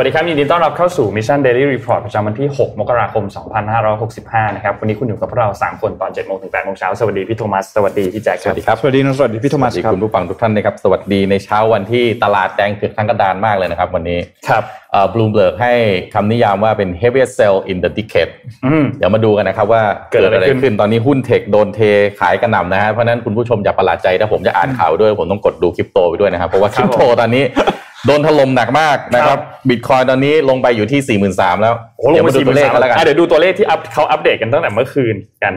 วัสดีครับ ยินดีต้อนรับเข้าสู่ Mission Daily Report ประจำวันที่ 6 มกราคม 2565 นะครับ วันนี้คุณอยู่กับพวกเรา 3 คนตอน7โมงถึง8โมงเช้า สวัสดีพี่โทมัส สวัสดีพี่แจ็คสวัสดีครับ สวัสดีนะสวัสดีพี่โทมัสสวัสดีครับคุณผู้ฟังทุกท่านนะครับ สวัสดีในเช้าวันที่ตลาดแดงเถือกทั้งกระดานมากเลยนะครับ วันนี้ ครับบลูมเบิร์กให้คำนิยามว่าเป็น heaviest sell in the decade อืมเดี๋ยวมาดูกันนะครับว่าเกิดอะไรขึ้นขึ้น ตอนนี้หุ้นเทคโดนเทขายกระหน่ำนะฮะ เพราะฉะนั้นคุณผู้ชมอย่าประหลาดใจถ้าผมจะอ่านข่าวด้วยผมต้องกดดูคริปโตไปด้วยนะครับ เพราะว่าคริปโตตอนนี้ โดนถล่มหนักมากนะครับบิตคอยตอนนี้ลงไปอยู่ที่4 3 0 0 0แล้วโอ้โหลเดี๋งยวไปมาดูสี่ตัวเลขกันแล้วกันเดี๋ยวดูตัวเลขที่อัพเขาอัปเดตกันตั้งแต่เมื่อคืนกัน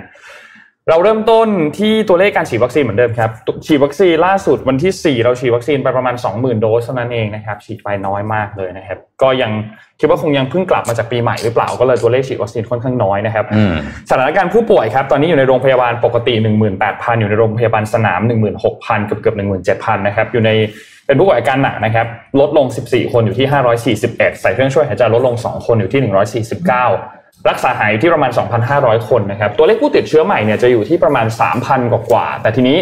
เราเริ่มต้นที่ตัวเลขการฉีดวัคซีนเหมือนเดิมครับฉีดวัคซีนล่าสุดวันที่ 4 เราฉีดวัคซีนไปประมาณ 20,000 โดสเท่านั้นเองนะครับฉีดไปน้อยมากเลยนะครับ ก็ยังคิดว่าคงยังเพิ่งกลับมาจากปีใหม่หรือเปล่าก็เลยตัวเลขฉีดวัคซีนค่อนข้างน้อยนะครับอืมสถานการณ์ผู้ป่วยครับตอนนี้อยู่ในโรงพยาบาลปกติ 18,000 อยู่ในโรงพยาบาลสนาม 16,000 เกือบเกือบ17,000 นะครับอยู่ใน เป็นผู้ป่วยอาการหนักนะครับ ลดลง 14 คนอยู่ที่ 541 ใส่เครื่องช่วยหายใจลดลง 2 คนอยู่ที่ 149 รักษาหายอยู่ที่ประมาณ 2,500 คนนะครับ ตัวเลขผู้ติดเชื้อใหม่เนี่ยจะอยู่ที่ประมาณ 3,000 กว่ากว่าๆแต่ทีนี้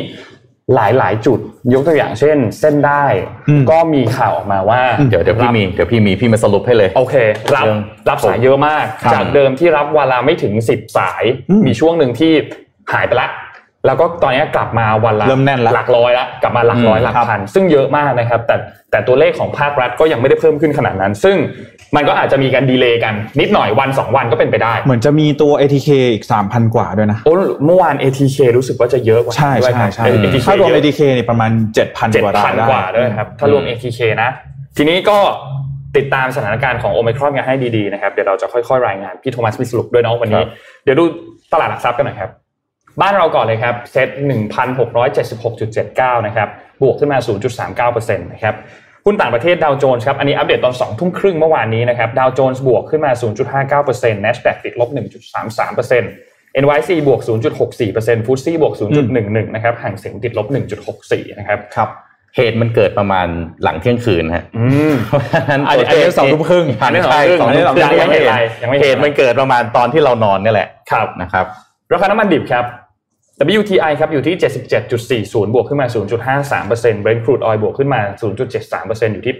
หลายหลายๆจุดยกตัวอย่างเช่น เส้นได้อืมก็มีข่าวออกมาว่า เดี๋ยวเดี๋ยวพี่มีเดี๋ยวพี่มีพี่มาสรุปให้เลย โอเค รับเรื่องรับสายเยอะมากครับจากเดิมที่รับวันละไม่ถึงสิบสายอืมมีช่วงหนึ่งที่หายไปละ แล้วก็ตอนนี้กลับมาวันละเริ่มแน่นละหลักร้อยละกลับมาหลักร้อยอืมหลักพันซึ่งเยอะมากนะครับ แต่แต่ตัวเลขของภาครัฐก็ยังไม่ได้เพิ่มขึ้นขนาดนั้น ซึ่งมันก็อาจจะมีการดีเลย์กันนิดหน่อยวันสองวันก็เป็นไปได้ เหมือนจะมีตัว ATK อีก 3,000 กว่าด้วยนะโอ้เมื่อวาน ATK รู้สึกว่าจะเยอะกว่าใช่ด้วยใช่ครับใช่ ATK ถ้ารวมเยอะ ATK เนี่ยประมาณ 7,000เจ็ดกว่าราพัยนได้กว่าด้วยครับถ้ารวมอืม ATK นะ ทีนี้ก็ติดตามสถานการณ์ของโอ i ครอนกันให้ดีๆนะครับเดี๋ยวเราจะค่อยๆรายงานพี่โทมัสมีสรุปด้วยเนาะวันนี้ เดี๋ยวดูตลาดหลักทรัพย์กันหน่อยครับ บ้านเราก่อนเลยครับเซ็ต1,676.79 นะครับ บวกขึ้นมา 0.39%นะครับหุ้นต่างประเทศดาวโจนส์ครับ อันนี้อัปเดตตอน2ทุ่มครึ่งเมื่อวานนี้นะครับ ดาวโจนส์บวกขึ้นมา 0.59% NASDAQ ติดลบ 1.33% NYC บวก 0.64%ฟุตซี่บวก 0.11 นะครับห่างเสียงติดลบ 1.64 นะครับครับเหตุมันเกิดประมาณหลังเที่ยงคืนฮะอืมเพราะฉะนั้นอันนี้ตัวเลขอันนี้สองทุ่มครึ่งอันนี้สองอันนี้ทุ่มสองทุ่มครึ่งยังไม่เห็นอะไรยังไม่เห็นเหตุมันเกิดประมาณตอนที่เรานอนนี่แหละ ครับนะครับ ราคาน้ำมันดิบครับ WTI ครับอยู่ที่ 77.40 บวกขึ้นมา 0.53% Brent crude oil บวกขึ้นมา 0.73%อยู่ที่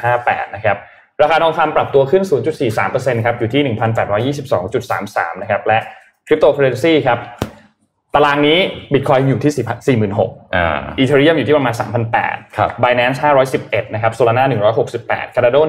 80.58 นะครับ ราคาทองคำปรับตัวขึ้น 0.43%ครับ อยู่ที่ 1,822.33 นะครับ และคริปโตเคอเรนซีครับ ตารางนี้บิตคอยอยู่ที่ 46,000อ่าอีเทเรียมอยู่ที่ประมาณ 3,800ครับ Binance 511 นะครับ Solana 168 Cardano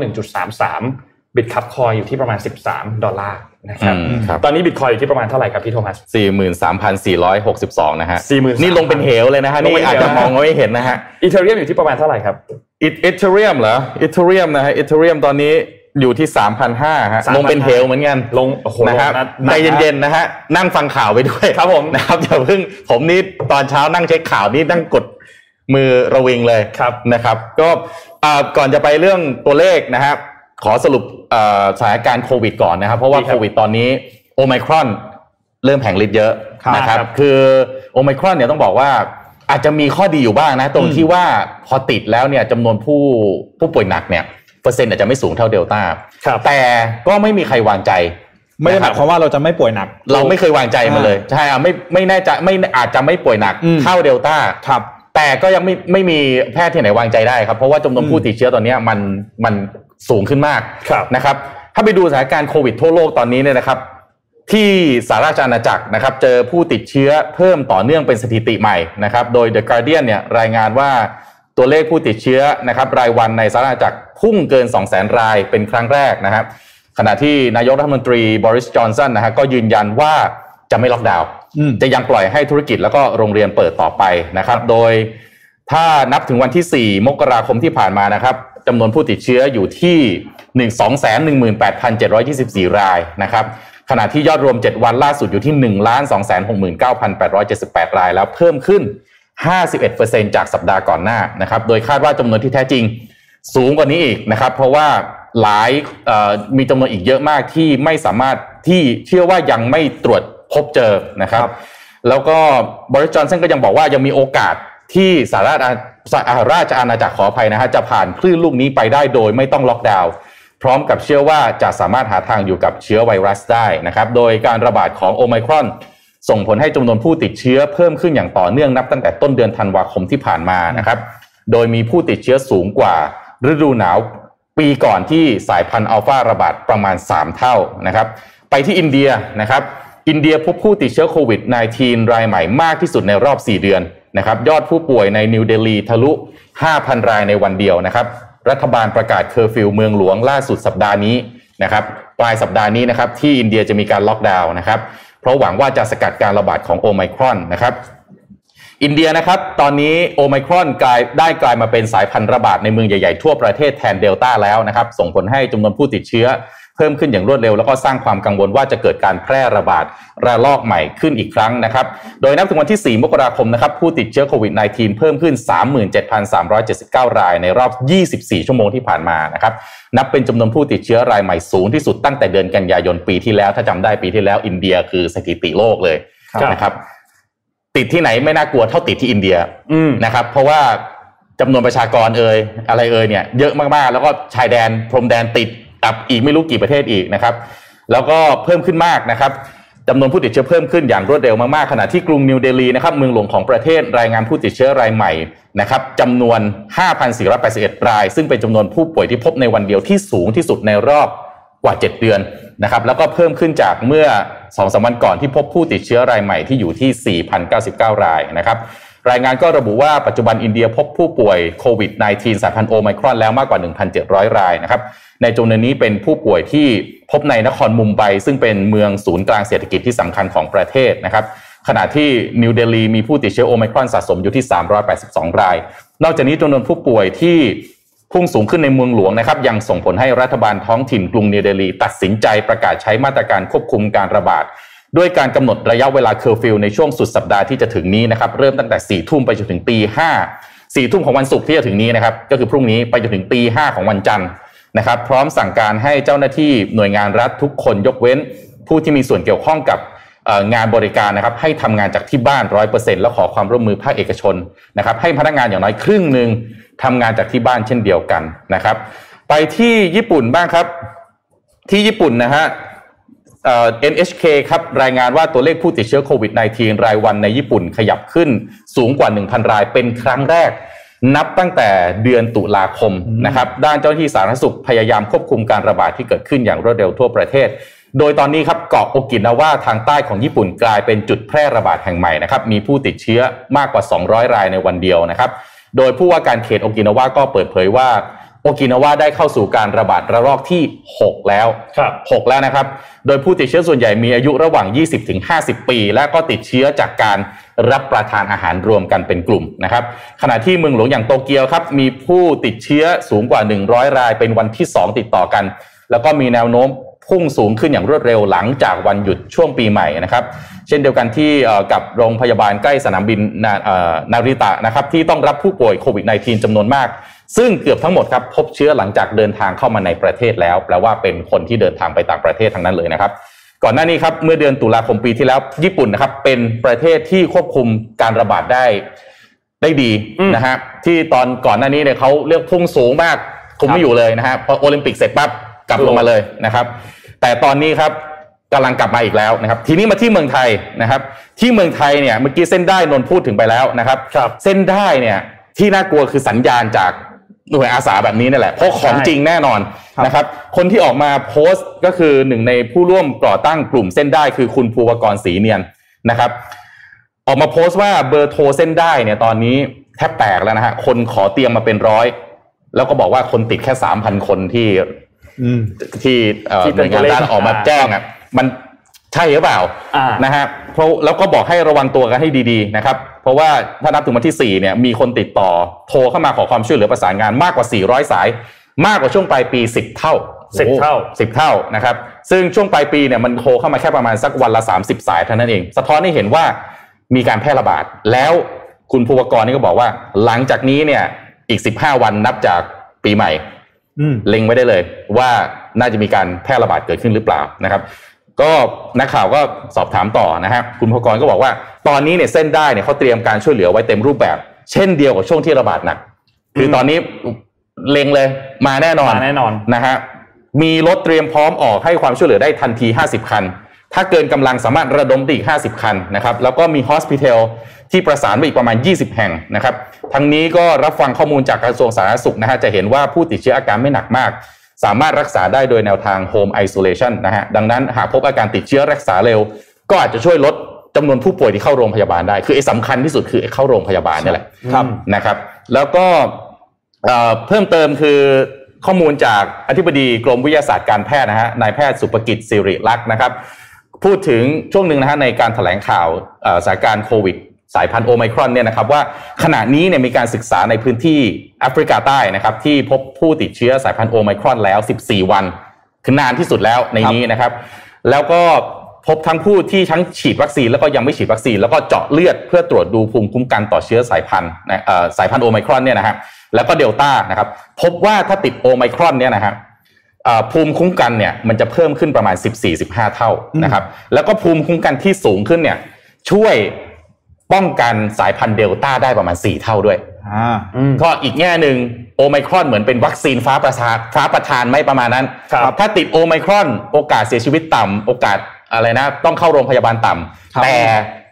1.33 Bitcup Coin อยู่ที่ประมาณ 13 ดอลลาร์ นะครับอืมครับตอนนี้บิตคอยอยู่ที่ประมาณเท่าไหร่ครับพี่โทมัสสี่หมื่นสามพันสี่ร้อยหกสิบสองนะฮะ43,000นี่ลงเป็นเหวเลยนะฮะลงเป็นี่นเหวอาจจะมองไม่เห็นนะฮะอีเทเรียมอยู่ที่ประมาณเท่าไหร่ครับอิเทเรียมเหรออิเทเรียมนะฮะอิเทเรียมตอนนี้อยู่ที่สามพันห้าฮะ3,500ลงเป็นเหวเหมือนกัน ลงโอ้โหนะครับลงนะใจเย็นๆนะฮะนั่งฟังข่าวไปด้วยครับผมนะครับอย่าเพิ่งผมนี่ตอนเช้านั่งเช็คข่าวนี่นั่งกดมือระวิงเลยครับนะครับ ก็อ่าก่อนจะไปเรื่องตัวเลขนะครับ ขอสรุปอ่าสถานการณ์โควิดก่อนนะครับ เพราะว่าดีครับโควิดตอนนี้โอไมครอนเริ่มแผงฤทธิ์เยอะครับนะครับครับ คือโอไมครอนเนี่ยต้องบอกว่าอาจจะมีข้อดีอยู่บ้างนะ ตรงที่ว่าพอติดแล้วเนี่ยจำนวนผู้ผู้ป่วยหนักเนี่ยเปอร์เซ็นต์อาจจะไม่สูงเท่าเดลต้าครับแต่ก็ไม่มีใครวางใจ ไม่ได้หมายความว่าเราจะไม่ป่วยหนัก เราไม่เคยวางใจมาเลยใช่อะไม่ไม่แน่ใจไม่อาจจะไม่ป่วยหนักอืมเท่าเดลต้าครับแต่ก็ยังไม่ไม่มีแพทย์ที่ไหนวางใจได้ครับ เพราะว่าจำนวนอืมผู้ติดเชื้อตอนเนี้ยมันมัน สูงขึ้นมากครับนะครับ ถ้าไปดูสถานการณ์โควิดทั่วโลกตอนนี้เนี่ยนะครับ ที่สหราชอาณาจักรนะครับเจอผู้ติดเชื้อเพิ่มต่อเนื่องเป็นสถิติใหม่นะครับ โดย The Guardian เนี่ยรายงานว่าตัวเลขผู้ติดเชื้อนะครับรายวันในสหราชอาณาจักรพุ่งเกิน 2 0 0 0 0 0รายเป็นครั้งแรกนะครับขณะที่นายกรัฐมนตรีบริสจอนสันนะฮะก็ยืนยันว่าจะไม่ล็อกดาวน์อืมจะยังปล่อยให้ธุรกิจแล้วก็โรงเรียนเปิดต่อไปนะครับ โดยถ้านับถึงวันที่ 4 มกราคมที่ผ่านมานะครับ จำนวนผู้ติดเชื้ออยู่ที่ 1 2 1 8 7 2 4 รายนะครับขณะที่ยอดรวม 7 วันล่าสุดอยู่ที่ 1 2 6 9 8 7 8 ราย แล้วเพิ่มขึ้น 51%จากสัปดาห์ก่อนหน้านะครับ โดยคาดว่าจำนวนที่แท้จริงสูงกว่านี้อีกนะครับ เพราะว่าหลายเอ่อมีจำนวนอีกเยอะมากที่ไม่สามารถที่เชื่อว่ายังไม่ตรวจพบเจอนะครับ แล้วก็บริสจอนสันก็ยังบอกว่ายังมีโอกาสที่สหราชอา สหราชอาณาจักรขออภัยนะฮะจะผ่านคลื่นลูกนี้ไปได้โดยไม่ต้องล็อกดาวน์พร้อมกับเชื่อว่าจะสามารถหาทางอยู่กับเชื้อไวรัสได้นะครับ โดยการระบาดของโอไมครอน ส่งผลให้จำนวนผู้ติดเชื้อเพิ่มขึ้นอย่างต่อเนื่องนับตั้งแต่ต้นเดือนธันวาคมที่ผ่านมานะครับ โดยมีผู้ติดเชื้อสูงกว่า ฤดูหนาวปีก่อนที่สายพันธุ์อัลฟาระบาดประมาณ 3 เท่านะครับ ไปที่อินเดียนะครับ อินเดียพบผู้ติดเชื้อโควิด -19 รายใหม่มากที่สุดในรอบ 4 เดือนนะครับยอดผู้ป่วยในนิวเดลีทะลุ 5,000 รายในวันเดียวนะครับ รัฐบาลประกาศเคอร์ฟิวเมืองหลวงล่าสุดสัปดาห์นี้นะครับปลายสัปดาห์นี้นะครับที่อินเดียจะมีการล็อกดาวน์นะครับ เพราะหวังว่าจะสกัดการระบาดของโอไมครอนนะครับอินเดียนะครับตอนนี้โอไมครอนกลายได้กลายมาเป็นสายพันธุ์ระบาดในเมืองใหญ่ ๆ ทั่วประเทศแทนเดลต้าแล้วนะครับ ส่งผลให้จำนวนผู้ติดเชื้อ เพิ่มขึ้นอย่างรวดเร็ว แล้วก็สร้างความกังวลว่าจะเกิดการแพร่ระบาดระลอกใหม่ขึ้นอีกครั้งนะครับ โดยนับถึงวันที่ 4 มกราคมนะครับผู้ติดเชื้อโควิด -19 เพิ่มขึ้น 37,379 รายในรอบ 24 ชั่วโมงที่ผ่านมานะครับนับเป็นจำนวนผู้ติดเชื้อรายใหม่สูงที่สุดตั้งแต่เดือนกันยายนปีที่แล้ว ถ้าจำได้ปีที่แล้วอินเดียคือสถิติโลกเลยครับนะครับติดที่ไหนไม่น่ากลัวเท่าติดที่อินเดียอืมนะครับ เพราะว่าจำนวนประชากรเอ่ยอะไรเอ่ยเนี่ยเยอะมากๆ แล้วก็ชายแดนพรมแดนติดับอีกไม่รู้กี่ประเทศอีกนะครับ แล้วก็เพิ่มขึ้นมากนะครับจำนวนผู้ติดเชื้อเพิ่มขึ้นอย่างรวดเร็วมากๆขณะที่กรุงนิวเดลีนะครับเมืองหลวงของประเทศรายงานผู้ติดเชื้อรายใหม่นะครับจำนวน 5,481 ราย ซึ่งเป็นจำนวนผู้ป่วยที่พบในวันเดียวที่สูงที่สุดในรอบกว่า 7 เดือนนะครับแล้วก็เพิ่มขึ้นจากเมื่อ2อสวันก่อนที่พบผู้ติดเชื้อรายใหม่ที่อยู่ที่ 4,099 รายนะครับ รายงานก็ระบุว่าปัจจุบันอินเดียพบผู้ป่วยโควิด -19 สายพันธุ์โอไมครอนแล้วมากกว่า 1,700 รายนะครับ ในจำนวนนี้เป็นผู้ป่วยที่พบในนครมุมไบซึ่งเป็นเมืองศูนย์กลางเศรษฐกิจที่สำคัญของประเทศนะครับขณะที่นิวเดลีมีผู้ติดเชื้อโอไมครอนสะสมอยู่ที่ 382 ราย นอกจากนี้จำนวนผู้ป่วยที่พุ่งสูงขึ้นในเมืองหลวงนะครับยังส่งผลให้รัฐบาลท้องถิ่นกรุงนิวเดลี ตัดสินใจประกาศใช้มาตรการควบคุมการระบาด ด้วยการกำหนดระยะเวลาเคอร์ฟิวในช่วงสุดสัปดาห์ที่จะถึงนี้นะครับเริ่มตั้งแต่4ี่ทุ่มไปจนถึงตีห้าสี่ทุ่มของวันศุกร์ที่จะถึงนี้นะครับก็คือพรุ่งนี้ไปจนถึงตีห้าของวันจันทร์นะครับ พร้อมสั่งการให้เจ้าหน้าที่หน่วยงานรัฐทุกคนยกเว้น ผู้ที่มีส่วนเกี่ยวข้องกับงานบริการนะครับให้ทำงานจากที่บ้านร้อยเปอร์เซ็นต์แล้วขอความร่วมมือภาคเอกชนนะครับให้พนักงานอย่างน้อยครึ่งหนึ่งทำงานจากที่บ้านเช่นเดียวกันนะครับ ไปที่ญี่ปุ่นบ้างครับ ที่ญี่ปุ่นนะฮะ NHK ครับรายงานว่าตัวเลขผู้ติดเชื้อโควิด -19 รายวันในญี่ปุ่นขยับขึ้นสูงกว่า 1,000 รายเป็นครั้งแรก นับตั้งแต่เดือนตุลาคมนะครับด้านเจ้าหน้าที่สาธารณสุขพยายามควบคุมการระบาดที่เกิดขึ้นอย่างรวดเร็วทั่วประเทศ โดยตอนนี้ครับเกาะโอกินาว่าทางใต้ของญี่ปุ่นกลายเป็นจุดแพร่ระบาดแห่งใหม่นะครับมีผู้ติดเชื้อมากกว่า 200 รายในวันเดียวนะครับโดยผู้ว่าการเขตโอกินาว่าก็เปิดเผยว่า โอกินาวาได้เข้าสู่การระบาดระลอกที่ 6 แล้วครับ6แล้วนะครับ โดยผู้ติดเชื้อส่วนใหญ่มีอายุระหว่าง 20ถึง50 ปี และก็ติดเชื้อจากการรับประทานอาหารรวมกันเป็นกลุ่มนะครับ ขณะที่เมืองหลวงอย่างโตเกียวครับ มีผู้ติดเชื้อสูงกว่า 100 รายเป็นวันที่ 2 ติดต่อกัน แล้วก็มีแนวโน้มพุ่งสูงขึ้นอย่างรวดเร็วหลังจากวันหยุดช่วงปีใหม่นะครับ เช่นเดียวกันที่เอ่อกับโรงพยาบาลใกล้สนามบินนาเอ่อนาริตะนะครับที่ต้องรับผู้ป่วยโควิด -19 จำนวนมาก ซึ่งเกือบทั้งหมดครับพบเชื้อหลังจากเดินทางเข้ามาในประเทศแล้วแปลว่าเป็นคนที่เดินทางไปต่างประเทศทั้งนั้นเลยนะครับ ก่อนหน้านี้ครับเมื่อเดือนตุลาคมปีที่แล้ว ญี่ปุ่นนะครับเป็นประเทศที่ควบคุมการระบาดได้ได้ดีอืมนะฮะที่ตอนก่อนหน้านี้เนี่ยเขาเรียกพุ่งสูงมากคุมไม่อยู่เลยนะฮะพอโอลิมปิกเสร็จปั๊บกลับลงมาเลยนะครับ แต่ตอนนี้ครับกำลังกลับมาอีกแล้วนะครับ ทีนี้มาที่เมืองไทยนะครับ ที่เมืองไทยเนี่ยเมื่อกี้เส้นได้นนท์พูดถึงไปแล้วนะครับครับเส้นได้เนี่ยที่น่ากลัวคือสัญญาณจาก หน่วยอาสาแบบนี้นี่แหละเพราะของจริงแน่นอนครับนะครับ คนที่ออกมาโพสต์ก็คือหนึ่งในผู้ร่วมก่อตั้งกลุ่มเส้นได้คือคุณภูวกรศรีเนียนนะครับ ออกมาโพสต์ว่าเบอร์โทรเส้นได้เนี่ยตอนนี้แทบแตกแล้วนะฮะคนขอเตียงมาเป็นร้อย แล้วก็บอกว่าคนติดแค่สามพันคนที่อืมที่เอ่อที่หเป็น่นวยงานตัวเลขด้านออกมาแจ้งอะมันใช่หรือเปล่าอ่านะฮะเพราะแล้วก็บอกให้ระวังตัวกันให้ดี ๆ นะครับ เพราะว่าถ้านับถึงวันที่4เนี่ยมีคนติดต่อโทรเข้ามาขอความช่วยเหลือประสานงานมากกว่า 400 สาย มากกว่าช่วงปลายปี 10 เท่าสิบเท่าสิบเท่านะครับซึ่งช่วงปลายปีเนี่ยมันโทรเข้ามาแค่ประมาณสักวันละ 30 สายเท่านั้นเอง สะท้อนให้เห็นว่ามีการแพร่ระบาด แล้วคุณภูวกรนี่ก็บอกว่า หลังจากนี้เนี่ยอีก 15 วันนับจากปีใหม่อืมเล็งไว้ได้เลยว่าน่าจะมีการแพร่ระบาดเกิดขึ้นหรือเปล่านะครับ ก็นักข่าวก็สอบถามต่อนะฮะคุณพกรก็บอกว่า ตอนนี้เนี่ยเส้นได้เนี่ยเขาเตรียมการช่วยเหลือไว้เต็มรูปแบบ เช่นเดียวกับช่วงที่ระบาดหนักคือตอนนี้เล็งเลยมาแน่นอนมาแน่นอนนะฮะมีรถเตรียมพร้อมออกให้ความช่วยเหลือได้ทันที 50 คัน ถ้าเกินกำลังสามารถระดมได้อีก 50 คันนะครับแล้วก็มีฮอสพิทอลที่ประสานไปอีกประมาณ 20 แห่งนะครับทั้งนี้ก็รับฟังข้อมูลจากกระทรวงสาธารณสุขนะฮะจะเห็นว่าผู้ติดเชื้ออาการไม่หนักมาก สามารถรักษาได้โดยแนวทาง Home Isolation นะฮะดังนั้นหากพบอาการติดเชื้อรักษาเร็ว ก็อาจจะช่วยลดจำนวนผู้ป่วยที่เข้าโรงพยาบาลได้ คือไอ้สำคัญที่สุดคือไอ้เข้าโรงพยาบาลนี่แหละครับนะครับ แล้วก็เอ่อเพิ่มเติมคือข้อมูลจากอธิบดีกรมวิทยาศาสตร์การแพทย์นะฮะนายแพทย์สุภกิจสิริลักษณ์นะครับ พูดถึงช่วงหนึ่งนะฮะในการถแถลงข่าวเอ่อสถานการณ์โควิด สายพันธุ์โอไมครอนเนี่ยนะครับว่าขณะนี้เนี่ยมีการศึกษาในพื้นที่แอฟริกาใต้นะครับที่พบผู้ติดเชื้อสายพันธุ์โอไมครอนแล้ว 14 วันคือนานที่สุดแล้วในนี้นะครับ แล้วก็พบทั้งผู้ที่ทั้งฉีดวัคซีนแล้วก็ยังไม่ฉีดวัคซีนแล้วก็เจาะเลือดเพื่อตรวจดูภูมิคุ้มกันต่อเชื้อสายพันธุ์สายพันธุ์โอไมครอนเนี่ยนะฮะแล้วก็เดลต้านะครับพบว่าถ้าติดโอไมครอนเนี่ยนะฮะเอ่อภูมิคุ้มกันเนี่ยมันจะเพิ่มขึ้นประมาณ 14-15 เท่านะครับแล้วก็ภูมิคุ้มกันที่สูงขึ้นเนี่ยช่วย ป้องกันสายพันธุ์เดลต้าได้ประมาณ 4 เท่าด้วยอ่าก็อีกแง่หนึ่งโอไมครอนเหมือนเป็นวัคซีนฟ้าประทานฟ้าประทานไม่ประมาณนั้นครับถ้าติดโอไมครอน โอกาสเสียชีวิตต่ำโอกาสอะไรนะ ต้องเข้าโรงพยาบาลต่ำครับแต่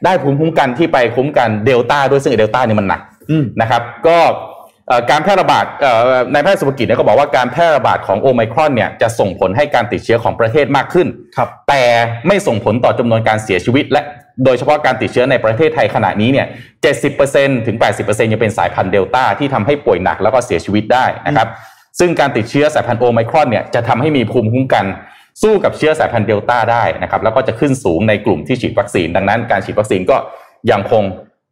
ได้ภูมิคุ้มกันที่ไปคุ้มกันเดลต้าด้วยซึ่งไอ้เดลต้านี่มันหนักอืมนะครับ ก็เอ่อ การแพร่ระบาดเอ่อนายแพทย์สุภกิจเนี่ยก็บอกว่าการแพร่ระบาดของโอไมครอนเนี่ยจะส่งผลให้การติดเชื้อของประเทศมากขึ้นครับแต่ไม่ส่งผลต่อจำนวนการเสียชีวิต และโดยเฉพาะการติดเชื้อในประเทศไทยขณะนี้เนี่ย 70%ถึง 80%ยังเป็นสายพันธุ์เดลต้าที่ทำให้ป่วยหนักแล้วก็เสียชีวิตได้นะครับ ซึ่งการติดเชื้อสายพันธุ์โอไมครอนเนี่ยจะทำให้มีภูมิคุ้มกันสู้กับเชื้อสายพันธุ์เดลต้าได้นะครับ แล้วก็จะขึ้นสูงในกลุ่มที่ฉีดวัคซีน ดังนั้นการฉีดวัคซีนก็ยังคง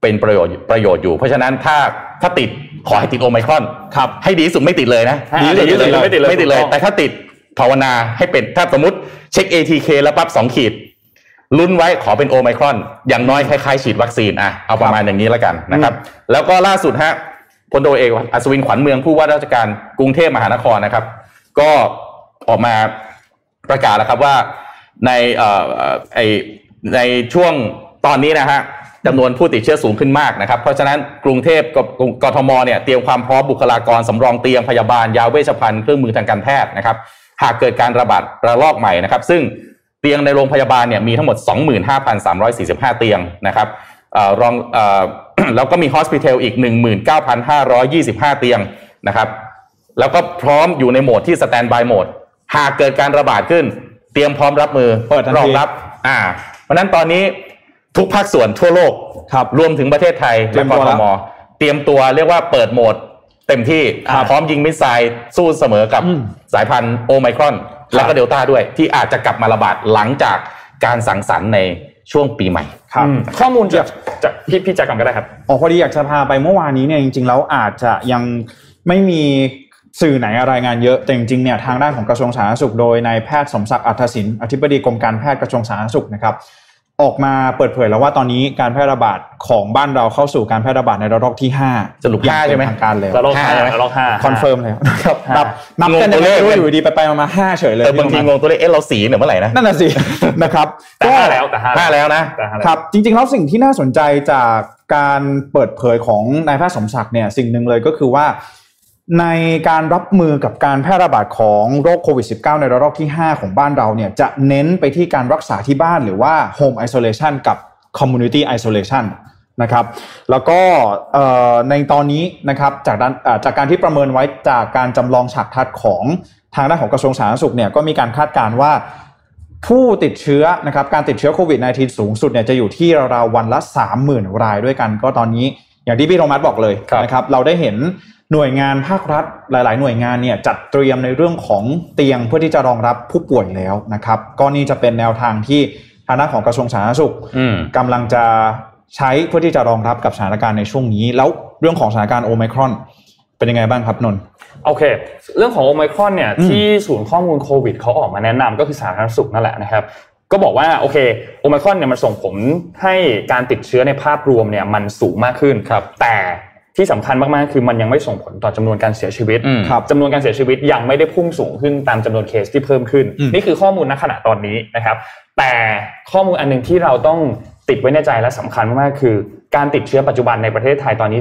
เป็นประโยชน์ประโยชน์อยู่ เพราะฉะนั้นถ้าถ้าติดขอให้ติดโอไมครอนครับให้ดีที่สุดไม่ติดเลยนะอ่าดีที่สุดไม่ติดเลยไม่ติดเลยถูกต้องแต่ถ้าติดภาวนาให้เป็นถ้าสมมติเช็ค ATK แล้วปั๊บสองขีดลุ้นไว้ขอเป็นโอไมครอน อย่างน้อยคล้ายๆ ฉีดวัคซีนอะเอาประมาณอย่างนี้แล้วกันนะครับ แล้วก็ล่าสุดฮะพลโทเอกอัศวินขวัญเมืองผู้ว่าราชการกรุงเทพมหานครนะครับ ก็ออกมาประกาศแล้วครับว่าในเอ่อเอ่อไอในช่วงตอนนี้นะฮะ จำนวนผู้ติดเชื้อสูงขึ้นมากนะครับ เพราะฉะนั้นกรุงเทพกับกทมเนี่ยเตรียมความพร้อมบุคลากรสำรองเตียงพยาบาลยาเวชภัณฑ์เครื่องมือทางการแพทย์นะครับ หากเกิดการระบาดระลอกใหม่นะครับ ซึ่งเตียงในโรงพยาบาลเนี่ยมีทั้งหมด 25,345 เตียงนะครับเอ่อรองเอ่อแล้วก็มีฮอสพิทอลอีก 19,525 เตียงนะครับ แล้วก็พร้อมอยู่ในโหมดที่สแตนบายโหมดหากเกิดการระบาดขึ้น เตรียมพร้อมรับมือเปิดทันทีรองรับอ่าเพราะฉะนั้นตอนนี้ ทุกภาคส่วนทั่วโลกครับรวมถึงประเทศไทยเตรีและยมกตัวทแล้วมเตรียมตัวเรียกว่าเปิดโหมดเต็มที่ครับพร้อมยิงมิสไซล์สู้เสมอกับอืมสายพันธุ์โอไมครอน แล้วก็เดลต้าด้วย ที่อาจจะกลับมาระบาดหลังจากการสังสรรค์ในช่วงปีใหม่ครับอืมข้อมูลจากจากพี่พี่แจ็คก่อนก็ได้ครับอ๋อพอดีอยากจะพาไปเมื่อวานนี้เนี่ยจริงๆแล้วอาจจะยังไม่มีสื่อไหนรายงานเยอะแต่จริงๆเนี่ยทางด้านของกระทรวงสาธารณสุขโดยนายแพทย์สมศักดิ์อัธศินอธิบดีกรมการแพทย์กระทรวงสาธารณสุขนะครับ ออกมาเปิดเผยแล้วว่าตอนนี้การแพร่ระบาดของบ้านเราเข้าสู่การแพร่ระบาดในระลอกที่5สรุปห้าใช่ไหมทางการแล้วระลอกห้าห้าใช่ไหมระลอกห้าคอนเฟิร์มแล้วนะครับห้านับนับกันงงตัวยังเลไม่ขรู้อยู่ดีไปไปๆมาๆห้าเฉยเลยเออบางทีพี่งโรงตัวเลขเอ๊ะเราสีเนี่ยเมื่อไหร่นะนั่นน่ะสินะครับแต่ห้าแล้วแต่ห้าห้าแล้วนะแต่ห้าแล้วครับจริงๆแล้วสิ่งที่น่าสนใจจากการเปิดเผยของนายแพทย์สมศักดิ์เนี่ยสิ่งหนึ่งเลยก็คือว่า ในการรับมือกับการแพร่ระบาดของโรคโควิด -19 ในระลอกที่ 5 ของบ้านเราเนี่ยจะเน้นไปที่การรักษาที่บ้านหรือว่า Home Isolation กับ Community Isolation นะครับแล้วก็เอ่อในตอนนี้นะครับจากด้านเอ่อจากการที่ประเมินไว้จากการจำลองฉากทัดของทางด้านของกระทรวงสาธารณสุขเนี่ยก็มีการคาดการณ์ว่าผู้ติดเชื้อนะครับการติดเชื้อโควิด -19 สูงสุดเนี่ยจะอยู่ที่ราวๆวันละ 30,000 รายด้วยกัน ก็ตอนนี้อย่างที่พี่โรมัสบอกเลยครับนะครับเราได้เห็น หน่วยงานภาครัฐหลาย ๆ หน่วยงานเนี่ยจัดเตรียมในเรื่องของเตียงเพื่อที่จะรองรับผู้ป่วยแล้วนะครับก็นี่จะเป็นแนวทางที่ทางด้านของกระทรวงสาธารณสุขอืมกำลังจะใช้เพื่อที่จะรองรับกับสถานการณ์ในช่วงนี้ แล้วเรื่องของสถานการณ์โอไมครอนเป็นยังไงบ้างครับนนท์โอเค เรื่องของโอไมครอนเนี่ยอืมที่ศูนย์ข้อมูลโควิดเขาออกมาแนะนำก็คือสาธารณสุขนั่นแหละนะครับก็บอกว่าโอเคโอไมครอนเนี่ยมันส่งผลให้การติดเชื้อในภาพรวมเนี่ยมันสูงมากขึ้นครับแต่ ที่สำคัญมากๆ คือมันยังไม่ส่งผลต่อจำนวนการเสียชีวิตอืมครับจำนวนการเสียชีวิตยังไม่ได้พุ่งสูงขึ้นตามจำนวนเคสที่เพิ่มขึ้นอืมนี่คือข้อมูลณขณะตอนนี้นะครับ แต่ข้อมูลอันหนึงที่เราต้อง ติดไว้ในใจและสำคัญมากๆคือ การติดเชื้อปัจจุบันในประเทศไทยตอนนี้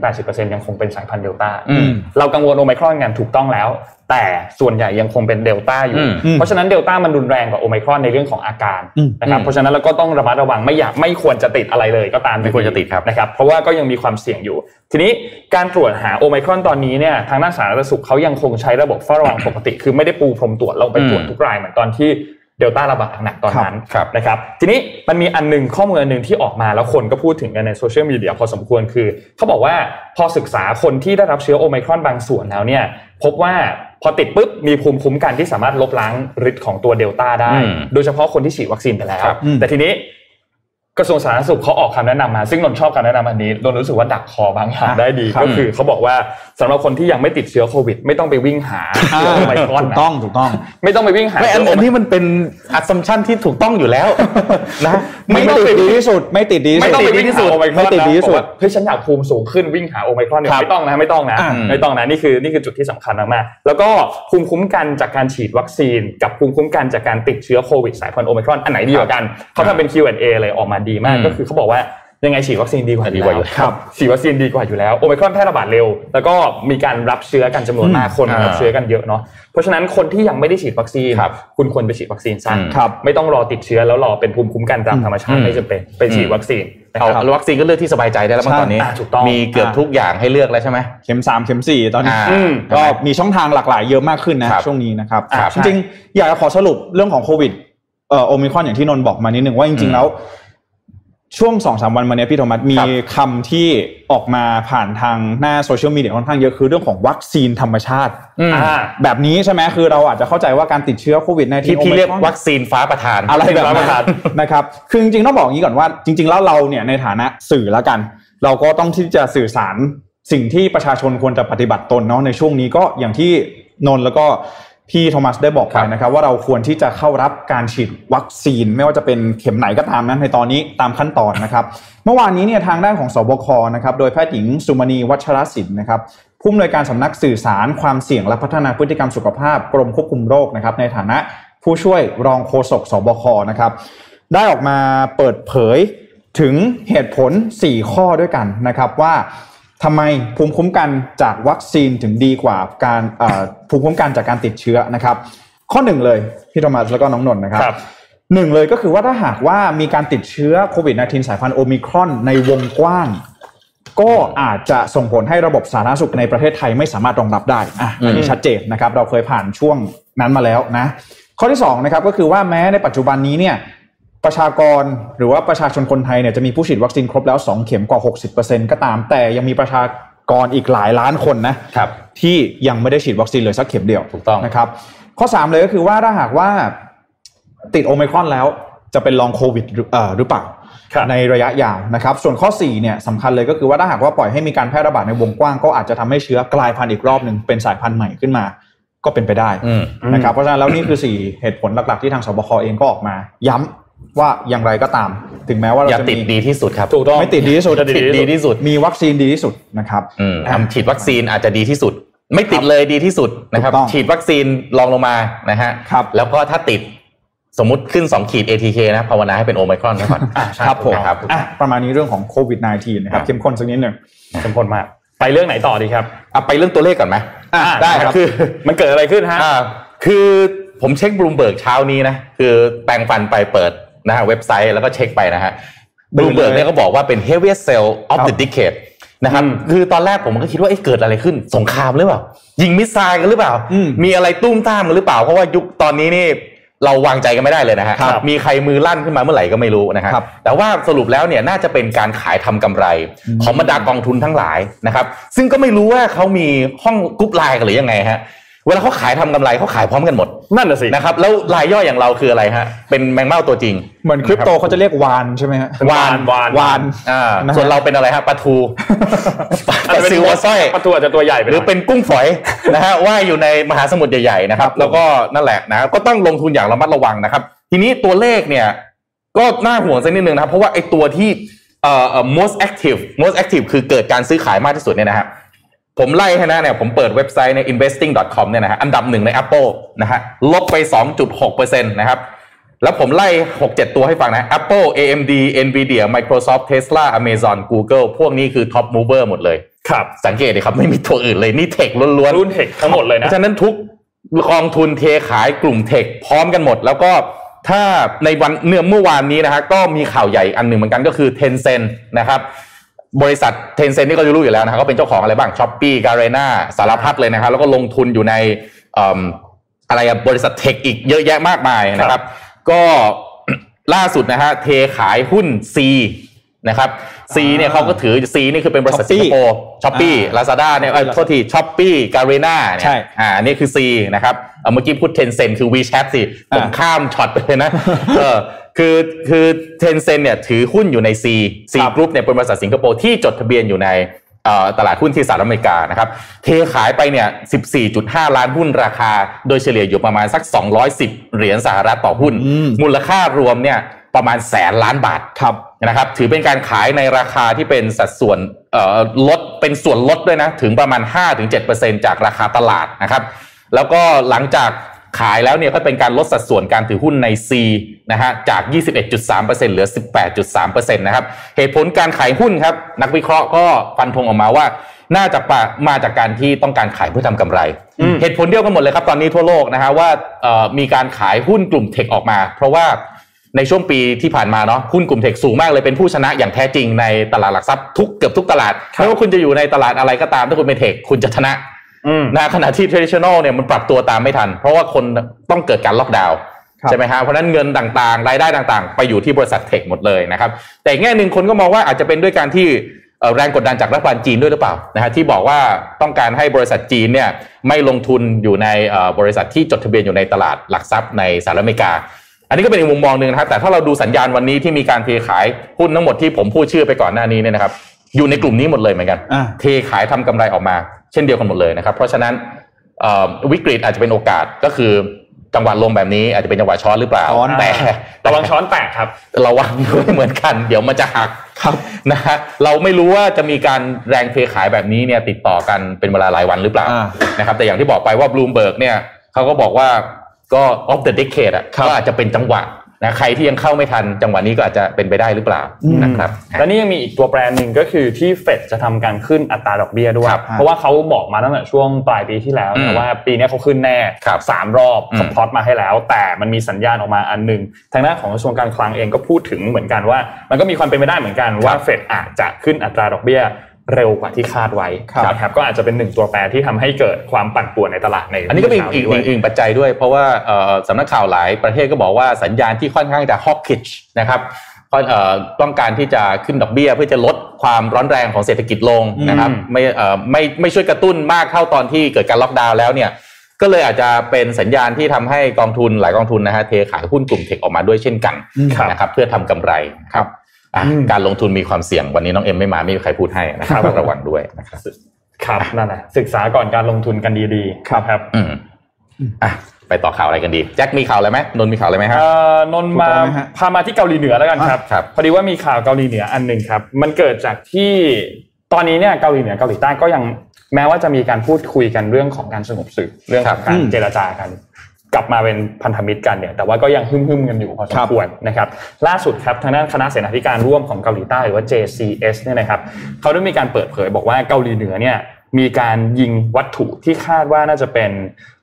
70-80%ยังคงเป็นสายพันธุ์เดลต้าอืมเรากังวลโอไมครอนกันถูกต้องแล้ว แต่ส่วนใหญ่ยังคงเป็นเดลต้าอยู่อืมเพราะฉะนั้นเดลต้ามันรุนแรงกว่าโอไมครอนในเรื่องของอาการอืมนะครับอืมเพราะฉะนั้นเราก็ต้องระมัดระวังไม่อยากไม่ควรจะติดอะไรเลยก็ตามไม่ควรจะติดครับนะครับเพราะว่าก็ยังมีความเสี่ยงอยู่ ทีนี้การตรวจหาโอไมครอนตอนนี้เนี่ยทางด้านสาธารณสุขเขายังคงใช้ระบบเฝ้าระวังปกติ คือไม่ได้ปูพรมตรวจลงไปตรวจทุกรายเหมือนตอนที่ เดลต้าระบาดหนักๆตอนนั้นครับนะครับทีนี้มันมีอันหนึงข้อมูลอันหนึ่งที่ออกมาแล้วคนก็พูดถึงกันในโซเชียลมีเดียพอสมควรคือ เขาบอกว่าพอศึกษาคนที่ได้รับเชื้อโอไมครอนบางส่วนแล้วเนี่ยพบว่าพอติดปุ๊บมีภูมิคุ้มกันที่สามารถลบล้างฤทธิ์ของตัวเดลต้าได้อืมโดยเฉพาะคนที่ฉีดวัคซีนไปแล้วครับอืมแต่ทีนี้ กระทรวงสาธารณสุขเขาออกคำแนะนำมา ซึ่งนนท์ชอบการแนะนำอันนี้นนท์รู้สึกว่าดักคอบางอย่างอะได้ดีครับก็คือเขาบอกว่าสำหรับคนที่ยังไม่ติดเชื้อโควิด ไม่ต้องไปวิ่งหาเชื้อโอไมครอนถูกนะต้องถูกต้อง ไม่ต้องไปวิ่งหาไม่อันเชื้อันนี้มันเป็นอั s ัมชันที่ถูกต้องอยู่แล้วนะไม่ต้องติดไปดีที่สุด ไม่ติดดีที่ไม่สุดต้องไปวิ่งหาโอไมครอนไม่ติดดีที่สุดนะบอกว่าเฮ้ยฉันอยากภูมิสูงขึ้นวิ่งหาโอไมครอนเนี่ยครับไม่ต้องนะไม่ต้องนะอ่าไม่ต้องนะนี่คือนี่คือจุดที่สำคัญมากๆแล้วก็ภูมิคุ้มกันจากการฉีดวัคซีน กับภูมิคุ้มกันจากการติดเชื้อโควิดสายพันธุ์โอไมครอนอันไหนดีกว่ากันเขาทำเป็น Q&A เลยออกมาดีมากอืมก็คือเขาบอกว่ายังไงฉีดวัคซีนดีกว่าดีกว่าอยู่ครับฉีดวัคซีนดีกว่าอยู่แล้วโอไมครอนแพร่ระบาดเร็ว แล้วก็มีการรับเชื้อกันจำนวนมากคนอ่ารับเชื้อกันเยอะเนาะเพราะฉะนั้นคนที่ยังไม่ได้ฉีดวัคซีนครับคุณควรไปฉีดวัคซีนซะอืมครับไม่ต้องรอติดเชื้อแล้วรอเป็นภูมิคุ้มกันตามธรรมชาติอืมไม่จำเป็นไปฉีดวัคซีนนะเอาครับวัคซีนก็เลือกที่สบายใจได้แล้วมั้งใช่ตอนนี้อ่าถูกต้องมีเกือบทุกอย่างให้เลือกแล้วใช่ไหมเข็มสามเข็มสี่ตอนนี้อ่าอืมก็มีช่องทางหลากหลายเยอะมากขึ้นนะครับช่วงนี้นะครับครับจริงๆอยากจะขอสรุปเรื่องของโควิดเอ่อโอมิครอนอย่างที่นนท์บอกมานิดนึงว่าจริงๆแล้ว ช่วงสองสามวันมาเนี้ยพี่โทมัสมีครับคำที่ออกมาผ่านทางหน้าโซเชียลมีเดียค่อนข้างเยอะคือเรื่องของวัคซีนธรรมชาติอืมอ่าแบบนี้ใช่ไหมคือเราอาจจะเข้าใจว่าการติดเชื้อโควิดในที่พี่เรียกวัคซีนฟ้าประทานอะไรแบบฟ้าปนั้ระนทานนะครับคือจริงๆต้องบอกอย่างนี้ก่อนว่าจริง ๆ แล้วเราเนี่ยในฐานะสื่อแล้วกัน เราก็ต้องที่จะสื่อสารสิ่งที่ประชาชนควรจะปฏิบัติตนเนาะในช่วงนี้ก็อย่างที่นนท์แล้วก็ พี่โทมัสได้บอกไปครับนะครับ ว่าเราควรที่จะเข้ารับการฉีดวัคซีน ไม่ว่าจะเป็นเข็มไหนก็ตามนั้นในตอนนี้ตามขั้นตอนนะครับ เมื่อวานนี้เนี่ยทางด้านของสบคนะครับโดยแพทย์หญิงสุมณีวัชรศิลป์นะครับผู้อำนวยการสำนักสื่อสารความเสี่ยงและพัฒนาพฤติกรรมสุขภาพกรมควบคุมโรคนะครับในฐานะผู้ช่วยรองโฆษกสบคนะครับได้ออกมาเปิดเผยถึงเหตุผล 4 ข้อด้วยกันนะครับว่า ทำไมภูมิคุ้มกันจากวัคซีนถึงดีกว่าการเอ่อภูมิคุ้มกันจากการติดเชื้อนะครับ ข้อหนึ่งเลยพี่โทมัสแล้วก็น้องนนท์นะครับครับหนึ่งเลยก็คือว่าถ้าหากว่ามีการติดเชื้อโควิด -19 สายพันธุ์โอมิครอนในวงกว้าง ก็อาจจะส่งผลให้ระบบสาธารณสุขในประเทศไทยไม่สามารถรองรับได้อะอันนี้อืมชัดเจนนะครับ เราเคยผ่านช่วงนั้นมาแล้วนะ ข้อที่สองนะครับก็คือว่าแม้ในปัจจุบันนี้เนี่ย ประชากรหรือว่าประชาชนคนไทยเนี่ยจะมีผู้ฉีดวัคซีนครบแล้ว 2 เข็มกว่า 60%ก็ตาม แต่ยังมีประชากรอีกหลายล้านคนนะครับที่ยังไม่ได้ฉีดวัคซีนเลยสักเข็มเดียวถูกต้องนะครับข้อ 3 เลยก็คือว่าถ้าหากว่าติดโอไมครอนแล้วจะเป็นลองโควิดหรือเอ่อหรือเปล่าครับในระยะยาวนะครับ ส่วนข้อ4เนี่ยสำคัญเลยก็คือว่าถ้าหากว่าปล่อยให้มีการแพร่ระบาดในวงกว้างก็อาจจะทำให้เชื้อกลายพันธุ์อีกรอบหนึ่งเป็นสายพันธุ์ใหม่ขึ้นมา ก็เป็นไปได้อืมนะครับเพราะฉะนั้นแล้วนี่คือ 4 เหตุผลหลักๆที่ทางสบคเองก็ออกมาย้ำ ว่าอย่างไรก็ตาม ถึงแม้ว่าเราอย่าจะติดมีดีที่สุดครับถูกต้องไม่ติดดีที่สุดจะติดดีที่สุด มีวัคซีนดีที่สุดนะครับอืมอะทำฉีดวัคซีนอาจจะดีที่สุด ไม่ติดเลยดีที่สุดนะครับถูกต้องฉีดวัคซีนรองลงมานะฮะครับแล้วก็ถ้าติดสมมุติขึ้น 2 ขีด ATK นะภาวนาให้เป็นโอไมครอนนะก่อนอ่าใช่ครับผมนะครับอะประมาณนี้เรื่องของโควิด -19 นะครับครับเข้มข้นสักนิดหนึ่งเข้มข้นมาก ไปเรื่องไหนต่อดีครับเอาไปเรื่องตัวเลขก่อนไหมอะอ่าได้ครับคือมันเกิดอะไรขึ้นฮะอ่าคือผมเช็คบลูมเบิร์กเช้านี้นะคือแปรงฟันไปเปิด นะฮะเว็บไซต์แล้วก็เช็คไปนะฮะตื่นมเลยเบิร์กเนี่ยก็บอกว่าเป็น heaviest sell of ครับ the decade นะครับอืมคือตอนแรกผมก็คิดว่าเอ๊ะเกิดอะไรขึ้นสงครามหรือเปล่า ยิงมิสไซล์กันหรือเปล่าอืมมีอะไรตุ้มตามกันหรือเปล่า เพราะว่ายุคตอนนี้นี่เราวางใจกันไม่ได้เลยนะฮะครับมีใครมือลั่นขึ้นมาเมื่อไหร่ก็ไม่รู้นะฮะครับแต่ว่าสรุปแล้วเนี่ยน่าจะเป็นการขายทำกำไร ของบรรดากองทุนทั้งหลายนะครับ ซึ่งก็ไม่รู้ว่าเขามีห้อง group LINE กันหรือยังไงฮะ เวลาเขาขายทำกำไรเขาขายพร้อมกันหมด นั่นน่ะสินะครับแล้วรายย่อยอย่างเราคืออะไรฮะเป็นแมงเม่าตัวจริง เหมือนคริปโตเขาจะเรียกวานใช่ไหมฮะวานวานวานอ่านะฮะส่วนเราเป็นอะไรฮะปลาทูปอาจลาจะเป็นซิวหัวสร้อยประตูอาจจะตัวใหญ่ไปหรือน่ยเป็นกุ้งฝอยนะฮะว่ายอยู่ในมหาสมุทรใหญ่ๆนะครับ แล้วก็นั่นแหละนะครับก็ต้องลงทุนอย่างระมัดระวังนะครับ ทีนี้ตัวเลขเนี่ยก็น่าห่วงสักนิดนึงนะครับเพราะว่าไอ้ตัวที่เอ่อเอ่อ most active most active คือเกิดการซื้อขายมากที่สุดเนี่ยนะฮะ ผมไล่ให้นะเนี่ยผมเปิดเว็บไซต์ใน investing.com เนี่ยนะฮะอันดับหนึ่งใน Apple นะฮะลบไป 2.6%นะครับแล้วผมไล่ 6-7 ตัวให้ฟังนะ Apple AMD Nvidia Microsoft Tesla Amazon Google พวกนี้คือ top mover หมดเลย ครับ สังเกตเลยครับ ไม่มีตัวอื่นเลย นี่เทคล้วนๆ รุ่นเทคทั้งหมดเลยเพนะราะฉะนั้นทุกกองทุนเทขายกลุ่มเทคพร้อมกันหมด แล้วก็ถ้าในวันเนื่อเมื่อวานนี้นะฮะก็มีข่าวใหญ่อันหนึ่งเหมือนกันก็คือ Tencent นะครับ บริษัท Tencent นี่ก็รู้อยู่แล้วนะครับก็เป็นเจ้าของอะไรบ้าง s h อ p e e g a r e n a สารพัดเลยนะครับแล้วก็ลงทุนอยู่ในเอิ่มอะไรอะบริษัท tech อีกเยอะแยะมากมายนะครับ ก็ล่าสุดนะฮะเทขายหุ้น C นะครับ C เนี่ยเขาก็ถือ C นี่คือเป็นบริษัทสิงคโปร์ Shopee Lazada เนี่ยเอ้ยโทษที Shopee Garena เนี่ยใช่อ่าอันนี่คือ C นะครับเอาเมื่อกี้พูด Tencent คือ WeChat สิผมอ่าข้ามช็อตไปเลยนะเออ คือคือ Tencent เนี่ยถือหุ้นอยู่ใน C C Group เนี่ยเป็นบริษัทสิงคโปร์ที่จดทะเบียนอยู่ในเอ่อตลาดหุ้นที่สหรัฐอเมริกานะครับเทขายไปเนี่ย 14.5 ล้านหุ้นราคา โดยเฉลี่ยอยู่ประมาณสัก 210 เหรียญสหรัฐต่อหุ้นอืมมูลค่ารวมเนี่ยประมาณแสนล้านบาทครับนะครับถือเป็นการขายในราคาที่เป็นสัดส่วนเอ่อลดเป็นส่วนลดด้วยนะ ถึงประมาณ 5-7%จากราคาตลาดนะครับ แล้วก็หลังจาก ขายแล้วเนี่ยก็เป็นการลดสัดส่วนการถือหุ้นใน C นะฮะจาก 21.3%เหลือ 18.3%นะครับเหตุผลการขายหุ้นครับ นักวิเคราะห์ก็ฟันธงออกมาว่าน่าจะปะมาจากการที่ต้องการขายเพื่อทำกำไรอืมเหตุผลเดียวกันหมดเลยครับ ตอนนี้ทั่วโลกนะฮะว่าเอ่อมีการขายหุ้นกลุ่มเทคออกมา เพราะว่าในช่วงปีที่ผ่านมาเนาะหุ้นกลุ่มเทคสูงมากเลยเป็นผู้ชนะอย่างแท้จริงในตลาดหลักทรัพย์ทุกเกือบทุกตลาดไม่ว่าคุณจะอยู่ในตลาดอะไรก็ตามถ้าคุณเป็นเทคคุณจะชนะอืม นะขณะที่ traditional เนี่ยมันปรับตัวตามไม่ทัน เพราะว่าคนต้องเกิดการล็อกดาวน์ครับใช่ไหมฮะเพราะฉะนั้นเงินต่างๆ รายได้ต่างๆ ไปอยู่ที่บริษัทเทคหมดเลยนะครับ แต่อีกแง่หนึ่งคนก็มองว่าอาจจะเป็นด้วยการที่เอ่อแรงกดดันจากรัฐบาลจีนด้วยหรือเปล่านะฮะที่บอกว่าต้องการให้บริษัทจีนเนี่ยไม่ลงทุนอยู่ในเอ่อบริษัทที่จดทะเบียนอยู่ในตลาดหลักทรัพย์ในสหรัฐอเมริกา อันนี้ก็เป็นอีกมุมมองหนึ่งนะครับแต่ถ้าเราดูสัญญาณวันนี้ที่มีการเทขายหุ้นทั้งหมดที่ผมพูดชื่อไปก่อนหน้านี้เนี่ยนะครับอยู่ในกลุ่มนี้หมดเลยเหมือนกันอ่าเทขายทำกำไรออกมาเช่นเดียวกันหมดเลยนะครับ เพราะฉะนั้นเอ่อวิกฤตอาจจะเป็นโอกาสก็คือจังหวะลงแบบนี้อาจจะเป็นจังหวะช้อนหรือเปล่าช้อนแต่ระวังช้อนแตกครับระวังด้วยเหมือนกัน เดี๋ยวมันจะหักครับนะฮะเราไม่รู้ว่าจะมีการแรงเทขายแบบนี้เนี่ยติดต่อกันเป็นเวลาหลายวันหรือเปล่าอ่านะครับ แต่อย่างที่บอกไปว่าบลูมเบิร์กเนี่ยเขาก็บอกว่าก็ of the decade อะครับก็อาจจะเป็นจังหวะ นะใครที่ยังเข้าไม่ทันจังหวะนี้ก็อาจจะเป็นไปได้หรือเปล่าอืมนะครับและนี่ยังมีอีกตัวแปรหนึ่งก็คือที่เฟดจะทำการขึ้นอัตราดอกเบี้ยด้วยครับเพราะว่าเขาบอกมาตั้งแต่ช่วงปลายปีที่แล้วอืมนะว่าปีนี้เขาขึ้นแน่ครับสามรอบอืมสปอตมาให้แล้ว แต่มันมีสัญญาณออกมาอันหนึ่งทางด้านของกระทรวงการคลังเองก็พูดถึงเหมือนกันว่า มันก็มีความเป็นไปได้เหมือนกันว่าเฟดอาจจะขึ้นอัตราดอกเบี้ย เร็วกว่าที่คาดไว้ครับนะครับก็อาจจะเป็นหนึ่งตัวแปรที่ทำให้เกิดความปั่นป่วนในตลาดในอันนี้ก็เป็นอีกช้าอีกอีกปัจจัยด้วย เพราะว่าเอ่อสำนักข่าวหลายประเทศก็บอกว่าสัญญาณที่ค่อนข้างจะ hawkish นะครับก็เอ่อต้องการที่จะขึ้นดอกเบี้ยเพื่อจะลดความร้อนแรงของเศรษฐกิจลงนะครับไม่เอ่อไม่ไม่ช่วยกระตุ้นมากเท่าตอนที่เกิดการล็อกดาวน์แล้วเนี่ยก็เลยอาจจะเป็นสัญญาณที่ทำให้กองทุนหลายกองทุนนะฮะเทขายหุ้นกลุ่มเทคออกมาด้วยเช่นกันอืมนะครับเพื่อทำกำไรครับอะอืม การลงทุนมีความเสี่ยงวันนี้น้องเอ็มไม่มาไม่มีใครพูดให้นะครับครับต้องระวังด้วยนะครับครับนั่นแหละศึกษาก่อนการลงทุนกันดีๆครับอืมอะไปต่อข่าวอะไรกันดีแจ็คมีข่าวอะไรไหมนนท์มีข่าวอะไรไหมครับเอ่อนนท์มาถูกต้องไหมฮะพามาที่เกาหลีเหนือแล้วกันครับครับ พอดีว่ามีข่าวเกาหลีเหนืออันหนึ่งครับ มันเกิดจากที่ตอนนี้เนี่ยเกาหลีเหนือเกาหลีใต้ก็ยังแม้ว่าจะมีการพูดคุยกันเรื่องของการสงบศึกเรื่องของการอืมเจรจากัน กลับมาเป็นพันธมิตรกันเนี่ยแต่ว่าก็ยังหึ่มๆกันอยู่พอสมควรนะครับล่าสุดครับทางด้านคณะเสนาธิการร่วมของเกาหลีใต้หรือว่า JCS เนี่ยนะครับเขาได้มีการเปิดเผยบอกว่าเกาหลีเหนือเนี่ยมีการยิงวัตถุที่คาดว่าน่าจะเป็น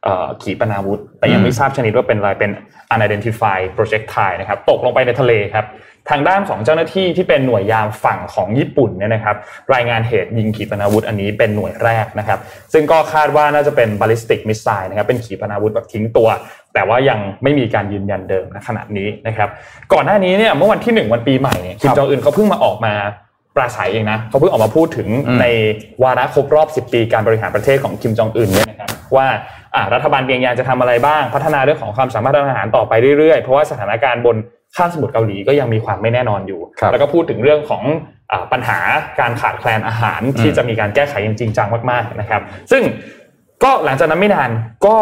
เอ่อขีปนาวุธ แต่ยังไม่ทราบชนิดว่าเป็นอะไรเป็น unidentified projectile นะครับตกลงไปในทะเลครับ ทางด้านของเจ้าหน้าที่ที่เป็นหน่วยยามฝั่งของญี่ปุ่นเนี่ยนะครับ รายงานเหตุยิงขีปนาวุธอันนี้เป็นหน่วยแรกนะครับ ซึ่งก็คาดว่าน่าจะเป็น ballistic missile นะครับเป็นขีปนาวุธแบบทิ้งตัว แต่ว่ายังไม่มีการยืนยันเดิมณขณะนี้นะครับ ก่อนหน้านี้เนี่ยเมื่อวันที่หนึ่งวันปีใหม่เนี่ยคิมจองอึนเขาเพิ่งมาออกมาปราศัยเองนะเขาเพิ่งออกมาพูดถึงอืมในวาระครบรอบ 10 ปีการบริหารประเทศของคิมจองอึนเนี่ยนะครับว่าอ่ารัฐบาลเปียงยางจะทำอะไรบ้าง พัฒนาเรื่องของความสามารถทางอาหารต่อไปเรื่อยๆ เพราะว่าสถานการณ์บน ข้ามสมุทรเกาหลีก็ยังมีความไม่แน่นอนอยู่ครับแล้วก็พูดถึงเรื่องของอาปัญหาการขาดแคลนอาหารที่อืมจะมีการแก้ไขอย่างจริงจังมากๆนะครับ ซึ่งก็หลังจากนั้นไม่นานก็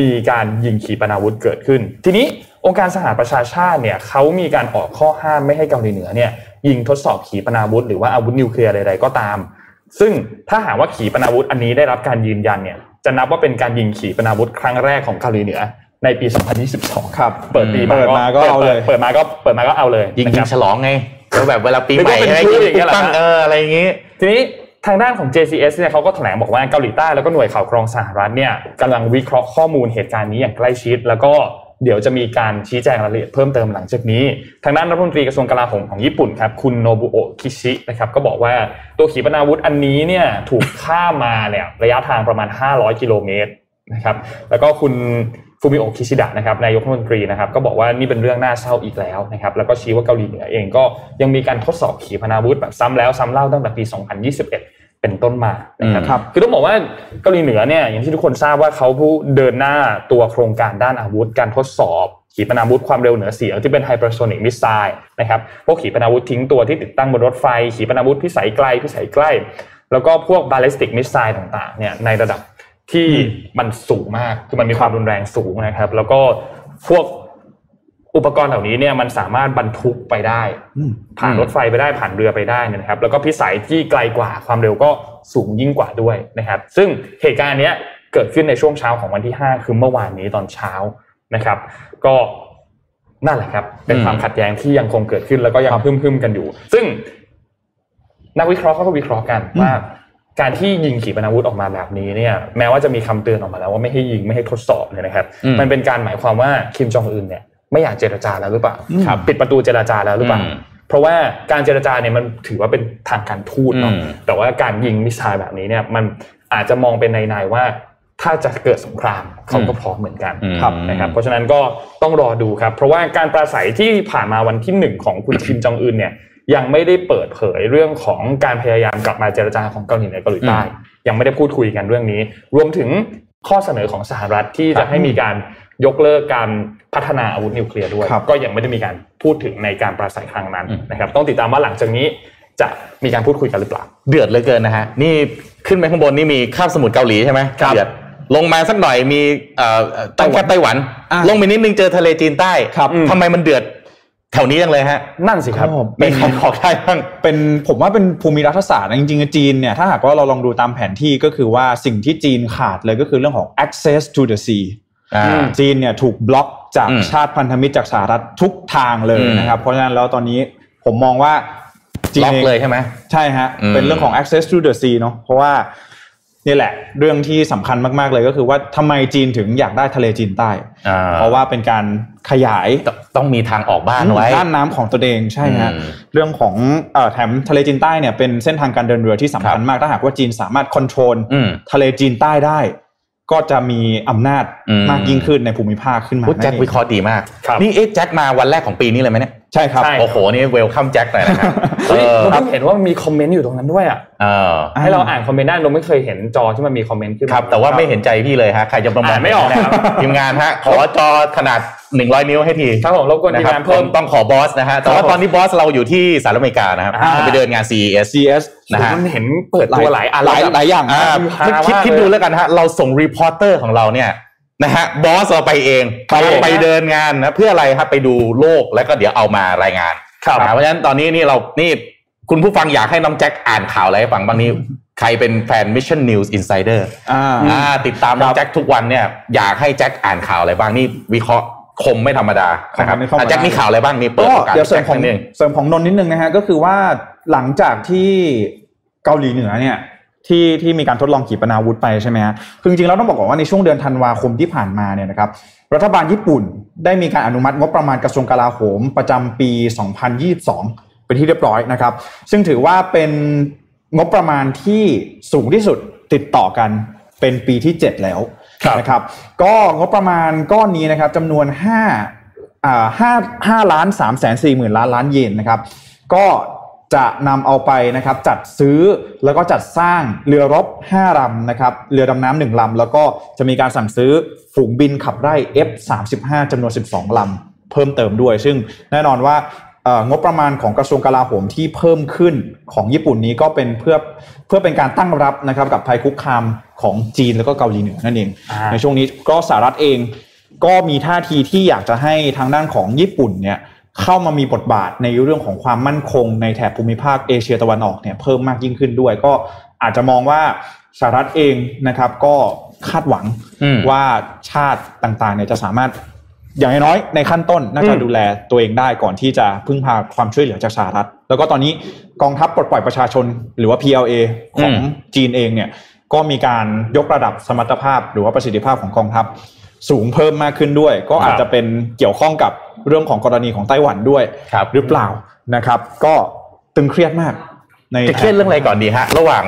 มีการยิงขีปนาวุธเกิดขึ้น ทีนี้องค์การสหประชาชาติเนี่ยเขามีการออกข้อห้ามไม่ให้เกาหลีเหนือเนี่ยยิงทดสอบขีปนาวุธหรือว่าอาวุธนิวเคลียร์ใดๆก็ตาม ซึ่งถ้าหากว่าขีปนาวุธอันนี้ได้รับการยืนยันเนี่ยจะนับว่าเป็นการยิงขีปนาวุธครั้งแรกของเกาหลีเหนือ ในปี 2022 ครับ เปิดปีเปิดมาก็เอาเลย เปิดมาก็เปิดมาก็เอาเลยยิงนะคยิรังบฉลองไงแล้วแบบเวลาปีนึกใหม่ว่าเป็นให้ชื่ยิออย่างเงี้ยเหรอตั้งฮะเอออะไรอย่างงี้ ทีนี้ทางด้านของ JCS เนี่ยเขาก็แถลงบอกว่าเกาหลีใต้แล้วก็หน่วยข่าวกรองสหรัฐเนี่ยกำลังวิเคราะห์ข้อมูลเหตุการณ์นี้อย่างใกล้ชิด แล้วก็เดี๋ยวจะมีการชี้แจงรายละเอียดเพิ่มเติมหลังจากนี้ ทางด้านรัฐมนตรีกระทรวงกลาโหมของญี่ปุ่นครับคุณโนบุโอะคิชินะครับก็บอกว่าตัวขีปนาวุธอันนี้เนี่ยถูกฆ่ามาเนี่ยระยะทางประมาณ 500 กิโลเมตรนะครับแล้วก็คุณ ฟูมิโอะคิชิดะนะครับนายกรัฐมนตรีนะครับก็บอกว่านี่เป็นเรื่องน่าเศร้าอีกแล้วนะครับแล้วก็ชี้ว่าเกาหลีเหนือเองก็ยังมีการทดสอบขีปนาวุธแบบซ้ำแล้วซ้ำเล่าตั้งแต่ปี 2021เป็นต้นมานะครับครับ คือต้องบอกว่าเกาหลีเหนือเนี่ยอย่างที่ทุกคนทราบว่าเขาผู้เดินหน้าตัวโครงการด้านอาวุธ การทดสอบ ขีปนาวุธความเร็วเหนือเสียงที่เป็น hypersonic missile นะครับ พวกขีปนาวุธทิ้งตัวที่ติดตั้งบนรถไฟ ขีปนาวุธพิสัยไกลพิสัยใกล้ แล้วก็พวก ballistic missile ต่างๆเนี่ยในระดับ ที่มันสูงมากคือมันมีความรุนแรงสูงนะครับ แล้วก็พวกอุปกรณ์เหล่านี้เนี่ยมันสามารถบรรทุกไปได้อืมผ่านรถไฟไปได้ผ่านเรือไปได้เนี่ยนะครับ แล้วก็พิสัยที่ไกลกว่าความเร็วก็สูงยิ่งกว่าด้วยนะครับ ซึ่งเหตุการณ์เนี้ยเกิดขึ้นในช่วงเช้าของวันที่ 5 คือเมื่อวานนี้ตอนเช้านะครับ ก็นั่นแหละครับ เป็นอืมความขัดแย้งที่ยังคงเกิดขึ้นแล้วก็ยังพึ่มพึ่มๆกันอยู่ ซึ่งนักวิเคราะห์เขาก็วิเคราะห์กันว่า การที่ยิงขีปนาวุธออกมาแบบนี้เนี่ยแม้ว่าจะมีคำเตือนออกมาแล้วว่าไม่ให้ยิงไม่ให้ทดสอบเนี่ยนะครับอืมมันเป็นการหมายความว่าคิมจองอึนเนี่ยไม่อยากเจรจาแล้วหรือเปล่าครับปิดประตูเจรจาแล้วหรือเปล่าอืมเพราะว่าการเจรจาเนี่ยมันถือว่าเป็นทางการทูตเนาะอืมแต่ว่าการยิงมิสไซล์แบบนี้เนี่ยมันอาจจะมองเป็นในๆว่าถ้าจะเกิดสงครามเขาก็พร้อมเหมือนกันอืมครับนะครับ เพราะฉะนั้นก็ต้องรอดูครับ เพราะว่าการปราศัยที่ผ่านมาวันที่หนึ่งของคุณคิมจองอึนเนี่ย ยังไม่ได้เปิดเผยเรื่องของการพยายามกลับมาเจรจาของเกาหลีเหนือเกาหลีใต้ยังไม่ได้พูดคุยกันเรื่องนี้ รวมถึงข้อเสนอของสหรัฐที่จะให้มีการยกเลิกการพัฒนาอาวุธนิวเคลียร์ด้วยครับก็ยังไม่ได้มีการพูดถึงในการปราศัยครั้งนั้นอืมนะครับ ต้องติดตามว่าหลังจากนี้จะมีการพูดคุยกันหรือเปล่า เดือดเหลือเกินนะฮะนี่ขึ้นไปข้างบนนี่มีคาบสมุทรเกาหลีใช่ไหมครับเดือดลงมาสักหน่อยมีเอ่อตั้งแคบไต้หวันอะลงไปนิดนึงเจอทะเลจีนใต้ครับทำไมมันเดือด แถวนี้จังเลยฮะ นั่นสิครับก็ไม่ใครบอกได้บ้างเป็นผมว่าเป็นภูมิรัฐศาสตร์นะจริงๆจีนเนี่ยถ้าหากว่าเราลองดูตามแผนที่ก็คือว่าสิ่งที่จีนขาดเลยก็คือเรื่องของ access to the sea อ่าอืมจีนเนี่ยถูกบล็อกจากอืมชาติพันธมิตรจากสหรัฐทุกทางเลยอืมนะครับ เพราะฉะนั้นแล้วตอนนี้ผมมองว่าจีนล็อกองเลยใช่ไหมใช่ฮะอืมเป็นเรื่องของ access to the sea เนาะเพราะว่า นี่แหละ เรื่องที่สำคัญมากๆเลยก็คือว่าทำไมจีนถึงอยากได้ทะเลจีนใต้อ่าเพราะว่าเป็นการขยายต้องต้องมีทางออกบ้านไว้ด้านน้ำของตัวเองใช่ฮะอืมเรื่องของเอ่อแถมทะเลจีนใต้เนี่ยเป็นเส้นทางการเดินเรือที่สำคัญครับมากถ้าหากว่าจีนสามารถคอนโทรลอืมทะเลจีนใต้ได้ ก็จะมีอำนาจอืมมากยิ่งขึ้นในภูมิภาคขึ้นมาพูดแจ็คนั่นเองวิเคราะห์ดีมากครับนี่เอ๊ะแจ็คมาวันแรกของปีนี้เลยไหมเนี่ย ใช่ครับใช่โอ้โหนี่เว welcome แจ็คหน่อยนะครับเฮ้ยเออเราเพิ่งเห็นว่ามันมีคอมเมนต์อยู่ตรงนั้นด้วยอะเออให้เราอ่านคอมเมนต์ได้เราไม่เคยเห็นจอที่มันมีคอมเมนต์ขึ้นครับแต่ว่าไม่เห็นใจพี่เลยฮะใครจะประมาณอ่านไม่ออกนะครับทีมงานฮะขอจอขนาด 100 นิ้วให้ทีครับผมรบกวนทีมนะครับงานเพิ่มผมต้องขอบอสนะฮะแต่ว่าครับผมตอนนี้บอสเราอยู่ที่สหรัฐอเมริกานะครับอ่าไปเดินงาน CES CS นะฮะผมเห็นเปิดตัวหลายอันหลายแวหลายอย่างอ่าฮาคิดมากคิดเลยดูแล้วกันฮะเราส่ง reporter ของเราเนี่ย นะฮะบอสเราไปเองครับผมไปเดินงานนะเพื่ออะไรครับไปดูโลกแล้วก็เดี๋ยวเอามารายงานครับนะเพราะฉะนั้นตอนนี้นี่เรานี่คุณผู้ฟังอยากให้น้องแจ็คอ่านข่าวอะไรให้ฟังบ้างนี่ใครเป็นแฟน Mission News Insider อ่าอ่าติดตามน้องแจ็คทุกวันเนี่ยอยากให้แจ็คอ่านข่าวอะไรบ้างนี่วิเคราะห์คมไม่ธรรมดานะครับคมไม่ธรรมดาอะแจ็คมีข่าวอะไรบ้างนี่เปิดก็โอกาสเดี๋ยวเสริมแจ็คของนิดนึงเสริมของนนท์นิดนึงนะฮะก็คือว่าหลังจากที่เกาหลีเหนือเนี่ย ที่ที่มีการทดลองขีปนาวุธไปใช่ไหมฮะคือจริงๆแล้วต้องบอกก่อนว่าในช่วงเดือนธันวาคมที่ผ่านมาเนี่ยนะครับรัฐบาลญี่ปุ่นได้มีการอนุมัติงบประมาณกระทรวงกลาโหมประจำปี 2022 เป็นที่เรียบร้อยนะครับ ซึ่งถือว่าเป็นงบประมาณที่สูงที่สุดติดต่อกันเป็นปีที่ 7 แล้วครับนะครับ ก็งบประมาณก้อนนี้นะครับจำนวน5อ่าห้าห้าล้านสามแสนสี่หมื่นล้านล้านเยนนะครับ ก็ จะนำเอาไปนะครับจัดซื้อแล้วก็จัดสร้างเรือรบ 5ลำนะครับเรือดำน้ำหนึ่งลำแล้วก็จะมีการสั่งซื้อฝูงบินขับไล่ F35 จำนวน 12ลำเพิ่มเติมด้วย ซึ่งแน่นอนว่าเอ่องบประมาณของกระทรวงกลาโหมที่เพิ่มขึ้นของญี่ปุ่นนี้ก็เป็นเพื่อเพื่อเป็นการตั้งรับนะครับกับภัยคุกคามของจีนแล้วก็เกาหลีเหนือนั่นเองอ่าในช่วงนี้ก็สหรัฐเองก็มีท่าทีที่อยากจะให้ทางด้านของญี่ปุ่นเนี่ย เข้ามามีบทบาทในเรื่องของความมั่นคงในแถบภูมิภาคเอเชียตะวันออกเนี่ยเพิ่มมากยิ่งขึ้นด้วย ก็อาจจะมองว่าสหรัฐเองนะครับ ก็คาดหวังอืมว่าชาติต่างๆเนี่ยจะสามารถอย่างน้อยๆในขั้นต้นน่าจะอืมดูแลตัวเองได้ก่อนที่จะพึ่งพาความช่วยเหลือจากสหรัฐ แล้วก็ตอนนี้กองทัพปลดปล่อยประชาชน หรือว่า PLA ของอืมจีนเองเนี่ยก็มีการยกระดับสมรรถภาพ หรือว่าประสิทธิภาพของกองทัพ สูงเพิ่มมากขึ้นด้วย ก็อาจจะเป็นเกี่ยวข้องกับเรื่องของกรณีของไต้หวันด้วยครับหรือเปล่านะครับ ก็ตึงเครียดมากในจะเครียดเรื่องอะไรก่อนดีฮะระหว่าง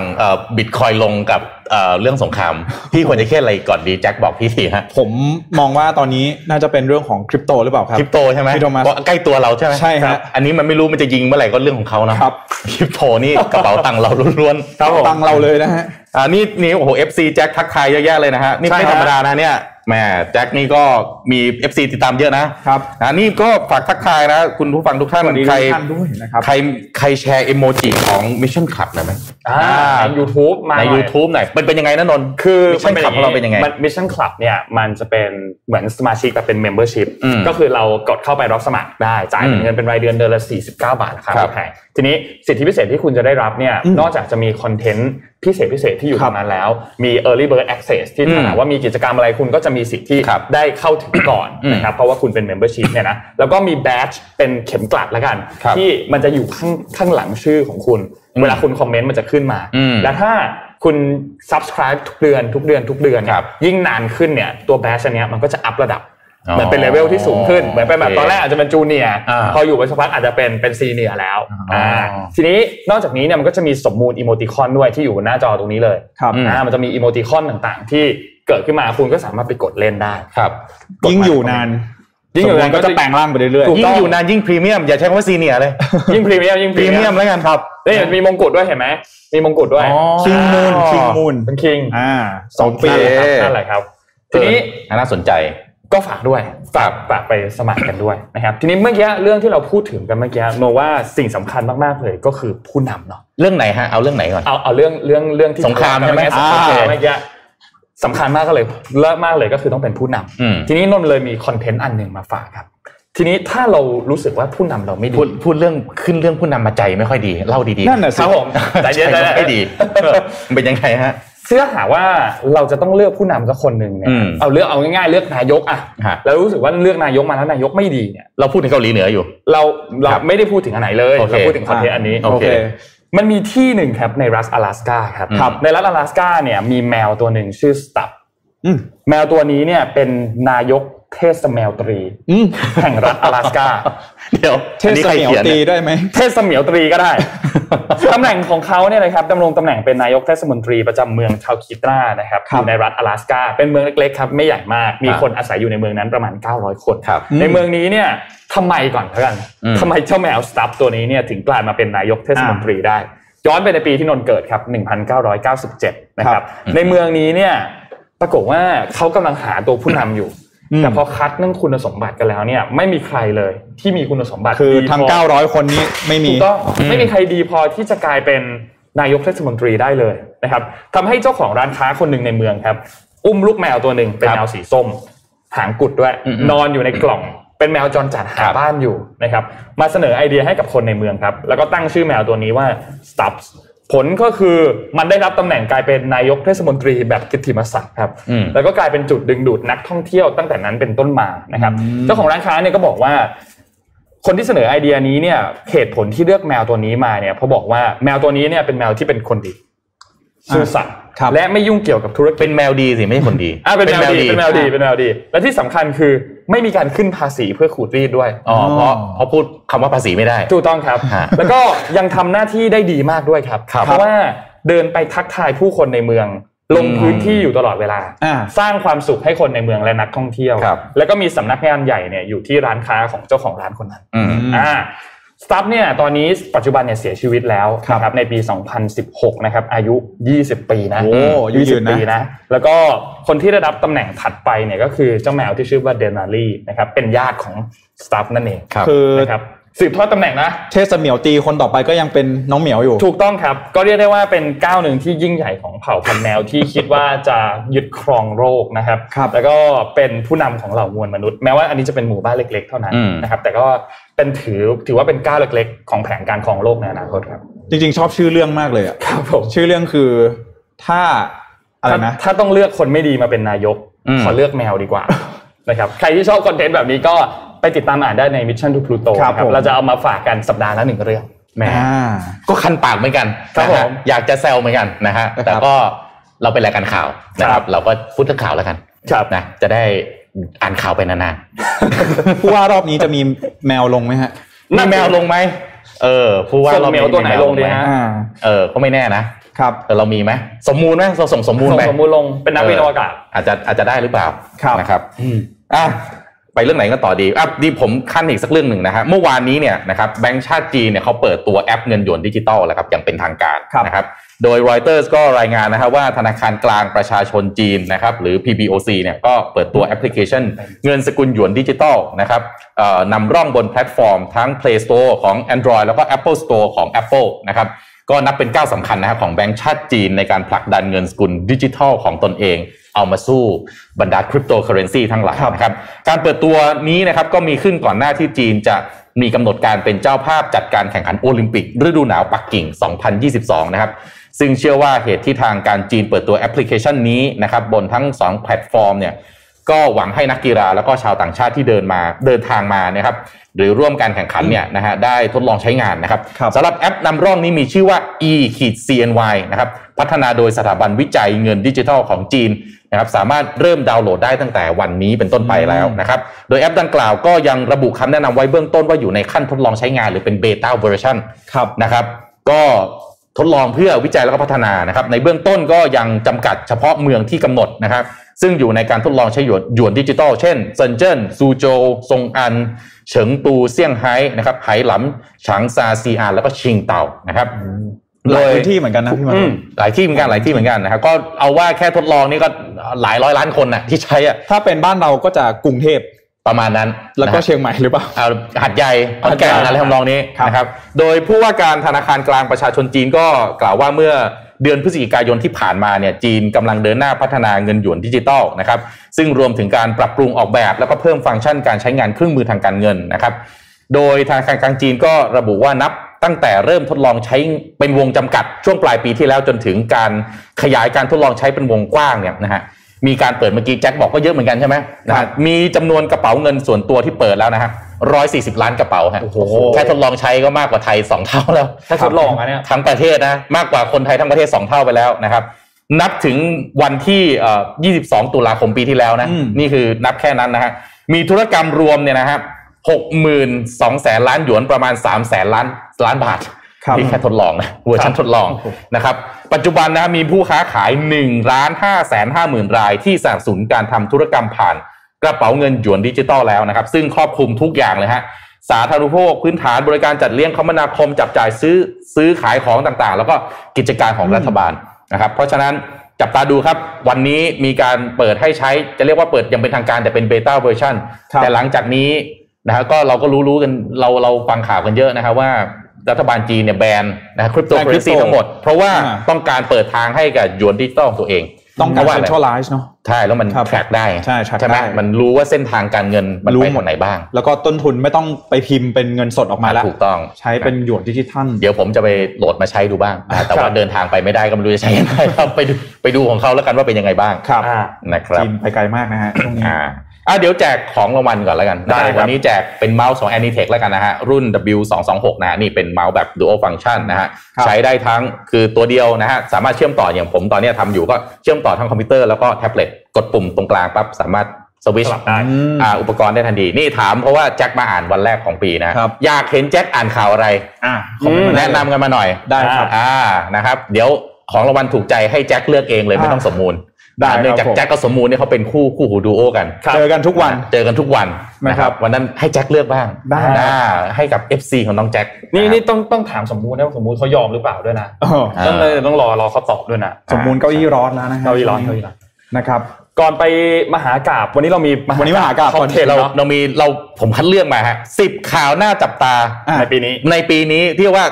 บิตคอยลงกับเอ่อเรื่องสงครามพี่ควรจะเครียดอะไรก่อนดีแจ็คบอกพี่ทีฮะผมมองว่าตอนนี้น่าจะเป็นเรื่องของคริปโตหรือเปล่าครับคริปโตใช่ไหมพี่โทมัสเพราะใกล้ตัวเราใช่ไหมใช่ฮะครับอันนี้มันไม่รู้มันจะยิงเมื่อไหร่ก็เรื่องของเขานะครับคริปโตนี่กระเป๋าตังค์เราล้วนๆครับผมตังเราเลยนะฮะอ่านี่นี่โอ้โห FC แจ็คทักทายเยอะแยะเลยนะฮะนี่ใช่ไม่ฮะธรรมดานะเนี่ย แหม่แจ็คนี่ก็มี FC ติดตามเยอะนะครับอ่านี่ก็ฝากทักทายนะ คุณผู้ฟังทุกท่านสวัสดีใครทุกท่านด้วยนะครับใครใครแชร์เอโมจิของ Mission Club หน่อยไหมอ่าใน YouTube มาในหน่อย YouTube หน่อยมันเป็นยังไงนะนนท์คือ Mission Club ของเราเป็นยังไง Mission Club เนี่ยมันจะเป็นเหมือนสมาชิกแบบเป็น membership อืมก็คือเรากดเข้าไปรับสมัครได้จ่ายเป็นอืมเงินเป็นรายเดือนเดือนละ49 บาทนะครับครับแพงทีนี้สิทธิพิเศษที่คุณจะได้รับเนี่ยอืมนอกจากจะมีคอนเทนต์ พิเศษพิเศษที่อยู่ครัตบรงนั้นแล้ว มี early bird access ที่อืมถ้าหากว่ามีกิจกรรมอะไรคุณก็จะมีสิทธิ์ที่ครับได้เข้าถึงก่อนอืมนะครับเพราะว่าคุณเป็น membership เนี่ยนะแล้วก็มี badge เป็นเข็มกลัดแล้วกันครับที่มันจะอยู่ข้างข้างหลังชื่อของคุณอืมเวลาคุณคอมเมนต์มันจะขึ้นมาอืมและถ้าคุณ subscribe ทุกเดือนทุกเดือนทุกเดือนเนี่ครัยบยิ่งนานขึ้นเนี่ยตัวแบชอันเนี้ยมันก็จะอัพระดับอ๋อ เหมือนเป็นเลเวลที่สูงขึ้นเหมือนเป็นแบบโอเคตอนแรกอาจจะเป็น junior อ่าพออยู่ไปสักพักอาจจะเป็นเป็น senior แล้วอ๋ออ่าทีนี้นอกจากนี้เนี่ยมันก็จะมีสมมูล emoticon ด้วยที่อยู่บนหน้าจอตรงนี้เลยครับอืมอ่ามันจะมี emoticon ต่างๆ ที่เกิดขึ้นมาคุณก็สามารถไปกดเล่นได้ครับ ยิ่งอยู่นานยิ่งอยู่นานก็จะแปลงร่างไปเรื่อยถูกยิ่งอยู่นานยิ่งพรีเมียมอย่าใช้คำว่า senior เลยยิ่งพรีเมียมยิ่งพรีเมียมแล้วกันครับเอ้ยมีมงกุฎด้วยเห็นไหมมีมงกุฎด้วยอ๋อ King Moon King Moon เป็น king อ่าสองปีโอเคนั่นแหละครับทีนี้เออน่าสนใจ ก็ฝากด้วยฝากฝากไปสมัครกันด้วยนะครับทีนี้เมื่อกี้เรื่องที่เราพูดถึงกันเมื่อกี้โนว่าสิ่งสำคัญมากๆเลยก็คือผู้นำเนาะเรื่องไหนฮะเอาเรื่องไหนก่อนเอาเอาเรื่องเรื่องเรื่องที่สงครามใช่ไหมสงครามอ่าเมื่อกี้สำคัญมากก็เลยเลิศมากเลยก็คือต้องเป็นผู้นำอืมทีนี้นนท์เลยมีคอนเทนต์อันหนึ่งมาฝากครับ ทีนี้ถ้าเรารู้สึกว่าผู้นำเราไม่ดีพูดพูดเรื่องขึ้นเรื่องผู้นำมาใจไม่ค่อยดีเล่าดีๆนั่นน่ะสิครับผมใจเย็นใจใจเย็นไม่ดีเออมันเป็นยังไงฮะ เสื้อหาว่าเราจะต้องเลือกผู้นำสักคนหนึ่งเนี่ย อืม เอาเลือกเอาง่ายๆเลือกนายกอะ ฮะ แล้วรู้สึกว่าเลือกนายกมาแล้วนายกไม่ดีเนี่ย เราพูดถึงเกาหลีเหนืออยู่ เราเรา ครับ ไม่ได้พูดถึงอันไหนเลย โอเค เราพูดถึงคอนเทนต์อันนี้ โอเค มันมีที่หนึ่งครับในรัฐ阿拉斯าครับ ครับ ในรัฐ阿拉斯าเนี่ยมีแมวตัวหนึ่งชื่อสตับ อืม แมวตัวนี้เนี่ยเป็นนายกเทศแมวตรี อืม แห่งรัฐ阿拉斯า เดี๋ยว เท อัน ศ นี้ใคร เหมียว เขียน ตี เนี่ย ได้ไหม เทศเหมียวตรีก็ได้ ตำแหน่งของเขาเนี่ยนะครับดำรงตำแหน่งเป็นนายกเทศมนตรีประจำเมืองชาวคิตรานะครับ ครับอยู่ในรัฐ阿拉斯าเป็นเมืองเล็กๆครับไม่ใหญ่มากมี ครับ คนอาศัยอยู่ในเมืองนั้นประมาณ 900 คน ครับ ในเมืองนี้เนี่ยทำไมก่อนเท่ากัน อืม ทำไมเจ้าแมวสตัฟตัวนี้เนี่ยถึงกลายมาเป็นนายกเทศมนตรีได้ ย้อนไปในปีที่นนท์เกิดครับ 1997 นะครับ ในเมืองนี้เนี่ยปรากฏว่าเขากำลังหาตัวผู้นำอยู่ อืม แต่พอคัดเรื่องคุณสมบัติกันแล้วเนี่ยไม่มีใครเลยที่มีคุณสมบัติคือดีทั้งพอ900 คนนี้ไม่มีถูกต้องไม่มีใครดีพอที่จะกลายเป็นนายกเทศมนตรีได้เลยนะครับทำให้เจ้าของร้านค้าคนหนึ่งในเมืองครับ อุ้มลูกแมวตัวหนึ่งเป็นครับแมวสีส้ม หางกุดด้วยอืมนอนอยู่ในกล่อง เป็นแมวจรจัดหาครับบ้านอยู่นะครับ มาเสนอไอเดียให้กับคนในเมืองครับ แล้วก็ตั้งชื่อแมวตัวนี้ว่า Stubbs ผลก็คือมันได้รับตำแหน่งกลายเป็นนายกเทศมนตรีแบบกิตติมศักดิ์ครับอืมแล้วก็กลายเป็นจุดดึงดูดนักท่องเที่ยวตั้งแต่นั้นเป็นต้นมานะครับ เจ้าของร้านค้าเนี่ยก็บอกว่า คนที่เสนอไอเดียนี้เนี่ยเหตุผลที่เลือกแมวตัวนี้มาเนี่ยเพราะบอกว่าแมวตัวนี้เนี่ยเป็นแมวที่เป็นคนดีซื่อสัตย์ครับและไม่ยุ่งเกี่ยวกับธุรกิจเป็นแมวดีสิไม่ใช่คนดีอ่าเป็นแมวดีเป็นแมวดีอ่าเป็นแมวดี และที่สำคัญคือ ไม่มีการขึ้นภาษีเพื่อขูดรีดด้วยอ๋อเพราะเพราะพูดคำว่าภาษีไม่ได้ถูกต้องครับฮะแล้วก็ยังทำหน้าที่ได้ดีมากด้วยครับครับ เพราะว่าเดินไปทักทายผู้คนในเมืองลงอืมพื้นที่อยู่ตลอดเวลาอ่าสร้างความสุขให้คนในเมืองและนักท่องเที่ยวครับแล้วก็มีสำนักงานใหญ่เนี่ยอยู่ที่ร้านค้าของเจ้าของร้านคนนั้นอืมอ่า สตัฟเนี่ยตอนนี้ปัจจุบันเนี่ยเสียชีวิตแล้วครับนะครับในปี 2016 นะครับอายุ 20 ปีนะโอ้อายุยืนนะ20ปีนะ แล้วก็คนที่ได้รับตำแหน่งถัดไปเนี่ยก็คือเจ้าแมวที่ชื่อว่าเดนารีนะครับเป็นญาติของสตัฟนั่นเองครับคือนะครับสืบทอดตำแหน่งนะเทศเหมียวตีคนต่อไปก็ยังเป็นน้องเหมียวอยู่ ถูกต้องครับ ก็เรียกได้ว่าเป็นก้าวหนึ่งที่ยิ่งใหญ่ของเผ่าพันธุ์แมวที่คิดว่าจะยึดครองโลกนะครับครับแล้วก็เป็นผู้นำของเหล่ามวลมนุษย์ แม้ว่าอันนี้จะเป็นหมู่บ้านเล็กๆ เท่านั้นอืมนะครับแต่ก็ เป็นถือถือว่าเป็นก้าวเล็กๆ ของแผนการครองโลกในอนาคตครับ จริงๆ ชอบชื่อเรื่องมากเลยอะครับผมชื่อเรื่องคือถ้าอะไรนะถ้าถ้าต้องเลือกคนไม่ดีมาเป็นนายกอืมขอเลือกแมวดีกว่านะครับใครที่ชอบคอนเทนต์แบบนี้ก็ไปติดตามอ่านได้ใน Mission to Pluto ครับนะครับผมเราจะเอามาฝากกันสัปดาห์ละหนึ่งเรื่องแหมอ่าก็คันปากเหมือนกันครับนะฮะผมอยากจะแซวเหมือนกันนะฮะนะครับแต่ก็เราเป็นรายการข่าวนะคครัรับบเราก็พูดถึงข่าวแล้วกันครับนะจะได้ อ่านข่าวไปนานผู้ว่ารอบนี้จะมีแมวลงไหมฮะๆมีแมวลงไหมเออผู้ว่าส่งเราแมวตัวไหนลงดีฮะอ่าเออก็ไม่แน่นะครับเออเรามีไหมสมมูลไหมเราส่งสมมูลส่งไปสมมูลลงเป็นนักบินอวกาศอาจจะอาจจะได้หรือเปล่าครับนะครับอะไปเรื่องไหนกันต่อดีอะดีผมขั้นอีกสักเรื่องหนึ่งนะฮะเมื่อวานนี้เนี่ยนะครับแบงก์ชาติจีนเนี่ยเขาเปิดตัวแอปเงินหยวนดิจิตอลแล้วครับอย่างเป็นทางการครับนะครับ โดย Reuters ก็รายงานนะครับว่าธนาคารกลางประชาชนจีนนะครับหรือ PBOC เนี่ยก็เปิดตัวแอปพลิเคชัน เงินสกุลหยวนดิจิตอลนะครับนำร่องบนแพลตฟอร์มทั้ง Play Store ของ Android แล้วก็ Apple Store ของ Apple นะครับก็นับเป็นก้าวสำคัญนะครับของแบงก์ชาติจีนในการผลักดันเงินสกุลดิจิทัลของตนเอง เอามาสู้บรรดาคริปโตเคอเรนซีทั้งหลายนะครับการเปิดตัวนี้นะครับก็มีขึ้นก่อนหน้าที่จีนจะมีกำหนดการเป็นเจ้าภาพจัดการแข่งขันโอลิมปิกฤดูหนาวปักกิ่ง 2022 นะครับ ซึ่งเชื่อว่าเหตุที่ทางการจีนเปิดตัวแอปพลิเคชันนี้นะครับบนทั้ง 2 แพลตฟอร์มเนี่ยก็หวังให้นักกีฬาแล้วก็ชาวต่างชาติที่เดินมาเดินทางมานะครับหรือร่วมการแข่งขันเนี่ยนะฮะได้ทดลองใช้งานนะครับครับสำหรับแอปนำร่องนี้มีชื่อว่า e-CNY นะครับพัฒนาโดยสถาบันวิจัยเงินดิจิทัลของจีนนะครับสามารถเริ่มดาวน์โหลดได้ตั้งแต่วันนี้เป็นต้นไปแล้วนะครับโดยแอปดังกล่าวก็ยังระบุคำแนะนำไว้เบื้องต้นว่าอยู่ในขั้นทดลองใช้งานหรือเป็น beta versionครับนะครับก็ ทดลองเพื่อวิจัยแล้วก็พัฒนานะครับในเบื้องต้นก็ยังจำกัดเฉพาะเมืองที่กำหนดนะครับซึ่งอยู่ในการทดลองใช้หยวนหยวนดิจิตอลเช่นเซินเจิ้นซูโจวสงอัน เฉิงตูเซี่ยงไฮ้นะครับไหหลำฉางซาซีอานแล้วก็ชิงเต่านะครับหลายพื้นที่เหมือนกันนะพี่มันอืมหลายที่เหมือนกันหลายที่เหมือนกันนะครับก็เอาว่าแค่ทดลองนี่ก็หลายร้อยล้านคนนะที่ใช้อะถ้าเป็นบ้านเราก็จะกรุงเทพ ประมาณนั้น แล้วก็นะฮะเชียงใหม่หรือเปล่าเอาหัดใหญ่ขอนแก่นหัดใหญ่อะไรทำนองนี้ครับนะครับโดยผู้ว่าการธนาคารกลางประชาชนจีนก็กล่าวว่าเมื่อเดือนพฤศจิกายนที่ผ่านมาเนี่ยจีนกำลังเดินหน้าพัฒนาเงินหยวนดิจิตอลนะครับซึ่งรวมถึงการปรับปรุงออกแบบ แล้วก็เพิ่มฟังก์ชันการใช้งานเครื่องมือทางการเงินนะครับโดยธนาคารกลางจีนก็ระบุว่านับตั้งแต่เริ่มทดลองใช้เป็นวงจำกัดช่วงปลายปีที่แล้วจนถึงการขยายการทดลองใช้เป็นวงกว้างเนี่ยนะฮะ มีการเปิดเมื่อกี้แจ็คบอกก็เยอะเหมือนกันใช่ไหมนะฮะมีจำนวนกระเป๋าเงินส่วนตัวที่เปิดแล้วนะฮะร้อยสี่สิบล้านกระเป๋าฮะโอ้โหแค่ทดลองใช้ก็มากกว่าไทยสองเท่าแล้วถ้าทดลองอะเนี่ยทั้งประเทศนะมากกว่าคนไทยทั้งประเทศสองเท่าไปแล้วนะครับ นับถึงวันที่เอ่อ22 ตุลาคมปีที่แล้วนะอืมนี่คือนับแค่นั้นนะฮะมีธุรกรรมรวมเนี่ยนะครับหกหมื่นสองแสนล้านหยวนประมาณ3ามแสนล้านล้านบาทครับ นี่แค่ทดลองนะเวอร์ชันทดลองนะครับปัจจุบันนะมีผู้ค้าขาย1ล้าน5แสน5หมื่นรายที่สนับสนุนการทำธุรกรรมผ่านกระเป๋าเงินหยวนดิจิตอลแล้วนะครับ ซึ่งครอบคลุมทุกอย่างเลยฮะสาธารณูปโภคพื้นฐานบริการจัดเลี้ยงคมนาคมจับจ่ายซื้อซื้อขายของต่างๆ แล้วก็กิจการของรัฐบาลนะครับ เพราะฉะนั้นจับตาดูครับ วันนี้มีการเปิดให้ใช้จะเรียกว่าเปิดยังเป็นทางการแต่เป็นเบต้าเวอร์ชันครับแต่หลังจากนี้นะฮะก็เราก็รู้รู้ๆกันเราเราฟังข่าวกันเยอะนะครับว่า รัฐบาลจีนเนี่ยแบนนะคริปโตแบน currency crypto ทั้งหมด เพราะว่าอ่าต้องการเปิดทางให้กับหยวนดิจิตอลของตัวเอง ต้องการราะว่าอะไร centralize เนาะใช่แล้วมันครับ track ได้ใช่ track ใช่ไหมได้มันรู้ว่าเส้นทางการเงินมันรู้ไปหมดทางไหนบ้าง แล้วก็ต้นทุนไม่ต้องไปพิมพ์เป็นเงินสดออกมาแล้วถูกต้องใช้เป็นหยวนดิจิทัล เดี๋ยวผมจะไปโหลดมาใช้ดูบ้างนะแต่ว่าเดินทางไปไม่ได้ก็ไม่รู้จะใช้ยังไงครับไปดูไปดูของเขาแล้วกันว่าเป็นยังไงบ้างครับอ่านะครับจีนไปไกลมากนะฮะช่วงนี้ อ่าอะเดี๋ยวแจกของรางวัลก่อนแล้วกันได้ครับวันนี้แจกเป็นเมาส์ของ Anitech แล้วกันนะฮะ รุ่น W226 นะฮะนี่เป็นเมาส์แบบ Dual Function นะฮะครับใช้ได้ทั้งคือตัวเดียวนะฮะ สามารถเชื่อมต่ออย่างผมตอนนี้ทำอยู่ก็เชื่อมต่อทั้งคอมพิวเตอร์แล้วก็แท็บเล็ตกดปุ่มตรงกลางปั๊บสามารถสวิตช์สลับได้อืมอ่าอุปกรณ์ได้ทันที นี่ถามเพราะว่าแจ็คมาอ่านวันแรกของปีนะครับอยากเห็นแจ็คอ่านข่าวอะไรอะคอมเมนต์มาได้แนะนำกันมาหน่อยได้ครับอ่านะครับ เดี๋ยวของรางวัลถูกใจให้แจ็คเลือกเองเลยไม่ต้องสมมูล ได้ครับเนื่องจากผมแจ็คกับสมมูลเนี่ยเขาเป็นคู่คู่หูดูโอกันเจอกันทุกวันเจอกันทุกวันนะนะคครัรับบวันนั้นให้แจ็คเลือกบ้างได้นะให้กับ FC ของน้องแจ็คนี่ะครับนี่ต้องต้องถามสมมูลนะว่าสมมูลเขายอมหรือเปล่าด้วยนะเอออ่าต้องเลยต้องรอรอเขาตอบด้วยนะสมมูลเก้าอี้ร้อนแล้วนะฮะเก้าอี้ร้อนเก้าอี้ร้อนนะครับก่อนไปมหากราบวันนี้เรามีวันนี้มหากาพย์คอนเทนต์เราเนาะเรามีเราผมคัดเลือกมาฮะสิบข่าวหน้าจับตาอะในปีนี้ ในปีนี้ที่ว่า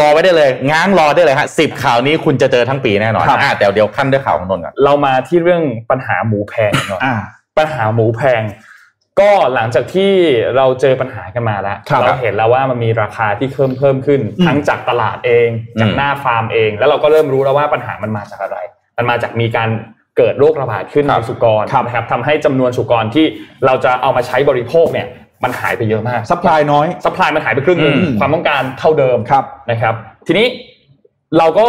รอไว้ได้เลยง้างรอได้เลยฮะสิบข่าวนี้คุณจะเจอทั้งปีแน่นอนครับอ่าแต่เดี๋ยวขั้นด้วยข่าวของนนท์ก่อนเรามาที่เรื่องปัญหาหมูแพงก่อนอ่าปัญหาหมูแพง ก็หลังจากที่เราเจอปัญหากันมาแล้วครับเราเห็นแล้วว่ามันมีราคาที่เพิ่มเพิ่มขึ้นอืมทั้งจากตลาดเอง จากอืมหน้าฟาร์มเอง แล้วเราก็เริ่มรู้แล้วว่าปัญหามันมาจากอะไร มันมาจากมีการเกิดโรคระบาดขึ้นครับในสุกรนะครับทำให้จำนวนสุกรที่เราจะเอามาใช้บริโภคเนี่ย มันหายไปเยอะมาก supply น้อย supply มันหายไปครึ่งหนึ่งอืมความต้องการเท่าเดิมครับนะครับ ทีนี้เราก็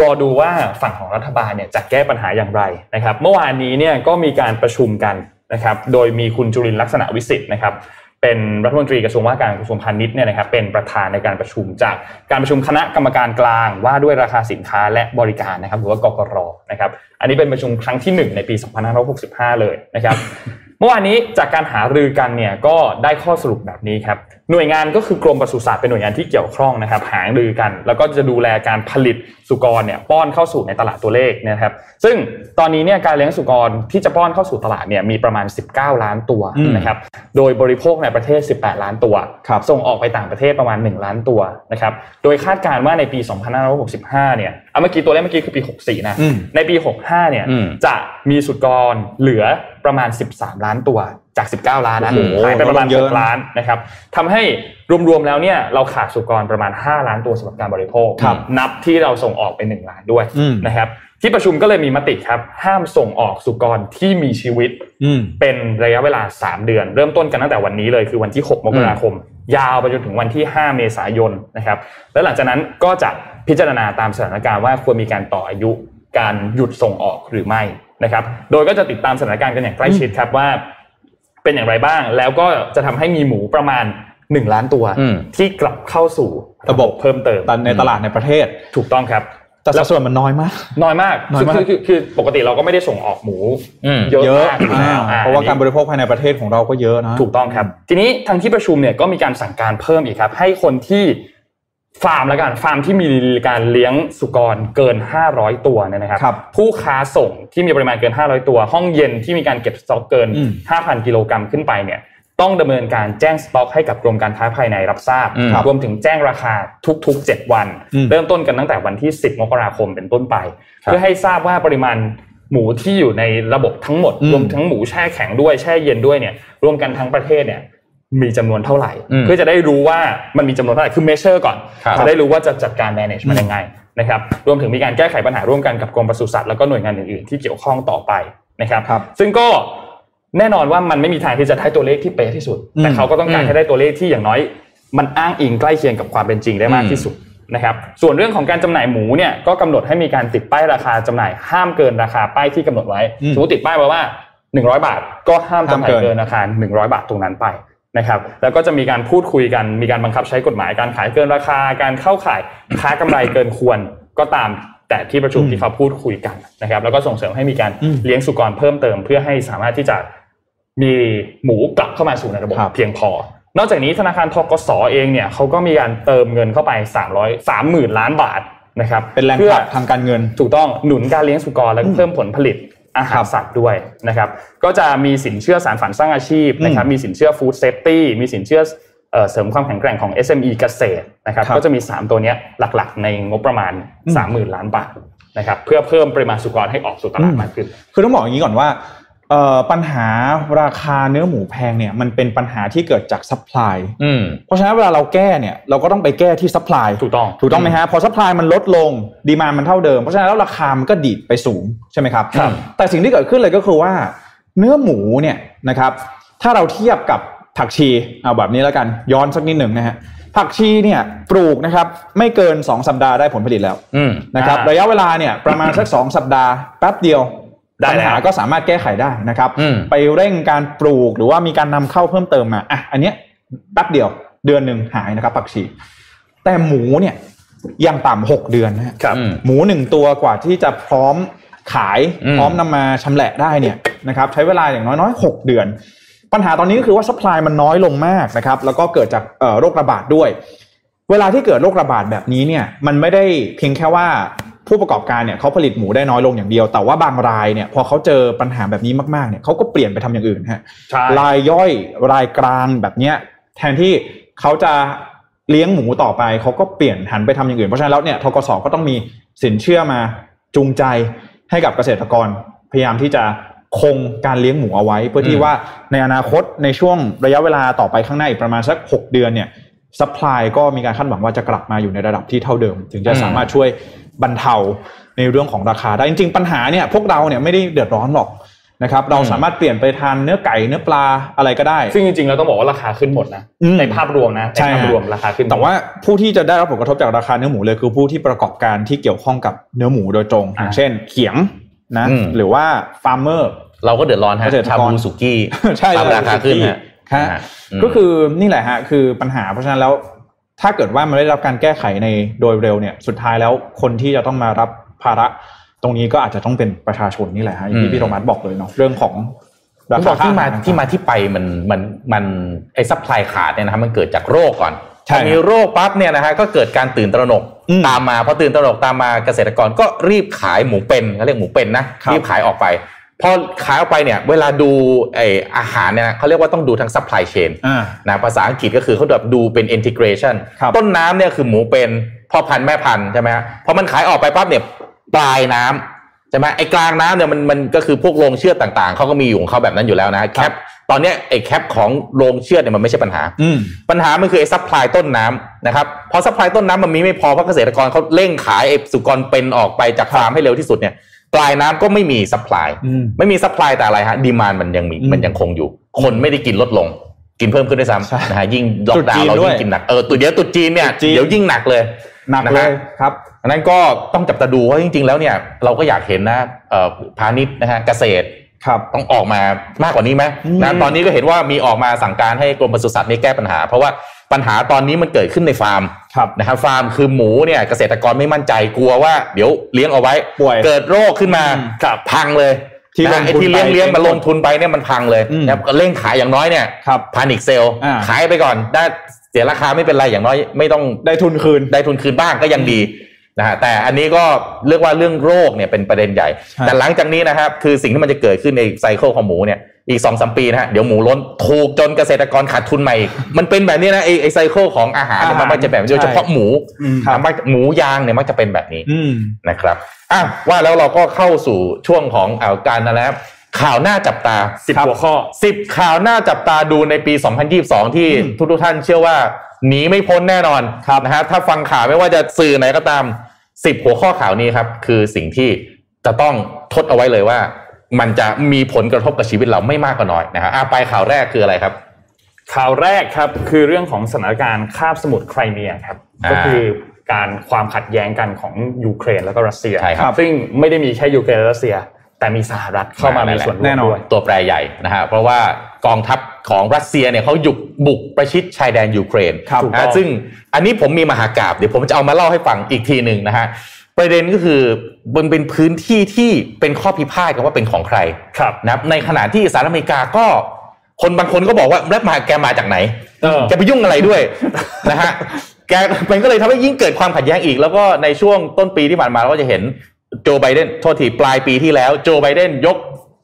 รอดูว่าฝั่งของรัฐบาลเนี่ยจะแก้ปัญหาอย่างไรนะครับ เมื่อวานนี้เนี่ยก็มีการประชุมกันนะครับ โดยมีคุณจุรินทร์ลักษณะวิสิทธิ์นะครับ เป็นรัฐมนตรีกระทรวงว่าการกระทรวงพาณิชย์เนี่ยนะครับ เป็นประธานในการประชุมจากการประชุมคณะกรรมการกลางว่าด้วยราคาสินค้าและบริการนะครับ หรือว่ากกรนะครับ อันนี้เป็นประชุมครั้งที่หนึ่งในปี 2565 เลยนะครับ เมื่อวานนี้จากการหารือกันเนี่ยก็ได้ข้อสรุปแบบนี้ครับ หน่วยงานก็คือกรมปศุสัตว์เป็นหน่วยงานที่เกี่ยวข้องนะครับหารือกัน แล้วก็จะดูแลการผลิตสุกรเนี่ยป้อนเข้าสู่ในตลาดตัวเลขนะครับซึ่งตอนนี้เนี่ยการเลี้ยงสุกรที่จะป้อนเข้าสู่ตลาดเนี่ยมีประมาณ 19 ล้านตัวอืมนะครับโดยบริโภคในประเทศ 18 ล้านตัวครับส่งออกไปต่างประเทศประมาณ 1 ล้านตัวนะครับโดยคาดการณ์ว่าในปี 2565 เนี่ยเอาเมื่อกี้ตัวเลขเมื่อกี้คือปี 64 นะอืมในปี 65 เนี่ยอืมจะมีสุกรเหลือประมาณ 13 ล้านตัว จาก 19 ล้านนะโอ้โหหายไปประมาณเยอะนะ6ล้านนะครับทำให้รวมๆแล้วเนี่ยเราขาดสุกรประมาณ 5 ล้านตัวสำหรับการบริโภคครับนับที่เราส่งออกไป 1 ล้านด้วยอืมนะครับที่ประชุมก็เลยมีมติครับ ห้ามส่งออกสุกรที่มีชีวิตอืมเป็นระยะเวลา 3 เดือน เริ่มต้นกันตั้งแต่วันนี้เลยคือวันที่ 6 มกราคม ยาวไปจนถึงวันที่ 5 เมษายนนะครับแล้วหลังจากนั้นก็จะพิจารณาตามสถานการณ์ว่าควรมีการต่ออายุการหยุดส่งออกหรือไม่นะครับโดยก็จะติดตามสถานการณ์กันอย่างใกล้ชิดครับว่า เป็นอย่างไรบ้าง แล้วก็จะทำให้มีหมูประมาณ 1 ล้านตัวอืมที่กลับเข้าสู่ระบบเพิ่มเติมตในตลาดในประเทศถูกต้องครับแต่สัดส่วนมันน้อยมาก น้อยมากน้อยมากคือคือคือปกติเราก็ไม่ได้ส่งออกหมูอืมเยอะเยอะมากอยู่แล้วอ่าอ่เพราะว่าอันนี้การบริโภคภายในประเทศของเราก็เยอะนะถูกต้องครับ ทีนี้ทางที่ประชุมเนี่ยก็มีการสั่งการเพิ่มอีกครับ ให้คนที่ ฟาร์มแล้วกันฟาร์มที่มีการเลี้ยงสุกรเกิน 500 ตัวเนี่ยนะครับครับ ผู้ค้าส่งที่มีปริมาณเกิน 500 ตัว ห้องเย็นที่มีการเก็บสต็อกเกินอืม5,000 กิโลกรัมขึ้นไปเนี่ยต้องดำเนินการแจ้งสต็อกให้กับกรมการค้าภายในรับทราบอืมรวมถึงแจ้งราคาทุกๆ 7 วันอืมเริ่มต้นกันตั้งแต่วันที่ 10 มกราคมเป็นต้นไปครับเพื่อให้ทราบว่าปริมาณหมูที่อยู่ในระบบทั้งหมดอืมรวมทั้งหมูแช่แข็งด้วยแช่เย็นด้วยเนี่ยรวมกันทั้งประเทศเนี่ย มีจำนวนเท่าไหร่อืมเพื่อจะได้รู้ว่ามันมีจำนวนเท่าไหร่คือ measure ก่อนครับจะได้รู้ว่าจะจัดการ manage มันยังไงนะครับรวมถึงมีการแก้ไขปัญหาร่วมกันกับกรมปศุสัตว์แล้วก็หน่วยงานอื่นๆที่เกี่ยวข้องต่อไปนะครับครับซึ่งก็แน่นอนว่ามันไม่มีทางที่จะได้ตัวเลขที่เป๊ะที่สุด แต่อืมเขาก็ต้องการอืมให้ได้ตัวเลขที่อย่างน้อย มันอ้างอิงใกล้เคียงกับความเป็นจริงได้มากอืมที่สุดนะครับส่วนเรื่องของการจำหน่ายหมูเนี่ยก็กำหนดให้มีการติดป้ายราคาจำหน่ายห้ามเกินราคาป้ายที่กำหนดไว้อืมสมมติติดป้ายไว้ว่า 100 บาท ก็ห้ามจำหน่ายห้ามเกินเกินราคา100 บาทตรงนั้นไป นะครับแล้วก็จะมีการพูดคุยกันมีการบังคับใช้กฎหมายการขายเกินราคาการเข้าขายค้ากำไรเกินควรก็ตามแต่ที่ประชุมที่เขาพูดคุยกันนะครับ แล้วก็ส่งเสริมให้มีการอืมเลี้ยงสุกรเพิ่มเติม เพื่อให้สามารถที่จะมีหมูกลับเข้ามาสู่ในระบบครับเพียงพอ นอกจากนี้ธนาคารทกสเองเนี่ยเขาก็มีการเติมเงินเข้าไป 300 30,000 ล้านบาทนะครับเป็นแรงพื่อผลักทางการเงินถูกต้องหนุนการเลี้ยงสุกรแล้วก็เพิ่มผลผลิต อาหาครัรบสัตว์ด้วยนะครับ ก็จะมีสินเชื่อสานฝันสร้างอาชีพนะครับอืมมีสินเชื่อ food safety มีสินเชื่อเอ่อเสริมความแข็งแกร่งของ SME เกษตรนะครับครับก็จะมี 3 ตัวเนี้ยหลักๆ ในงบประมาณอืม30,000 ล้านบาทนะครับ เพื่อเพิ่มปริมาณสุกรให้ออกสู่ตลาดอืมมากขึ้น คือต้องบอกอย่างนี้ก่อนว่าเอ่อ ปัญหาราคาเนื้อหมูแพงเนี่ยมันเป็นปัญหาที่เกิดจาก supply อืมเพราะฉะนั้นเวลาเราแก้เนี่ยเราก็ต้องไปแก้ที่ supply ถูกต้องถูกต้องไหมฮะพอ supply มันลดลงดีมานมันเท่าเดิม เพราะฉะนั้นแล้วราคามันก็ดีดไปสูงใช่ไหมครับครับ แต่สิ่งที่เกิดขึ้นเลยก็คือว่า เนื้อหมูเนี่ยนะครับถ้าเราเทียบกับผักชีเอาแบบนี้แล้วกันย้อนสักนิดหนึ่งนะฮะผักชีเนี่ยปลูกนะครับไม่เกิน 2 สัปดาห์ได้ผลผลิตแล้วอืมนะครับอ่าระยะเวลาเนี่ยประมาณสัก 2 สัปดาห์แป๊บเดียวได้ ปัญหาแล้วก็สามารถแก้ไขได้นะครับอืมไปเร่งการปลูกหรือว่ามีการนำเข้าเพิ่มเติมมาอะอันเนี้ยแป๊บเดียวเดือนหนึ่งหายนะครับผักชี แต่หมูเนี่ยยังต่ำหกเดือนนะฮะครับอืมหมูหนึ่งตัวกว่าที่จะพร้อมขายอืมพร้อมนำมาชำแหละได้เนี่ยนะครับ ใช้เวลาอย่างน้อยๆหกเดือน ปัญหาตอนนี้ก็คือว่าสป라이มันน้อยลงมากนะครับ แล้วก็เกิดจากเอ่อโรคระบาดด้วย เวลาที่เกิดโรคระบาดแบบนี้เนี่ย มันไม่ได้เพียงแค่ว่า ผู้ประกอบการเนี่ยเขาผลิตหมูได้น้อยลงอย่างเดียว แต่ว่าบางรายเนี่ยพอเขาเจอปัญหาแบบนี้มากๆเนี่ยเขาก็เปลี่ยนไปทำอย่างอื่นฮะใช่รายย่อยรายกลางแบบเนี้ยแทนที่เขาจะเลี้ยงหมูต่อไปเขาก็เปลี่ยนหันไปทำอย่างอื่นเพราะฉะนั้นแล้วเนี่ยธ.ก.ส.ก็ต้องมีสินเชื่อมาจูงใจให้กับเกษตรกรพยายามที่จะคงการเลี้ยงหมูเอาไว้ เพื่อที่อืมว่าในอนาคตในช่วงระยะเวลาต่อไปข้างหน้าอีกประมาณสัก 6 เดือนเนี่ย supply ก็มีการคาดหวังว่าจะกลับมาอยู่ในระดับที่เท่าเดิม ถึงจะสามารถช่วย บรรเทาในเรื่องของราคาได้จริง ๆ ปัญหาเนี่ยพวกเราเนี่ยไม่ได้เดือดร้อนหรอกนะครับเราสามารถเปลี่ยนไปทานเนื้อไก่เนื้อปลาอะไรก็ได้ ซึ่งจริงๆเราต้องบอกว่าราคาขึ้นหมดนะอืมในภาพรวมนะในใช่ภาพฮะรวมราคาขึ้นหมดแต่ว่าผู้ที่จะได้รับผลกระทบจากราคาเนื้อหมูเลยคือผู้ที่ประกอบการที่เกี่ยวข้องกับเนื้อหมูโดยตรงอย่างเช่น เขียงนะอืมหรือว่า farmerเราก็เดือดร้อนฮะเกษตรกรชาบูสุกี้ใช่ปรับราคาขึ้นฮะฮะนะฮะมก็คือนี่แหละฮะคือปัญหาเพราะฉะนั้นแล้ว ถ้าเกิดว่ามันไม่ได้รับการแก้ไขในโดยเร็วเนี่ยสุดท้ายแล้วคนที่จะต้องมารับภาระตรงนี้ก็อาจจะต้องเป็นประชาชนนี่แหละฮะอย่างอืที่มพี่โทมัสบอกเลยเนาะเรื่องของราผมบคาอกที่มาค่อหรที่มาที่ไปมันมันมันไอ้ supply ขาดเนี่ยนะครับมันเกิดจากโรคก่อนใช่พอมีโรคปั๊บเนี่ยนะฮะก็เกิดการตื่นตระหนกอืมตามมาพอตื่นตระหนกตามมาเกษตรกรก็รีบขายหมูเป็นเขาเรียกหมูเป็นนะครับรีบขายออกไป พอขายออกไปเนี่ยเวลาดูไออาหารเนี่ยนะเขาเรียกว่าต้องดูทั้ง supply chain อ่านะภาษาอังกฤษก็คือเขาแบบดูเป็น integration ครับต้นน้ำเนี่ยคือหมูเป็นพ่อพันธุ์แม่พันธุ์ใช่ไหมฮะพอมันขายออกไปปั๊บเนี่ยปลายน้ำใช่ไหมไอ้กลางน้ำเนี่ยมันมันก็คือพวกโรงเชือดต่างๆเขาก็มีอยู่ของเขาแบบนั้นอยู่แล้วนะ gap ตอนเนี้ยไอ้ gap ของโรงเชือดเนี่ยมันไม่ใช่ปัญหาอืมปัญหามันคือไอ้ supply ต้นน้ำนะครับพอ supply ต้นน้ำมันมีไม่พอเพราะเกษตรกรเขาเร่งขายไอ้สุกรเป็นออกไปจากฟาร์มให้เร็วที่สุดเนี่ย ปลายน้ำก็ไม่มี supply อืมไม่มี supply แต่อะไรฮะ demand มันยังมีอืมมันยังคงอยู่ คนไม่ได้กินลดลง กินเพิ่มขึ้นด้วยใช่ซ้ำนะฮะยิ่งล็อกดาวตรุษจีนน์เราด้วยยิ่งกินหนักเออตุดเดี๋ยวตุดจีนเนี่ยตรุษจีนเดี๋ยวยิ่งหนักเลยหนักนะเลฮะยครับอันนั้นก็ต้องจับตาดูว่าจริง ๆ แล้วเนี่ยเราก็อยากเห็นนะเอ่อพาณิชย์นะฮะเกษตรครับ ต้องออกมามากกว่านี้ไหมอืมนะตอนนี้ก็เห็นว่ามีออกมาสั่งการให้กรมปศุสัตว์นี่แก้ปัญหา เพราะว่าปัญหาตอนนี้มันเกิดขึ้นในฟาร์มครับนะครับฟาร์มคือหมูเนี่ยเกษตรกรไม่มั่นใจกลัวว่าเดี๋ยวเลี้ยงเอาไว้ป่วยเกิดโรคขึ้นมาอืมกับพังเลยที่นะลงทุนไอ้ที่เลี้ยงไปเลี้ยงมาเองลงทุนไปเนี่ยมันพังเลยอืมนะครับก็เร่งขายอย่างน้อยเนี่ยครับ panic sell อ่าขายไปก่อนได้เสียราคาไม่เป็นไรอย่างน้อยไม่ต้องได้ทุนคืนได้ทุนคืนบ้างก็ยังดี นะฮะแต่อันนี้ก็เรียกว่าเรื่องโรคเนี่ยเป็นประเด็นใหญ่ใช่แต่หลังจากนี้นะครับคือสิ่งที่มันจะเกิดขึ้นใน cycle ของหมูเนี่ยอีกสองสามปีนะฮะเดี๋ยวหมูล้นถูกจนเกษตรกรขาดทุนใหม่อีกมันเป็นแบบนี้นะไอ้ไอ้ cycle ของอาหารเนี่ยมันมักจะแบบนี้โดยเฉพาะหมูอืมมักหมูยางเนี่ยมักจะเป็นแบบนี้อืมนะครับอะว่าแล้วเราก็เข้าสู่ช่วงของอ่าการนะครับข่าวหน้าจับตาสิบครับหัวข้อสิบข่าวหน้าจับตาดูในปี 2022 ที่อืมทุกๆท่านเชื่อว่า หนีไม่พ้นแน่นอนนะฮะถ้าฟังข่าวไม่ว่าจะสื่อไหนก็ตามสิบหัวข้อข่าวนี้ครับ คือสิ่งที่จะต้องทดเอาไว้เลยว่า มันจะมีผลกระทบกับชีวิตเราไม่มากก็น้อยนะฮะอะไปข่าวแรกคืออะไรครับ ข่าวแรกครับคือเรื่องของสถานการณ์คาบสมุทรไครเมียครับอ่าก็คือการความขัดแย้งกันของยูเครนแล้วก็รัสเซียใช่ครับซึ่งไม่ได้มีแค่ยูเครนและรัสเซีย แต่มีสหรัฐเข้ามามีส่วนร่วแน่มนอนด้วยตัวแปรใหญ่นะฮะเพราะว่ากองทัพ ของรัสเซียเนี่ยเขาหยุกบุกประชิดชายแดนยูเครนครับนะฮะซึ่งอันนี้ผมมีมหากราบเดี๋ยวผมจะเอามาเล่าให้ฟังอีกทีหนึ่งนะฮะประเด็นก็คือมันเป็นพื้นที่ที่เป็นข้อพิพาทกันว่าเป็นของใครครับนะครับในขณะที่สหรัฐอเมริกาก็คนบางคนก็บอกว่าแล้วมาแกมาจากไหนเออแกไปยุ่งอะไรด้วยนะฮะแกมันก็เลยทำให้ยิ่งเกิดความขัดแย้งอีก แล้วก็ในช่วงต้นปีที่ผ่านมาเราก็จะเห็นโจไบเดนโทษทีปลายปีที่แล้ว โจไบเดนยก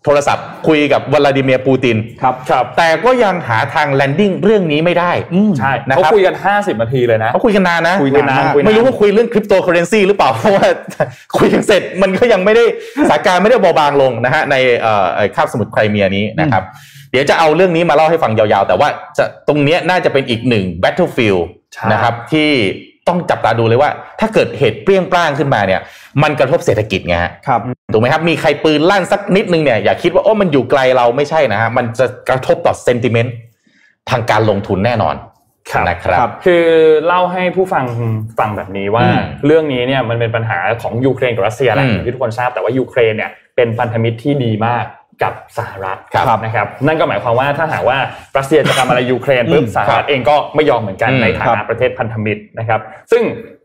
โทรศัพท์คุยกับวลาดิเมียร์ปูติน ครับครับ แต่ก็ยังหาทาง landing เรื่องนี้ไม่ได้อืมใช่นะครับเขาคุยกัน 50 นาทีเลยนะ เขาคุยกันนานนะคุยนานมากคุยนาน ไม่รู้ว่าคุยเรื่องคริปโตเคอเรนซีหรือเปล่า เพราะว่า คุยกันเสร็จมันก็ยังไม่ได้สถานการณ์ไม่ได้เบาบางลงนะฮะในเอ่อเอ่อคาบสมุทรไครเมียนี้นะครับ เดี๋ยวจะเอาเรื่องนี้มาเล่าให้ฟังยาวๆ แต่ว่าจะตรงเนี้ยน่าจะเป็นอีกหนึ่ง battlefield ใช่ นะครับที่ต้องจับตาดูเลยว่า ถ้าเกิดเหตุเปรี้ยงปร้างขึ้นมาเนี่ย มันกระทบเศรษฐกิจไงฮะครับถูกไหมครับ มีใครปืนลั่นสักนิดนึงเนี่ยอย่าคิดว่าโอ้มันอยู่ไกลเราไม่ใช่นะฮะมันจะกระทบต่อเซนติเมนต์ทางการลงทุนแน่นอนครับนะครับครับคือเล่าให้ผู้ฟังฟังแบบนี้ว่าอืมเรื่องนี้เนี่ยมันเป็นปัญหาของยูเครนกับรัสเซียแหละอืมอย่างที่ทุกคนทราบแต่ว่ายูเครนเนี่ยเป็นพันธมิตรที่ดีมากกับสหรัฐครับนะครับ นั่นก็หมายความว่าถ้าหากว่ารัสเซียจะทำอะไรยูเครนปุ๊บอืมสหรัฐเองก็ไม่ยอมเหมือนกันอืมในฐาครันะบประเทศพันธมิตรนะครับ ซึ่ง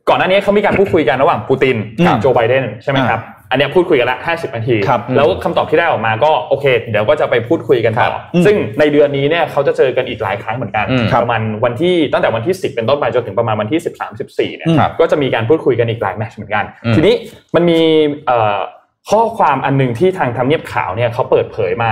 ก่อนหน้านี้เขามีการพูดคุยกันระหว่างปูตินกับอืมโจไบเดนใช่ไหมครับอันเนี้ยพูดคุยกันละ 50 นาทีครับแล้วคำตอบที่ได้ออกมาก็โอเค เดี๋ยวก็จะไปพูดคุยกันต่อครับซึ่งในเดือนนี้เนี่ยเขาจะเจอกันอีกหลายครั้งเหมือนกันอืมประมาณวันที่ตั้งแต่วันที่ 10 เป็นต้นไปจนถึงประมาณวันที่ 13 14เนี่ยครับก็จะมีการพูดคุยกันอีกหลายแมตช์เหมือนกันอืมทีนี้มันมีเอ่อข้อความอันหนึ่งที่ทางทำเนียบขาวเนี่ยเขาเปิดเผยมา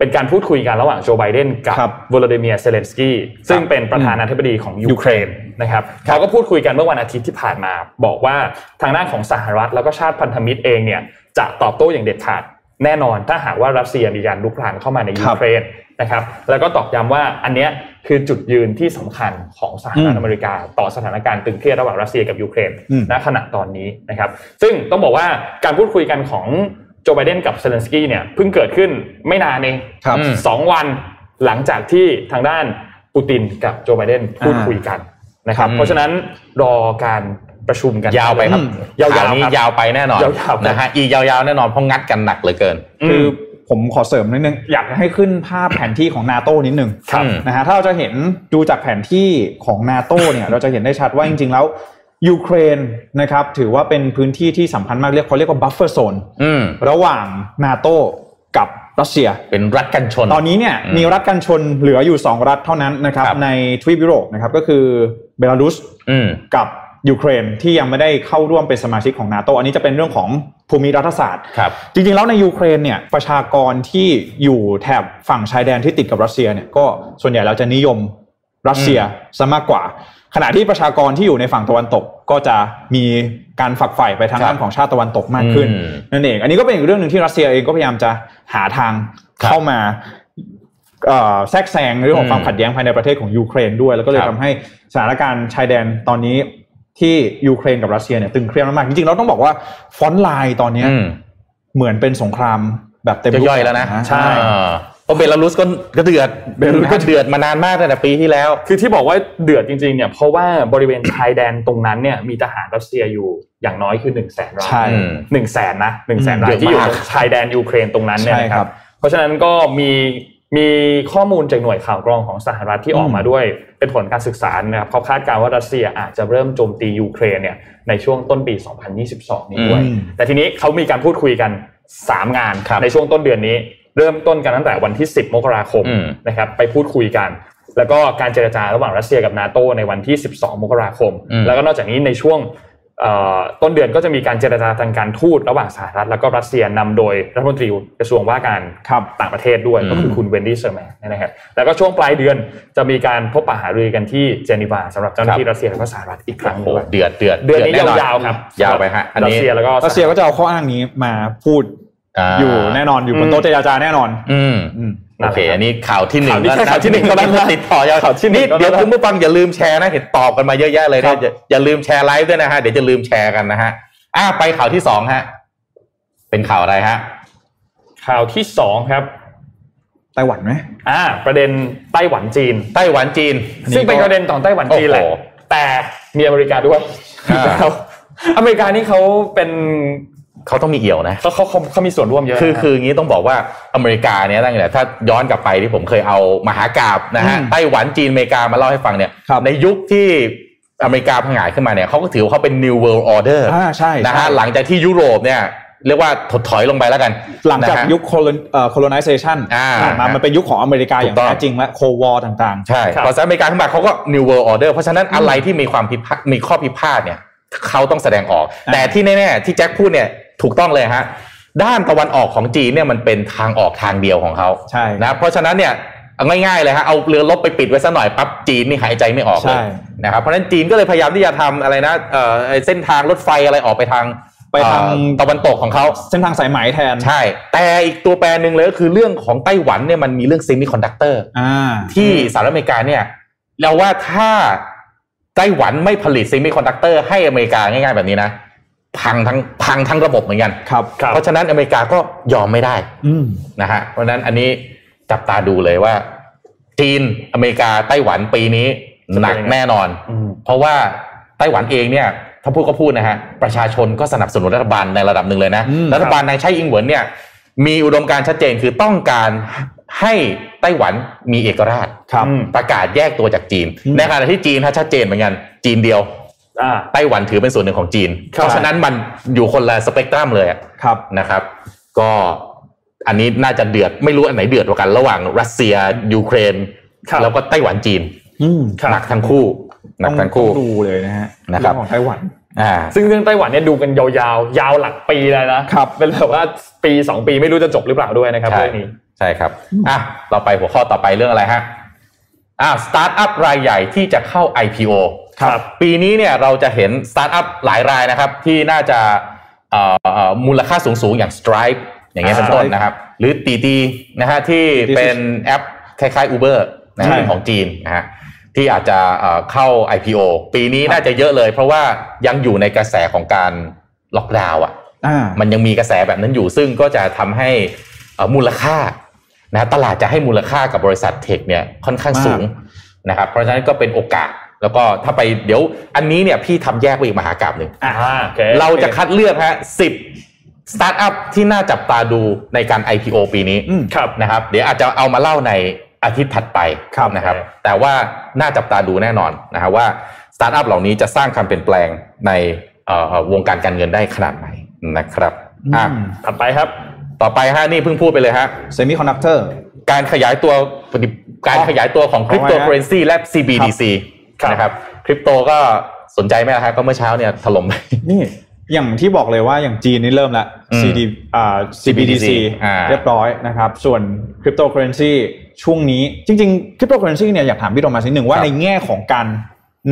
เป็นการพูดคุยกันระหว่างโจไบเดนกับครับวลาดิเมียร์เซเลนสกี้ซึ่งเป็นประธานาธิบดีของยูเครนนะครับเขาก็พูดคุยกันเมื่อวันอาทิตย์ที่ผ่านมา บอกว่าทางด้านของสหรัฐแล้วก็ชาติพันธมิตรเองเนี่ยจะตอบโต้อย่างเด็ดขาดแน่นอนถ้าหากว่ารัสเซียมีการลุกลามเข้ามาในยูเครนนะครับแล้วก็ตอกย้ำว่าอันเนี้ยคือจุดยืนที่สำคัญของสหรัฐอืมอเมริกา ต่อสถานการณ์ตึงเครียดระหว่างรัสเซียกับยูเครนอืมณขณะตอนนี้นะครับซึ่งต้องบอกว่าการพูดคุยกันของ โจไบเดนกับเซเลนสกี้เนี่ยเพิ่งเกิดขึ้นไม่นานเองครับอืมสองวันหลังจากที่ทางด้านปูตินกับโจไบเดนพูดคุยกันนะครับครับเพราะฉะนั้นรอการประชุมกันยาวไปครับอืมยาวข่ๆนี้ครับยาวไปแน่นอนยาวๆนะฮะอีกยาวๆแน่นอนเพราะงัดกันหนักเหลือเกินคือผมขอเสริมนิดนึง อยากให้ขึ้นภาพแผนที่ของนาโต้นิดนึงครับนะฮะถ้าเราจะเห็นดูจากแผนที่ของนาโต้เนี่ยเราจะเห็นได้ชัดว่าจริงๆแล้ว ยูเครนนะครับถือว่าเป็นพื้นที่ที่สำคัญมากเรียกเขาเรียกว่า buffer zone อืมระหว่างนาโต้กับรัสเซียเป็นรัฐกันชน ตอนนี้เนี่ยอืมมีรัฐกันชนเหลืออยู่ 2 รัฐเท่านั้นนะครับครับในทวีปยุโรปนะครับก็คือเบลารุสอืมกับยูเครนที่ยังไม่ได้เข้าร่วมเป็นสมาชิกของนาโตอันนี้จะเป็นเรื่องของภูมิรัฐศาสตร์ครับจริงๆแล้วในยูเครนเนี่ยประชากรที่อยู่แถบฝั่งชายแดนที่ติดกับรัสเซียเนี่ยก็ส่วนใหญ่เราจะนิยมรัสเซียซะมากกว่า ขณะที่ประชากรที่อยู่ในฝั่งตะวันตกก็จะมีการฝักใฝ่ไปทางครับด้านของชาติตะวันตกมากขึ้นอืมนั่นเอง อันนี้ก็เป็นอีกเรื่องหนึ่งที่รัสเซียเองก็พยายามจะหาทางครับเข้ามาเอ่อแทรกแซงเรื่องของความอืมขัดแย้งภายในประเทศของยูเครนด้วย แล้วก็เลยครับทำให้สถานการณ์ชายแดนตอนนี้ที่ยูเครนกับรัสเซียเนี่ยตึงเครียดมากๆจริงๆเราต้องบอกว่า frontline ตอนเนี้ยอืมเหมือนเป็นสงครามแบบเต็มจะรูปย่อยแล้วนะใช่อ่าเพ ราะเบลารุสก็ก็เดือดเบลารุสก็ก็เดือดมานานมากตั้งแต่ปีที่แล้ว คือที่บอกว่าเดือดจริงๆเนี่ยเพราะว่าบริเวณชายแดนตรงนั้นเนี่ยมีทหารรัสเซียอยู่อย่างน้อยคือหนึ่งแสนรายใช่อืมหนึ่งแสนนะหนึ่งแสนอืมรายที่อยู่เยอะตมากตรงชายแดนยูเครนตรงนั้นเนี่ยใช่นะครัรับเพราะฉะนั้นก็มีมีข้อมูลจากหน่วยข่าวกรองของสหรัฐที่ออกมาด้วย เป็นผลการศึกษานะครับเขาคาดการณ์ว่ารัสเซียอาจจะเริ่มโจมตียูเครนเนี่ยในช่วงต้นปี 2022 นี้ด้วยอืมแต่ทีนี้เขามีการพูดคุยกัน 3 งานครับในช่วงต้นเดือนนี้ เริ่มต้นกันตั้งแต่วันที่ 10 มกราคมอืมนะครับไปพูดคุยกัน แล้วก็การเจรจาระหว่างรัสเซียกับนาโตในวันที่ 12 มกราคมอืมแล้วก็นอกจากนี้ในช่วงเอ่อต้นเดือนก็จะมีการเจรจาทางการทูตระหว่างสหรัฐแล้วก็รัสเซียนำโดยรัฐมนตรีกระทรวงว่าการครับต่างประเทศด้วยอืมก็คือคุณเวนดี้เซอร์แมนนะครับแล้วก็ช่วงปลายเดือนจะมีการพบปะหารือกันที่เจนีวาสำหรับเจ้าหน้าที่รัสเซียและก็สหรัฐอีกครั้งโอ้ด้วยเดือดเดือดเดือนนี้แนยาวๆครับยาวไปฮะอันรัสนี้เซียแล้วก็รัสเซียก็จะเอาข้ออ้างนี้มาพูดา อยู่แน่นอนอยู่บนโต๊ะเจรจาแน่นอน อืมอืมโอเค อันนี้ข่าวที่หนึ่งข่าวนี้แค่นะข่าวที่หนึ่งเท่านั้นก็ติดต่อยาวข่าวที่หนึ่งนี่เดี๋ยวเท่านั้นคุณผู้ฟังอย่าลืมแชร์นะเห็นตอบกันมาเยอะแยะเลยครันะบอย่าอย่าลืมแชร์ไลฟ์ด้วยนะฮะเดี๋ยวจะลืมแชร์กันนะฮะอะไปข่าวที่สองฮะ เป็นข่าวอะไรฮะ ข่าวที่สองครับไต้หวันไหมอ่า ประเด็นไต้หวันจีน ไต้หวันจีน ซึ่งเป็นประเด็นของไต้หวันจีนแหละโอ้โหแต่มีอเมริกาด้วยอ่าแล้วอเมริกานี่เขาเป็น เขาต้องมีเอี่ยวนะเขาเขาเขาเขามีส่วนร่วมเยอะคือนะคืออย่างนี้ต้องบอกว่าอเมริกาเนี่ยตั้งแต่ถ้าย้อนกลับไปที่ผมเคยเอามหากราบนะฮะอืมไต้หวันจีนอเมริกามาเล่าให้ฟังเนี่ยครับในยุคที่อเมริกาผงายขึ้นมาเนี่ยเขาก็ถือว่าเขาเป็น New World Order อ่าใช่นะฮะใช่หลังจากที่ยุโรปเนี่ยเรียกว่าถดถอยลงไปแล้วกัน หลังจากนะฮะยุค colon- เอ่อ colonization อ่าผ่านมามันเป็นยุคของอเมริกาอย่างถูกต้องแท้จริงและ cold war ต่างใช่พอสหรัฐอเมริกาขึ้นมาเขาก็ New World Order เพราะฉะนั้นอะไรที่มีความผิดพลาดมีข้อผิดพลาดเนี่ยเขาต้องแสดงออกอ่าแต่ที่แน่ๆที่แจ็คพูดเนี่ย ถูกต้องเลยฮะด้านตะวันออกของจีนเนี่ยมันเป็นทางออกทางเดียวของเขาๆใช่นะเพราะฉะนั้นเนี่ยเอาง่ายๆเลยฮะเอาเรือลบไปปิดไว้ซะหน่อยปั๊บจีนนี่หายใจไม่ออกเลใช่ยนะครับเพราะฉะนั้นจีนก็เลยพยายามที่จะทำอะไรนะเอ่อไอ้เส้นทางรถไฟอะไรออกไปทางไปทางเอ่อตะวันตกของเขาเส้นทางสายไหมแทนใช่ แต่อีกตัวแปรหนึ่งเลยก็คือเรื่องของไต้หวันเนี่ยมันมีเรื่องเซมิคอนดักเตอร์อ่าที่สหรัฐอเมริกาเนี่ยเราว่าถ้าไต้หวันไม่ผลิตเซมิคอนดักเตอร์ให้อเมริกาง่ายๆแบบนี้นะ พังทั้งพังทั้งระบบเหมือนกันครับครับ เพราะฉะนั้นอเมริกาก็ยอมไม่ได้อืมนะฮะเพราะฉะนั้นอันนี้จับตาดูเลยว่า จีนอเมริกาไต้หวันปีนี้หนักแน่นอนอืมเพราะว่าไต้หวันเองเนี่ยถ้าพูดก็พูดนะฮะประชาชนก็สนับสนุนรัฐบาลในระดับหนึ่งเลยนะอืมรัฐบาลนายไช่อิงเหวินเนี่ยมีอุดมการณ์ชัดเจนคือต้องการให้ไต้หวันมีเอกราชครับอืมประกาศแยกตัวจากจีนอืมในขณะที่จีนถ้าชัดเจนเหมือนกันจีนเดียวอ่า ไต้หวันถือเป็นส่วนหนึ่งของจีนครับเพราะฉะนั้นมันอยู่คนละสเปกตรัมเลยอะครับนะครับ ก็อันนี้น่าจะเดือดไม่รู้อันไหนเดือดกว่ากัน ระหว่างรัสเซียยูเครนครับแล้วก็ไต้หวันจีนอืมครับหนักทั้งคู่หนักทั้งคู่ต้องดูเลยนะฮะนะครับเองของไต้หวันอ่าซึ่งเรื่องไต้หวันเนี่ยดูกันยาวๆ ยาวหลักปีเลยนะครับเป็นแบบว่าปีสองปีไม่รู้จะจบหรือเปล่าด้วยนะครับใช่เรื่องนี้ใช่ครับอะเราไปหัวข้อต่อไปเรื่องอะไรฮะอ่าสตาร์ทอัพรายใหญ่ที่จะเข้า IPO ครับปีนี้เนี่ยเราจะเห็นสตาร์ทอัพหลายรายนะครับ ที่น่าจะเอ่อเอ่อมูลค่าสูงๆ อย่าง Stripe อย่างเงี้ยเป็นต้นนะครับ หรือตีตีนะฮะที่เป็นแอปคล้ายๆ Uber นะใช่เรื่องของจีนนะฮะที่อาจจะเอ่อเข้า IPO ปีนี้น่าจะเยอะเลย เพราะว่ายังอยู่ในกระแสของการล็อกดาวน์อะอ่ามันยังมีกระแสแบบนั้นอยู่ซึ่งก็จะทำให้เอ่อมูลค่านะตลาดจะให้มูลค่ากับบริษัทเทคเนี่ยค่อนข้างสูงนะครับเพราะฉะนั้นก็เป็นโอกาส แล้วก็ถ้าไปเดี๋ยวอันนี้เนี่ยพี่ทำแยกไปอีกมหากราบหนึ่งอ่าโอเคเราจะคัดเลือกฮะสิบสตาร์ทอัพที่น่าจับตาดูในการ IPO ปีนี้อืมครับนะครับ เดี๋ยวอาจจะเอามาเล่าในอาทิตย์ถัดไปครับนะครับโอเคแต่ว่าน่าจับตาดูแน่นอนนะครับว่าสตาร์ทอัพเหล่านี้จะสร้างการเปลี่ยนแปลงในเอ่อวงการการเงินได้ขนาดไหนนะครับอะอืมถัดไปครับ ต่อไปฮะนี่เพิ่งพูดไปเลยฮะเซมิคอนดักเตอร์การขยายตัวปฏิการขยายตัวของคริปโตเคอเรนซีและ CBDC ครับ นะครับคริปโตก็สนใจไหมล่ะฮะก็เมื่อเช้าเนี่ยถล่มไปนี่อย่างที่บอกเลยว่าอย่างจีนนี่เริ่มแล้วอืม CD อ่า CBDC อ่าเรียบร้อยนะครับ ส่วนคริปโตเคอเรนซีช่วงนี้จริงๆคริปโตเคอเรนซีเนี่ยอยากถามพี่โทมัสนิดหนึ่งว่าครับในแง่ของการ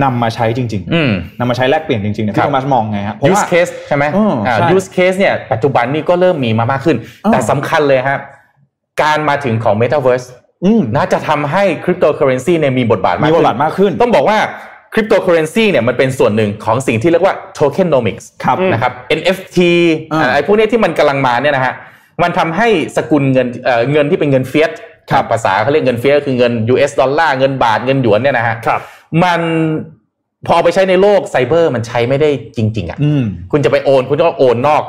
นำมาใช้จริงอืมๆนำมาใช้แลกเปลี่ยนจริงๆเนี่ยครัพี่โทมัสมองไงครับเพราะ use ว่า case ใช่ไหมอืมอ่าใช่ use case เนี่ยปัจจุบันนี่ก็เริ่มมีมามากขึ้นอ๋อแต่สำคัญเลยครับการมาถึงของ Metaverse อืม น่าจะทำให้คริปโตเคอเรนซีเนี่ยมีบทบาทมากมีขึ้นบทบาทมากขึ้น ต้องบอกว่าคริปโตเคอเรนซีเนี่ยมันเป็นส่วนหนึ่งของสิ่งที่เรียกว่า tokenomics ครับนะครับ NFT อ่าอ่าไอ้พวกเนี้ยที่มันกำลังมาเนี่ยนะฮะมันทำให้สกุลเงินเอ่อเงินที่เป็นเงิน fiat ครับภาษาเขาเรียกเงิน fiat คือเงิน US ดอลลาร์เงินบาทเงินหยวนเนี่ยนะฮะครับมันพอเอาไปใช้ในโลกไซเบอร์มันใช้ไม่ได้จริง ๆอะอืมคุณจะไปโอน คุณต้องโอนนอก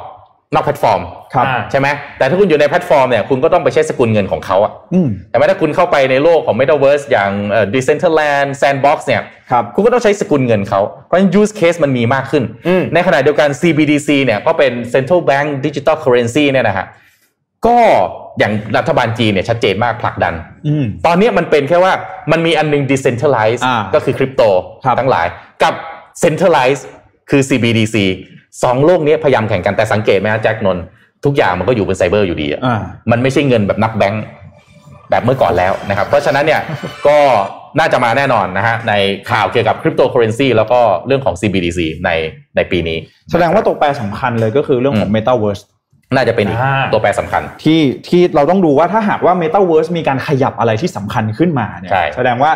นอกแพลตฟอร์มครับอ่าใช่ไหมแต่ถ้าคุณอยู่ในแพลตฟอร์มเนี่ยคุณก็ต้องไปใช้สกุลเงินของเขาอะอืมแต่ว่าถ้าคุณเข้าไปในโลกของ Metaverse อย่างเอ่อ Decentraland Sandbox เนี่ยครับคุณก็ต้องใช้สกุลเงินเขาเพราะฉะนั้น use case มันมีมากขึ้นอืมในขณะเดียวกัน CBDC เนี่ยก็เป็น Central Bank Digital Currency เนี่ยนะฮะก็อย่างรัฐบาลจีนเนี่ยชัดเจนมากผลักดันอืมตอนนี้มันเป็นแค่ว่ามันมีอันหนึง decentralized อ่าก็คือคริปโตครับทั้งหลายกับ centralized คือ CBDC สองโลกนี้พยายามแข่งกันแต่สังเกตไหมฮะแจ็คนนท์ทุกอย่างมันก็อยู่บนไซเบอร์อยู่ดีอะอ่ามันไม่ใช่เงินแบบนับแบงค์แบบเมื่อก่อนแล้วนะครับ เพราะฉะนั้นเนี่ยก็น่าจะมาแน่นอนนะฮะในข่าวเกี่ยวกับคริปโตเคอเรนซีแล้วก็เรื่องของ CBDC ในในปีนี้ แสดงว่าตัวแปรสำคัญเลยก็คือเรื่องของ Metaverse น่าจะเป็นอีกอ่าตัวแปรสำคัญ ที่ที่เราต้องดูว่าถ้าหากว่า Metaverse มีการขยับอะไรที่สำคัญขึ้นมาเนี่ยใช่แสดงว่า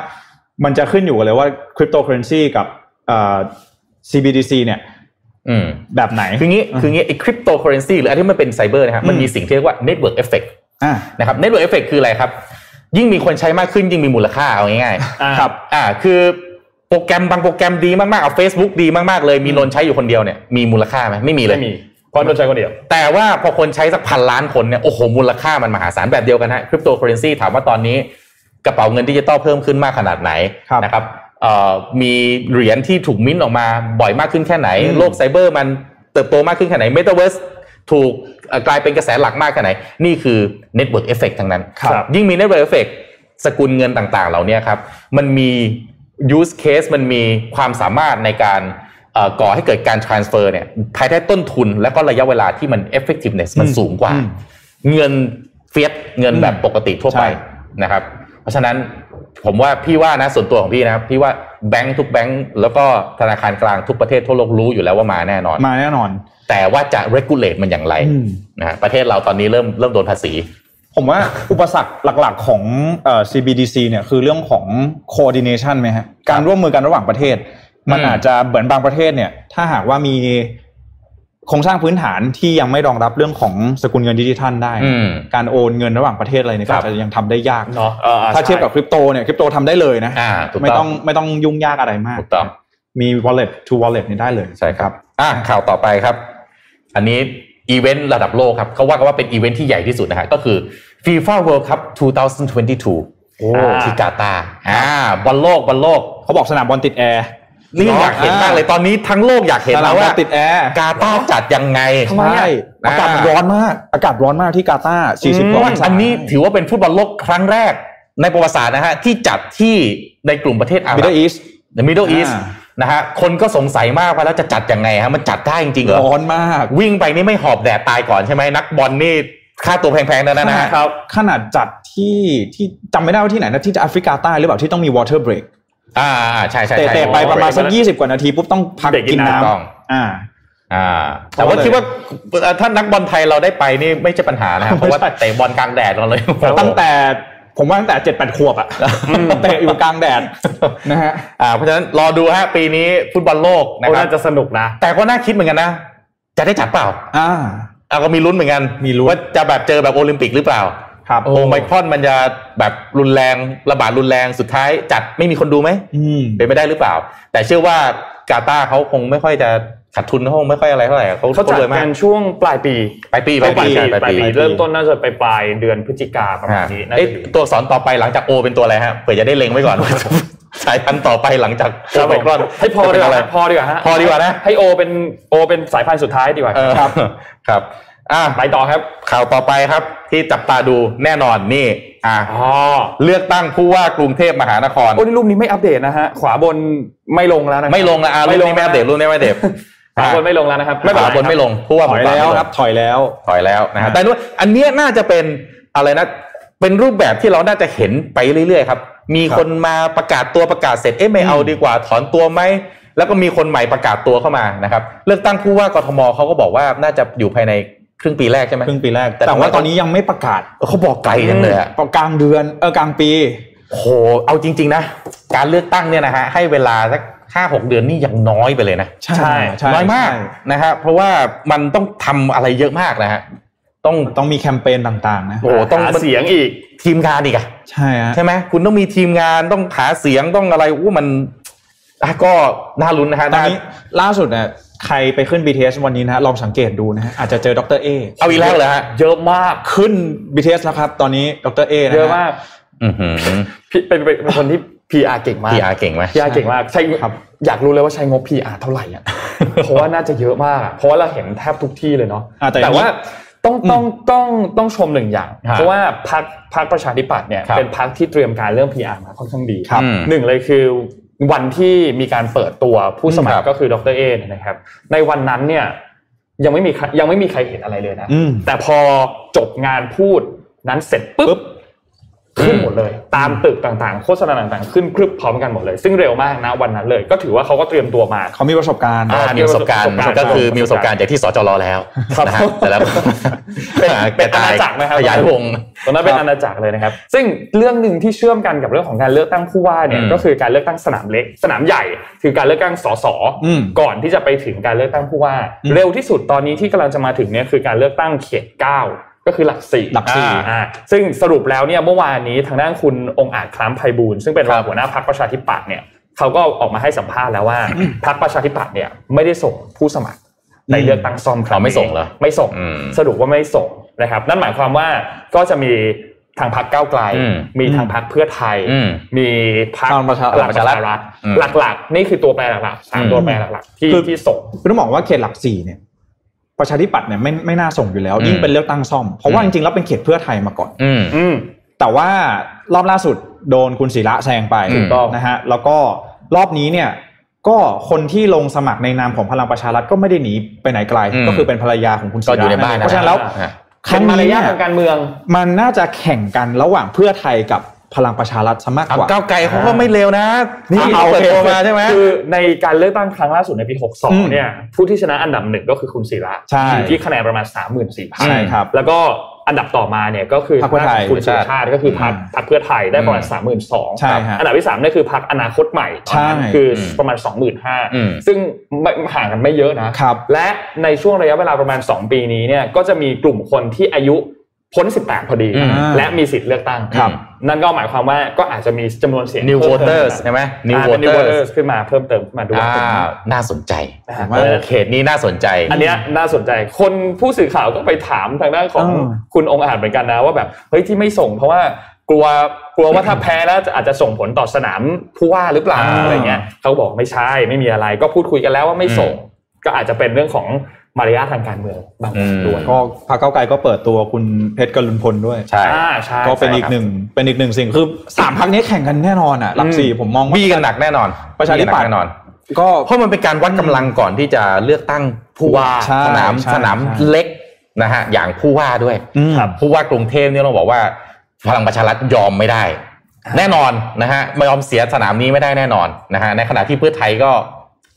มันจะขึ้นอยู่กับเลยว่าคริปโตเคอเรนซีกับเอ่อ CBDC เนี่ยอืม แบบไหน คืองี้คืองี้ไอ้คริปโตเคอเรนซีหรืออะไรที่มันเป็นไซเบอร์นะครับมันมีสิ่งที่เรียกว่า network effect อ่านะครับ network effect คืออะไรครับ ยิ่งมีคนใช้มากขึ้นยิ่งมีมูลค่าเอาง่ายๆอ่าครับอ่าคือโปรแกรมบางโปรแกรมดีมากๆเอา Facebook ดีมากๆเลยมีนนท์ใช้อยู่คนเดียวเนี่ยมีมูลค่าไหมไม่มีเลยไม่มีเพราะโดนใช้คนเดียว แต่ว่าพอคนใช้สักพันล้านคนเนี่ยโอ้โหมูลค่ามันมหาศาลแบบเดียวกันฮะคริปโตเคอเรนซีถามว่าตอนนี้กระเป๋าเงินดิจิตอลเพิ่มขึ้นมากขนาดไหนครับนะครับเอ่อ มีเหรียญที่ถูกมิ้นท์ออกมาบ่อยมากขึ้นแค่ไหนอืมโลกไซเบอร์มันเติบโตมากขึ้นแค่ไหนเมตาเวิร์สถูกเอ่อกลายเป็นกระแสหลักมากแค่ไหน นี่คือ network effect ทั้งนั้นครับยิ่งมี network effect สกุลเงินต่างๆ เหล่านี้ครับ มันมี use case มันมีความสามารถในการเอ่อก่อให้เกิดการ transfer เนี่ยภายใต้ต้นทุนและก็ระยะเวลาที่มัน effectiveness มันอืมสูงกว่าอืมเงินเฟียสเงินแบบปกติทั่วไปใช่นะครับ เพราะฉะนั้น ผมว่าพี่ว่านะส่วนตัวของพี่นะครับพี่ว่าแบงค์ทุกแบงค์แล้วก็ธนาคารกลางทุกประเทศทั่วโลกรู้อยู่แล้วว่ามาแน่นอน มาแน่นอน แต่ว่าจะ regulate มันอย่างไรอืมนะฮะประเทศเราตอนนี้เริ่มเริ่มโดนภาษี ผมว่าอุปสรรคหลักๆของเอ่อ CBDC เนี่ยคือเรื่องของ coordination ไหมฮะการร่วมมือกันระหว่างประเทศ มันอืมอาจจะเหมือนบางประเทศเนี่ย ถ้าหากว่ามี โครงสร้างพื้นฐานที่ยังไม่รองรับเรื่องของสกุลเงินดิจิทัลได้อืมการโอนเงินระหว่างประเทศอะไรเนี่ยครับก็อาจจะยังทำได้ยากเนาะเอออ่าถ้าเทียบกับใช่คริปโตเนี่ยคริปโตทำได้เลยนะอ่าถูกไม่ต้ต้อองงไม่ต้องยุ่งยากอะไรมากถูกต้องมี wallet to wallet นี่ได้เลยใช่ครับอะข่าวต่อไปครับ อันนี้อีเวนต์ระดับโลกครับเขาว่ากันว่าเป็นอีเวนต์ที่ใหญ่ที่สุดนะฮะก็คือ FIFA World Cup 2022โอ้ที่กาตาร์อ่าบอลโลกบอลโลกเขาบอกสนามบอลติดแอร์ นี่อยากเห็นมากเลยตอนนี้ทั้งโลกอยากเห็นสนาแล้มบอลติดแอร์แล้วว่ากาตาร์จัดยังไงใช่อากาศมันร้อนมาก อากาศร้อนมากที่กาตาร์เพราะว่าว่าองศาอันนี้ถือว่าเป็นฟุตบอลโลกครั้งแรกในประวัติศาสตร์นะฮะที่จัดที่ในกลุ่มประเทศอาหมิดรัเดิบลอีสในมิดเดิลอีสอ่านะฮะคนก็สงสัยมากว่าแล้วจะจัดยังไงฮะมันจัดได้จริงๆเหรอร้อนมาก วิ่งไปนี่ไม่หอบแดดตายก่อนใช่ไหมนักบอลนี่ค่าตัวแพงๆนั่นนะฮะครับขนาดจัดที่ที่จำไม่ได้ว่าที่ไหนนะที่จะแอฟริกาใต้หรือเปล่าที่ต้องมี water break อ่าอ่าใช่ใช่เตะใช่เตะไปประมาณสัก break ยี่สิบกว่านาทีปุ๊บต้องพักเด็กกิกินนน้ำน้ต้องำอ่าอ่าแต่ว่าเพราะอะไรคิดว่าเอ่อถ้านักบอลไทยเราได้ไปนี่ไม่ใช่ปัญหานะครับเพราะว่าไม่ใช่เตะบอลกลางแดดเราเลยครับตั้งแต่ผมว่าตั้งแต่เจ็ดแปดขวบอะเตะอยู่กลางแดดนะฮะอ่าเพราะฉะนั้นรอดูฮะปีนี้ฟุตบอลโลกนะโอ้ครับน่าจะสนุกนะ แต่ก็น่าคิดเหมือนกันนะ จะได้จัดเปล่า อ่าเอาก็มีลุ้นเหมือนกันมีลุ้นว่าจะแบบเจอแบบโอลิมปิกหรือเปล่า ครับโอไมครอนมันจะแบบรุนแรงระบาดรุนแรงสุดท้าย จัดไม่มีคนดูไหมอืมเป็นไปได้หรือเปล่า แต่เชื่อว่ากาตาร์เขาคงไม่ค่อยจะขาดทุนเขาคงไม่ค่อยอะไรเท่าไหร่เขาเขาจัดรวยมากักนช่วงปลายปีปลายปีปลายปีใช่ปลายปี เริ่มต้นน่าจะไปปลายเดือนพฤศจิกาประมาณอ่านี้น่าเอ๊ะจะอยู่ตัวอักษรต่อไปหลังจากโอเป็นตัวอะไรฮะเผื่อจะได้เล็งไว้ก่อนสายพันธุ์ต่อไปหลังจากโอครับไมผมครอนให้พอดีกว่าจะเป็นอะไรฮะพอดีกว่าฮะพอดีกว่านะให้โอเป็นโอเป็นสายพันธุ์สุดท้ายดีกว่าเออครับครับ อ่าไปต่อครับ ข่าวต่อไปครับ ที่จับตาดูแน่นอนนี่ อ่าอ๋อเลือกตั้งผู้ว่ากรุงเทพมหานครโอ้นี่รูปนี้ไม่อัปเดตนะฮะ ขวาบนไม่ลงแล้วนะไม่ลงนะอ่ารุ่นนี้ไม่อัปเดตรุ่นนี้ไม่อัปเดตขวาบนไม่ลงแล้วนะครับไม่ไม่เป็นไรบนไม่ลงผู้ว่าถอยแล้วครับ ถอยแล้วถอยแล้วนะฮะอ่าแต่นู้นอันเนี้ยน่าจะเป็นอะไรนะเป็นรูปแบบที่เราน่าจะเห็นไปเรื่อยๆครับ มีคนมาประกาศตัวประกาศเสร็จเอ๊ะไม่เอาดีกว่า ถอนตัวไหมแล้วก็มีคนใหม่ประกาศตัวเข้ามานะครับ เลือกตั้งผู้ว่ากทมเขาก็บอกว่าน่าจะอยู่ภายใน ครึ่งปีแรกใช่ไหมครึ่งปีแรก แต่แต่ว่าตอนนี้ยังไม่ประกาศเออเขาบอกไกลจังเลยอะกลางเดือนเออกลางปีโหเอาจริง ๆ นะ การเลือกตั้งเนี่ยนะฮะให้เวลาสักห้าหกเดือนนี่ยังน้อยไปเลยนะ ใช่ใช่น้อยมากใช่นะฮะเพราะว่ามันต้องทำอะไรเยอะมากนะฮะต้องต้องมีแคมเปญต่างๆนะโอ้โหต้องหาเสียงอีกทีมงานอีกอะใช่ฮะใช่ไหมคุณต้องมีทีมงานต้องหาเสียงต้องอะไรอู้มันอะก็น่าลุ้นนะฮะตอนน่านี้ล่าสุดเนี่ย ใครไปขึ้น BTS วันนี้นะฮะลองสังเกตดูนะฮะอาจจะเจอดรเอเอาอีกแล้วเหรอฮะเยอะมากขึ้น BTS แล้วครับ ตอนนี้ดรเอนะฮะเยอะมากอือหือพี่เป็นเป็นเป็นคนที่ PR เก่งมากพีอาร์เก่งไหม PR เก่งมากใช่ครับอยากรู้เลยว่าใช้งบ PR เท่าไหร่อะเพราะว่าน่าจะเยอะมากอะเพราะว่าเราเห็นแทบทุกที่เลยเนาะอ่าแต่แต่ว่าต้องต้องต้องต้องชมหนึ่งอย่างฮะเพราะว่าพรรคพรรคประชาธิปัตย์เนี่ยครับเป็นพรรคที่เตรียมการเรื่อง PR มาค่อนข้างดีครับอืมหนึ่งเลยคือ วันที่มีการเปิดตัวผู้สมัคครัรบก็คือดรเอเนี่ยนะครับ ในวันนั้นเนี่ยยังไม่มีใครยังไม่มีใครเห็นอะไรเลยนะอืมแต่พอจบงานพูดนั้นเสร็จปุ๊บ ขึ้นหมดเลย ตามตึกต่างๆ โฆษณาต่างๆ ขึ้นพรึบพร้อมกันหมดเลย ซึ่งเร็วมากนะวันนั้นเลย ก็ถือว่าเขาก็เตรียมตัวมาเขามีประสบการณ์อ่ามีประสบการณ์ประสบการณ์ก็คือมีประสบการณ์จากที่สจรแล้วครับนะฮะแต่แล้วเป็นเป็นอาณาจักรนะครับขยายวงตอนนั้นเป็นอาณาจักรเลยนะครับ ซึ่งเรื่องหนึ่งที่เชื่อมกันกับเรื่องของการเลือกตั้งผู้ว่าเนี่ยอืมก็คือการเลือกตั้งสนามเล็ก สนามใหญ่ คือการเลือกตั้งสสอืมก่อนที่จะไปถึงการเลือกตั้งผู้ว่าอืมเร็วที่สุดตอนนี้ที่กำลังจะมาถึงเนี่ยคือการเลือกตั้งเขตเก้า ก็คือหลักสี่หลักสี่อ่าซึ่งสรุปแล้วเนี่ยเมื่อวานนี้ทางด้านคุณองค์อาจคล้ามไพบูลย์ซึ่งเป็นรองหัวหน้าพรรคประชาธิปัตย์เนี่ยเขาก็ออกมาให้สัมภาษณ์แล้วว่าพรรคประชาธิปัตย์เนี่ยไม่ได้ส่งผู้สมัครในเลือกตั้งซ่อมครั้งอ๋อไม่นี้ส่งเหรอไม่ส่งอืมสรุปว่าไม่ส่งนะครับ นั่นหมายความว่าก็จะมีทางพรรคก้าวไกลอืมมีทางพรรคเพื่อไทยอืมมีพรรคพลังประชาพลังประชารัฐอืมหลักๆ นี่คือตัวแปรหลักๆสามอืมตัวแปรหลักๆที่คือที่ส่งคือต้องบอกว่าเขตหลักสี่เนี่ย ประชาธิปัตย์เนี่ยไม่ไม่น่าส่งอยู่แล้วอืมยิ่งเป็นเลือกตั้งซ่อม เพราะว่าอืจมริงๆแล้วเป็นเขตเพื่อไทยมาก่อน อืมอืมแต่ว่ารอบล่าสุดโดนคุณศิระแซงไปถูกต้องนะฮะแล้วก็รอบนี้เนี่ยก็คนที่ลงสมัครในนามของพลังประชารัฐก็ไม่ได้หนีไปไหนไกลอืมก็คือเป็นภรรยาของคุณศิก็ระอยู่ในบ้านเพราะฉะนั้นแล้วฮะคเป็รั้นงมารนี้ยาทเนี่ยทางการเมือง มันน่าจะแข่งกันระหว่างเพื่อไทยกับ พลังประชารัฐซะมากเอากว่าก้าวไกลเขาก็ไม่เลวนะนี่ที่เอาเปิดโอเคตัวมาใช่ไหมคือในการเลือกตั้งครั้งล่าสุดในปีอืม62 เนี่ยผู้ที่ชนะอันดับหนึ่งก็คือคุณศิระใช่อยู่ที่คะแนนประมาณ 34,000ใช่ครับแล้วก็อันดับต่อมาเนี่ยก็คือพรรคเพื่อไทยคุณสุชาติก็คือพรรคพรรคเพื่อไทยได้ประมาณ32,000ใช่ฮะอันดับที่สามเนี่ยคือพรรคอนาคตใหม่ตอนนั้นใช่คืออมประมาณอืม25,000ซึ่งไม่ห่างกันไม่เยอะนะครับและในช่วงระยะเวลาประมาณ 2 ปีนี้เนี่ยก็จะมีกลุ่มคนที่อายุ พ้น 18 พอดีอืมและมีสิทธิ์เลือกตั้งครับนั่นก็หมายความว่าก็อาจจะมีจำนวนเสียง New เพิ่มเติม voters ใช่ไหม New อ่าเป็น New voters voters ขึ้นมาเพิ่มเติมขึ้นมาด้วยอ่าน่าสนใจนะฮะโอ้เขตนี้น่าสนใจ อันเนี้ยน่าสนใจ คนผู้สื่อข่าวก็ไปถามทางด้านของเออคุณองค์อาจเหมือนกันนะว่าแบบเฮ้ยที่ไม่ส่งเพราะว่ากลัวกลัวว่าถ้าแพ้แล้วจะอาจจะส่งผลต่อสนามผู้ว่าหรือเปล่าอ่าอะไรเงี้ยเขาบอกไม่ใช่ไม่มีอะไร ก็พูดคุยกันแล้วว่าไม่ส่ง ก็อาจจะเป็นเรื่องของ มารยาททางการเมืองบางอย่างด้วยก็พรรคเก้าวไกลก็เปิดตัวคุณเพชรกรุณพลด้วยใช่อ่าใช่ก็เป็นใช่อีกครับหนึ่งเป็นอีกหนึ่งสิ่งคือสามพักนี้แข่งกันแน่นอนอะหลักอืมสี่ผมมองว่าบี้กันหนักแน่นอน ประชาธิปัตย์บี้กันหนักแน่นอน ก็เพราะมันเป็นการวัดกำลังก่อนที่จะเลือกตั้งผู้ว่าใช่สนามใช่สนามใช่เล็กนะฮะอย่างผู้ว่าด้วยอืมครับผู้ว่ากรุงเทพเนี่ยเราบอกว่าพลังประชารัฐยอมไม่ได้ แน่นอนนะฮะไม่ยอมเสียสนามนี้ไม่ได้แน่นอนนะฮะในขณะที่เพื่อไทยก็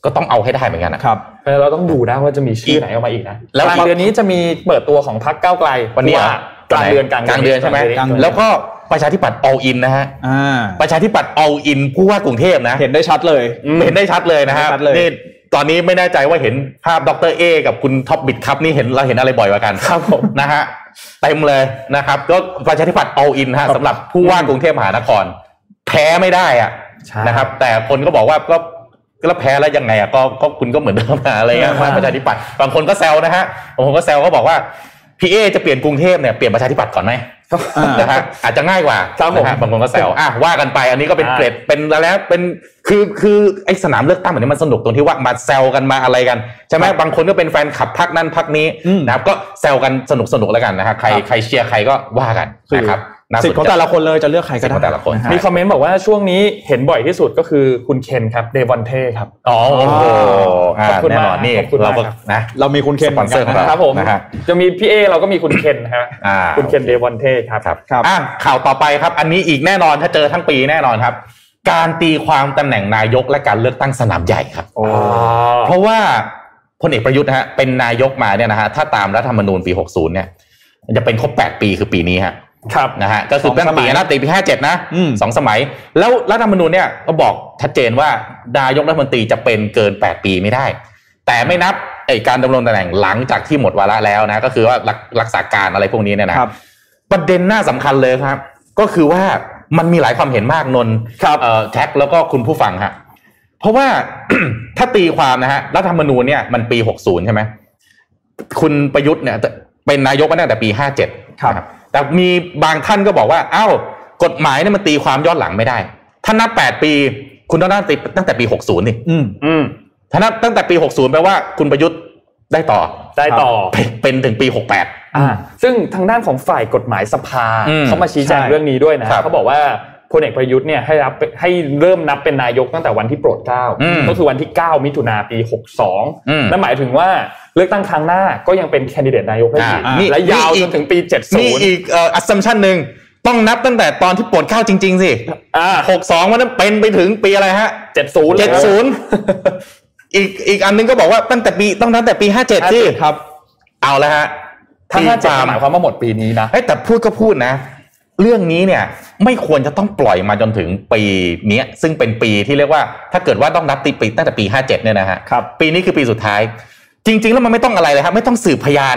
ก็ต้องเอาให้ได้เหมือนกันนะครับเราต้องดูนะว่าจะมีชื่อไหนออกมาอีกนะแล้วกลางเดือนนี้จะมีเปิดตัวของพรรคก้าวไกลวันนี้เหรอกลางเดือนกลางกลางเดือนใช่ไหมกลางเดือนแล้วก็ประชาธิปัตย์ all in นะฮะอ่าประชาธิปัตย์ all in ผู้ว่ากรุงเทพนะ เห็นได้ชัดเลย เห็นได้ชัดเลยนะฮะเห็นได้ชัดเลยนี่ตอนนี้ไม่แน่ใจว่าเห็นภาพดรเอกับคุณท็อปบิดครับนี่เห็นเราเห็นอะไรบ่อยกว่ากันครับผมนะฮะเต็มเลยนะครับก็ประชาธิปัตย์ all in ฮะสำหรับผู้ว่ากรุงเทพมหานคร แพ้ไม่ได้อะใช่นะครับ แต่คนก็บอกว่าก็ก็ แล้วแพ้แล้วยังไงอะก็ก็คุณก็เหมือนเดิมอะอะไรเงี้ยมาประชาธิปัตย์บางคนก็แซวนะฮะบางคนก็แซวก็บอกว่าพี่เอจะเปลี่ยนกรุงเทพเนี่ยเปลี่ยนประชาธิปัตย์ก่อนไหมอ่านะฮะอาจจะง่ายกว่าครับผมนะฮะบางคนก็แซวอะว่ากันไปอันนี้ก็เป็นอ่าเกรดเป็นอะไรนะเป็นคือคือไอ้สนามเลือกตั้งแบบนี้มันสนุกตรงที่ว่ามาแซวกันมาอะไรกันใช่ไหมบางคนก็เป็นแฟนคลับพักนั้นพักนี้อืมนะครับก็แซวกันสนุกสนุกแล้วกันนะฮะใครครับใครเชียร์ใครก็ว่ากันคือนะครับน่า สิทธิ์ของแต่ละคนเลยจะเลือกใครก็สิทธิ์ได้ของแต่ละคนฮมีคอมเมนต์บอกว่าช่วงนี้เห็นบ่อยที่สุดก็คือคุณเคนครับเดวอนเท่ครับอ๋อโอ้โหอ่าขอบคุณแน่มากนอนนี่ขอบคุณเรามากก็ครับนะเรามีคุณเคนเหมือนกันสปอนเซอร์ของนะเราครับผมนะฮะจะมีพี่เอเราก็มีคุณเคนฮะอ่าคุณเคนเดวอนเท่ครับครับครับอะข่าวต่อไปครับ อันนี้อีกแน่นอนถ้าเจอทั้งปีแน่นอนครับการตีความตำแหน่งนายกและการเลือกตั้งสนามใหญ่ครับโอ้เพราะว่าพลเอกประยุทธ์นะฮะเป็นนายกมาเนี่ยนะฮะถ้าตามรัฐธรรมนูญปี 60 เนี่ยจะเป็นครบ 8 ปีคือปีนี้ฮะ ครับนะฮะก็คือตั้งปีนะตีปี57นะอืมสองสมัย แล้วรัฐธรรมนูญเนี่ยก็บอกชัดเจนว่านายกรัฐมนตรีจะเป็นเกิน8ปีไม่ได้ แต่ไม่นับไอการดำรงตำแหน่งหลังจากที่หมดวาระแล้วนะก็คือว่ารักรักษาการอะไรพวกนี้เนี่ยนะครับประเด็นน่าสำคัญเลยครับ ก็คือว่ามันมีหลายความเห็นมากนนท์เอ่อแท็กแล้วก็คุณผู้ฟังฮะเพราะว่าถ้าตีความนะฮะรัฐธรรมนูญเนี่ยมันปี60ใช่ไหมคุณประยุทธ์เนี่ยเป็นนายกมาตั้งแต่ปี57ครับนะ แต่มีบางท่านก็บอกว่า เอ้ากฎหมายเนี่ยมันตีความย้อนหลังไม่ได้ ถ้านับ8ปี คุณต้องนับตั้งแต่ปี60นี่อืมอืมถ้านับตั้งแต่ปี60แปลว่าคุณประยุทธ์ได้ต่อได้ต่อเป็นเป็นถึงปี 68อ่าซึ่งทางด้านของฝ่ายกฎหมายสภาอืมเขามาชี้แจงใช่เรื่องนี้ด้วยนะครับเขาบอกว่า พลเอกประยุทธ์เนี่ยให้รับให้เริ่มนับเป็นนายกตั้งแต่วันที่โปรดเกล้าอืมก็คือวันที่ 9 มิถุนาปีอืม62นั่นหมายถึงว่าเลือกตั้งครั้งหน้าก็ยังเป็นแคนดิเดตนายกได้อีกอ่านี่และยาวนี่อีจกนถึงปีมี70อีกเอ่อ assumption หนึ่งต้องนับตั้งแต่ตอนที่โปรดเกล้าจริง ๆ สิอ่าหกสองวันนั้นเป็นไปถึงปีอะไรฮะ70เจ็ดศูนย์อีกอีกอันนึงก็บอกว่าตั้งแต่ปีต้องตั้งแต่ปีห้าเจ็ดสิครับ เอาแล้วฮะถ้าตีห้าเจ็ดควหมายความว่าหมดปีนี้นะเฮ้ยแต่พูดก็พูดนะ เรื่องนี้เนี่ยไม่ควรจะต้องปล่อยมาจนถึงปีเนี้ยซึ่งเป็นปีที่เรียกว่า ถ้าเกิดว่าต้องนับตีปีตั้งแต่ปีห้าเจ็ดเนี่ยนะฮะครับปีนี้คือปีสุดท้าย จริง ๆ แล้วมันไม่ต้องอะไรเลยครับไม่ต้องสืบพยาน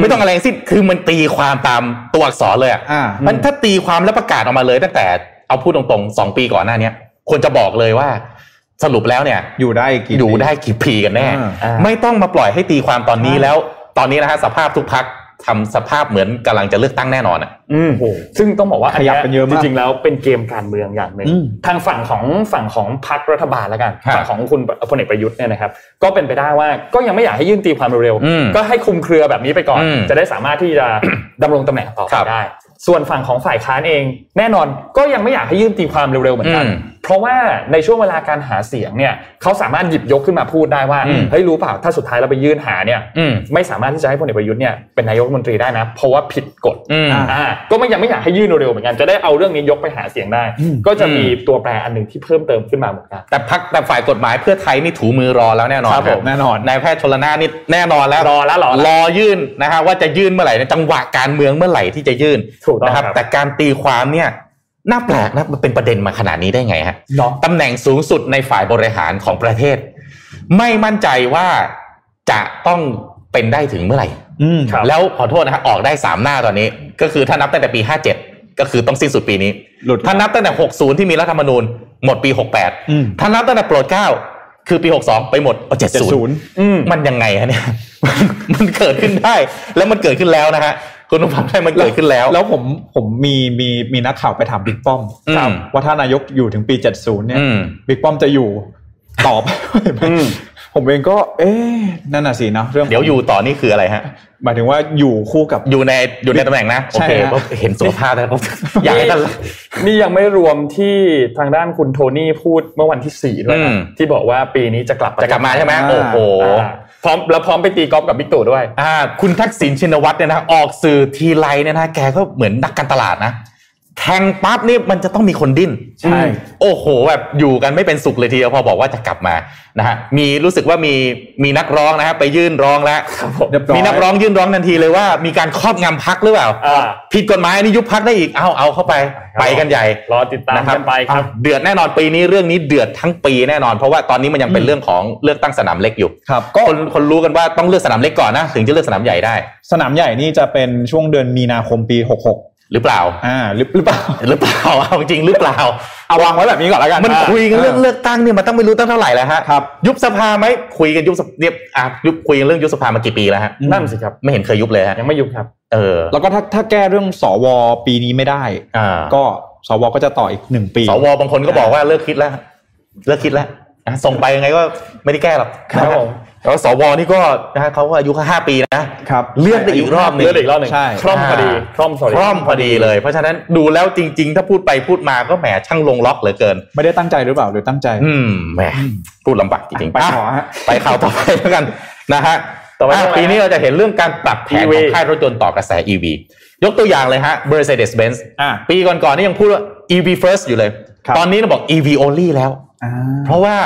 ไม่ต้องอะไรทั้งสิ้นคือมันตีความตามตัวอักษรเลยอะอ่ามันถ้าตีความแล้วประกาศออกมาเลย ตั้งแต่เอาพูดตรงๆสองปีก่อนหน้าเนี้ยควรจะบอกเลยว่า สรุปแล้วเนี่ย อยู่ได้กี่อยู่ปีได้กี่ปีกันแน่อ่าอ่าไม่ต้องมาปล่อยให้ตีความตอนนี้ใช่แล้ว ตอนนี้นะฮะสภาพทุกพัก ทำสภาพเหมือนกำลังจะเลือกตั้งแน่นอนอะอืมซึ่งต้องบอกว่าขยับกันเยอะมากจริงๆแล้วเป็นเกมการเมืองอย่างหนึ่งอืมทางฝั่งของฝั่งของพรรครัฐบาลแล้วกันครับฝั่งของคุณพลเอกประยุทธ์เนี่ยนะครับ ก็เป็นไปได้ว่าก็ยังไม่อยากให้ยื่นตีความเร็วอืมๆก็ให้คลุมเครือแบบนี้ไปก่อนอืมจะได้สามารถที่จะดำรงตำแหน่งต่อคไปรับได้ ส่วนฝั่งของฝ่ายค้านเอง แน่นอนก็ยังไม่อยากให้ยื่นตีความเร็วๆเหมือนกันอืม เพราะว่าในช่วงเวลาการหาเสียงเนี่ยเขาสามารถหยิบยกขึ้นมาพูดได้ว่าอืมเฮ้ยรู้เปล่าถ้าสุดท้ายเราไปยื่นหาเนี่ยอืมไม่สามารถที่จะให้พลเอกประยุทธ์เนี่ยเป็นนายกรัฐมนตรีได้นะ เพราะว่าผิดกฎอืมอ่าก็ไม่ยังไม่อยากให้ยื่นเร็วๆเหมือนกันจะได้เอาเรื่องนี้ยกไปหาเสียงได้อืมก็จะมีตัวแปรอันหนึ่งที่เพิ่มเติมขึ้นมาเหมือนกันแต่พักแต่ฝ่ายกฎหมายเพื่อไทยนี่ถูมือรอแล้วแน่นอนครับผมแน่นอนนายแพทย์ชลนานนี่แน่นอนแล้วรอแล้วรอแล้วรอยื่นนะฮะว่าจะยื่นเมื่อไหร่ในจังหวะการเมืองเมื่อไหร่ที่จะยื่นถูกต้องนะครับครับแต่การตีความเนี่ย น่าแปลกนะมันเป็นประเด็นมาขนาดนี้ได้ไงฮะเนาะตำแหน่งสูงสุดในฝ่ายบริหารของประเทศ ไม่มั่นใจว่าจะต้องเป็นได้ถึงเมื่อไหร่อืมครับแล้วขอโทษนะฮะออกได้สามหน้าตอนนี้ ก็คือถ้านับตั้งแต่ปี57ก็คือต้องสิ้นสุดปีนี้หลุดถ้านับตั้งแต่60ที่มีรัฐธรรมนูญ หมดปีอืม68ถ้านับตั้งแต่โปรดเกล้าคือปี 62 ไปหมดเอาเจ็ดศูนย์70 มันยังไงฮะเนี่ย มันเกิดขึ้นได้ แล้วมันเกิดขึ้นแล้วนะฮะ คุณผู้ฟังใช่มันเกิดขึ้นแล้ว แล้วผมผมมีมีมีนักข่าวไปถามบิ๊กป้อมอืมว่าถ้านายกอยู่ถึงปี70เนี่ยอืมบิ๊กป้อมจะอยู่ตอบไหมอืมผมเองก็ เอ๊ะนั่นน่ะสินะเรื่องเดี๋ยวอยู่ต่อนี่คืออะไรฮะ หมายถึงว่าอยู่คู่กับอยู่ในอยู่ในตำแหน่งนะโอใช่เคฮะก็เห็นสุขภาพแล้วอยากให้ท่านนี่ยังไม่รวมที่ทางด้านคุณโทนี่พูดเมื่อวันที่สี่ด้วยอืนะมที่บอกว่าปีนี้จะกลับจะกลับมาใช่ไหมอ่าโอ้โหอ่า พร้อมแล้วพร้อมไปตีกอล์ฟกับบิ๊กตู่ด้วยอ่าคุณทักษิณชินวัตรเนี่ยนะออกสื่อทีไรเนี่ยนะแกก็เหมือนนักการตลาดนะ แข่งปั๊บนี่มันจะต้องมีคนดิ้นใช่โอ้โหแบบอยู่กันไม่เป็นสุขเลยทีเดียวพอบอกว่าจะกลับมานะฮะมีรู้สึกว่ามีมีนักร้องนะฮะไปยื่นร้องแล้วเรียบร้อยมีนักร้องยื่นร้องทันทีเลยว่ามีการครอบงำพักหรือเปล่าอ่าผิดกฎหมายอันนี้ยุบพักได้อีกเอาเอาเข้าไปครับไปกันใหญ่รอติดตามนะครักันไปครับอะเดือดแน่นอนปีนี้เรื่องนี้เดือดทั้งปีแน่นอน เพราะว่าตอนนี้มันยังเป็นเรื่องของเลือกตั้งสนามเล็กอยู่ครับก็ก็คนคนรู้กันว่าต้องเลือกสนามเล็กก่อนนะถึงจะเลือกสนามใหญ่ได้ สนามใหญ่นี่จะเป็นช่วงเดือนมีนาคมปี 66 หรือเปล่า อ่า หรือหรือเปล่า หรือเปล่าเอาจริงหรือเปล่า เอาวางไว้แบบนี้ก่อนแล้วกัน มันอ่าคุยกันเรื่องเลือกตั้งเนี่ยมันต้องไม่รู้ตั้งเท่าไหร่แล้วฮะครับยุบสภาไหมคุยกันยุบสภเนี่ยอะยุบคุยกันเรื่องยุบสภามากี่ปีแล้วฮะนั่นสิครับไม่เห็นเคยยุบเลยฮะยังไม่ยุบครับ เออ แล้วก็ถ้าถ้าแก้เรื่องสวปีนี้ไม่ได้อ่าก็สวก็จะต่ออีกหนึ่งปี สวบางคนก็บอกว่าเลิกคิดแล้ว เลิกคิดแล้วอะส่งไปยังไงก็ไม่ได้แก้หรอกครับผม แล้วสวนี่ก็นะฮะเขาก็อายุแค่ห้าปีนะครับเลื่อนไปอีกรอบหนึ่งเลือกอีกรอบหนึ่งใช่คล่อมพอดีคล่อม sorry คล่อมพอดีเลย เพราะฉะนั้นดูแล้วจริง ๆ ถ้าพูดไปพูดมาก็แหมช่างลงล็อกเหลือเกิน ไม่ได้ตั้งใจหรือเปล่าหรือตั้งใจ อืมแหมพูดลำบากจริงๆไปต่ออะฮะไปข่าวต่อไปแล้วกันนะฮะต่อไปอะเรื่องอะไรปีนี้เราจะเห็นเรื่องการปรับแผน EV ของค่ายรถยนต์ต่อกระแส EV ยกตัวอย่างเลยฮะ Mercedes-Benz อ่าปีก่อนๆนี่ยังพูดว่า EV first อยู่เลยครับตอนนี้เราบอก EV only แล้วอ่าเพราะว่า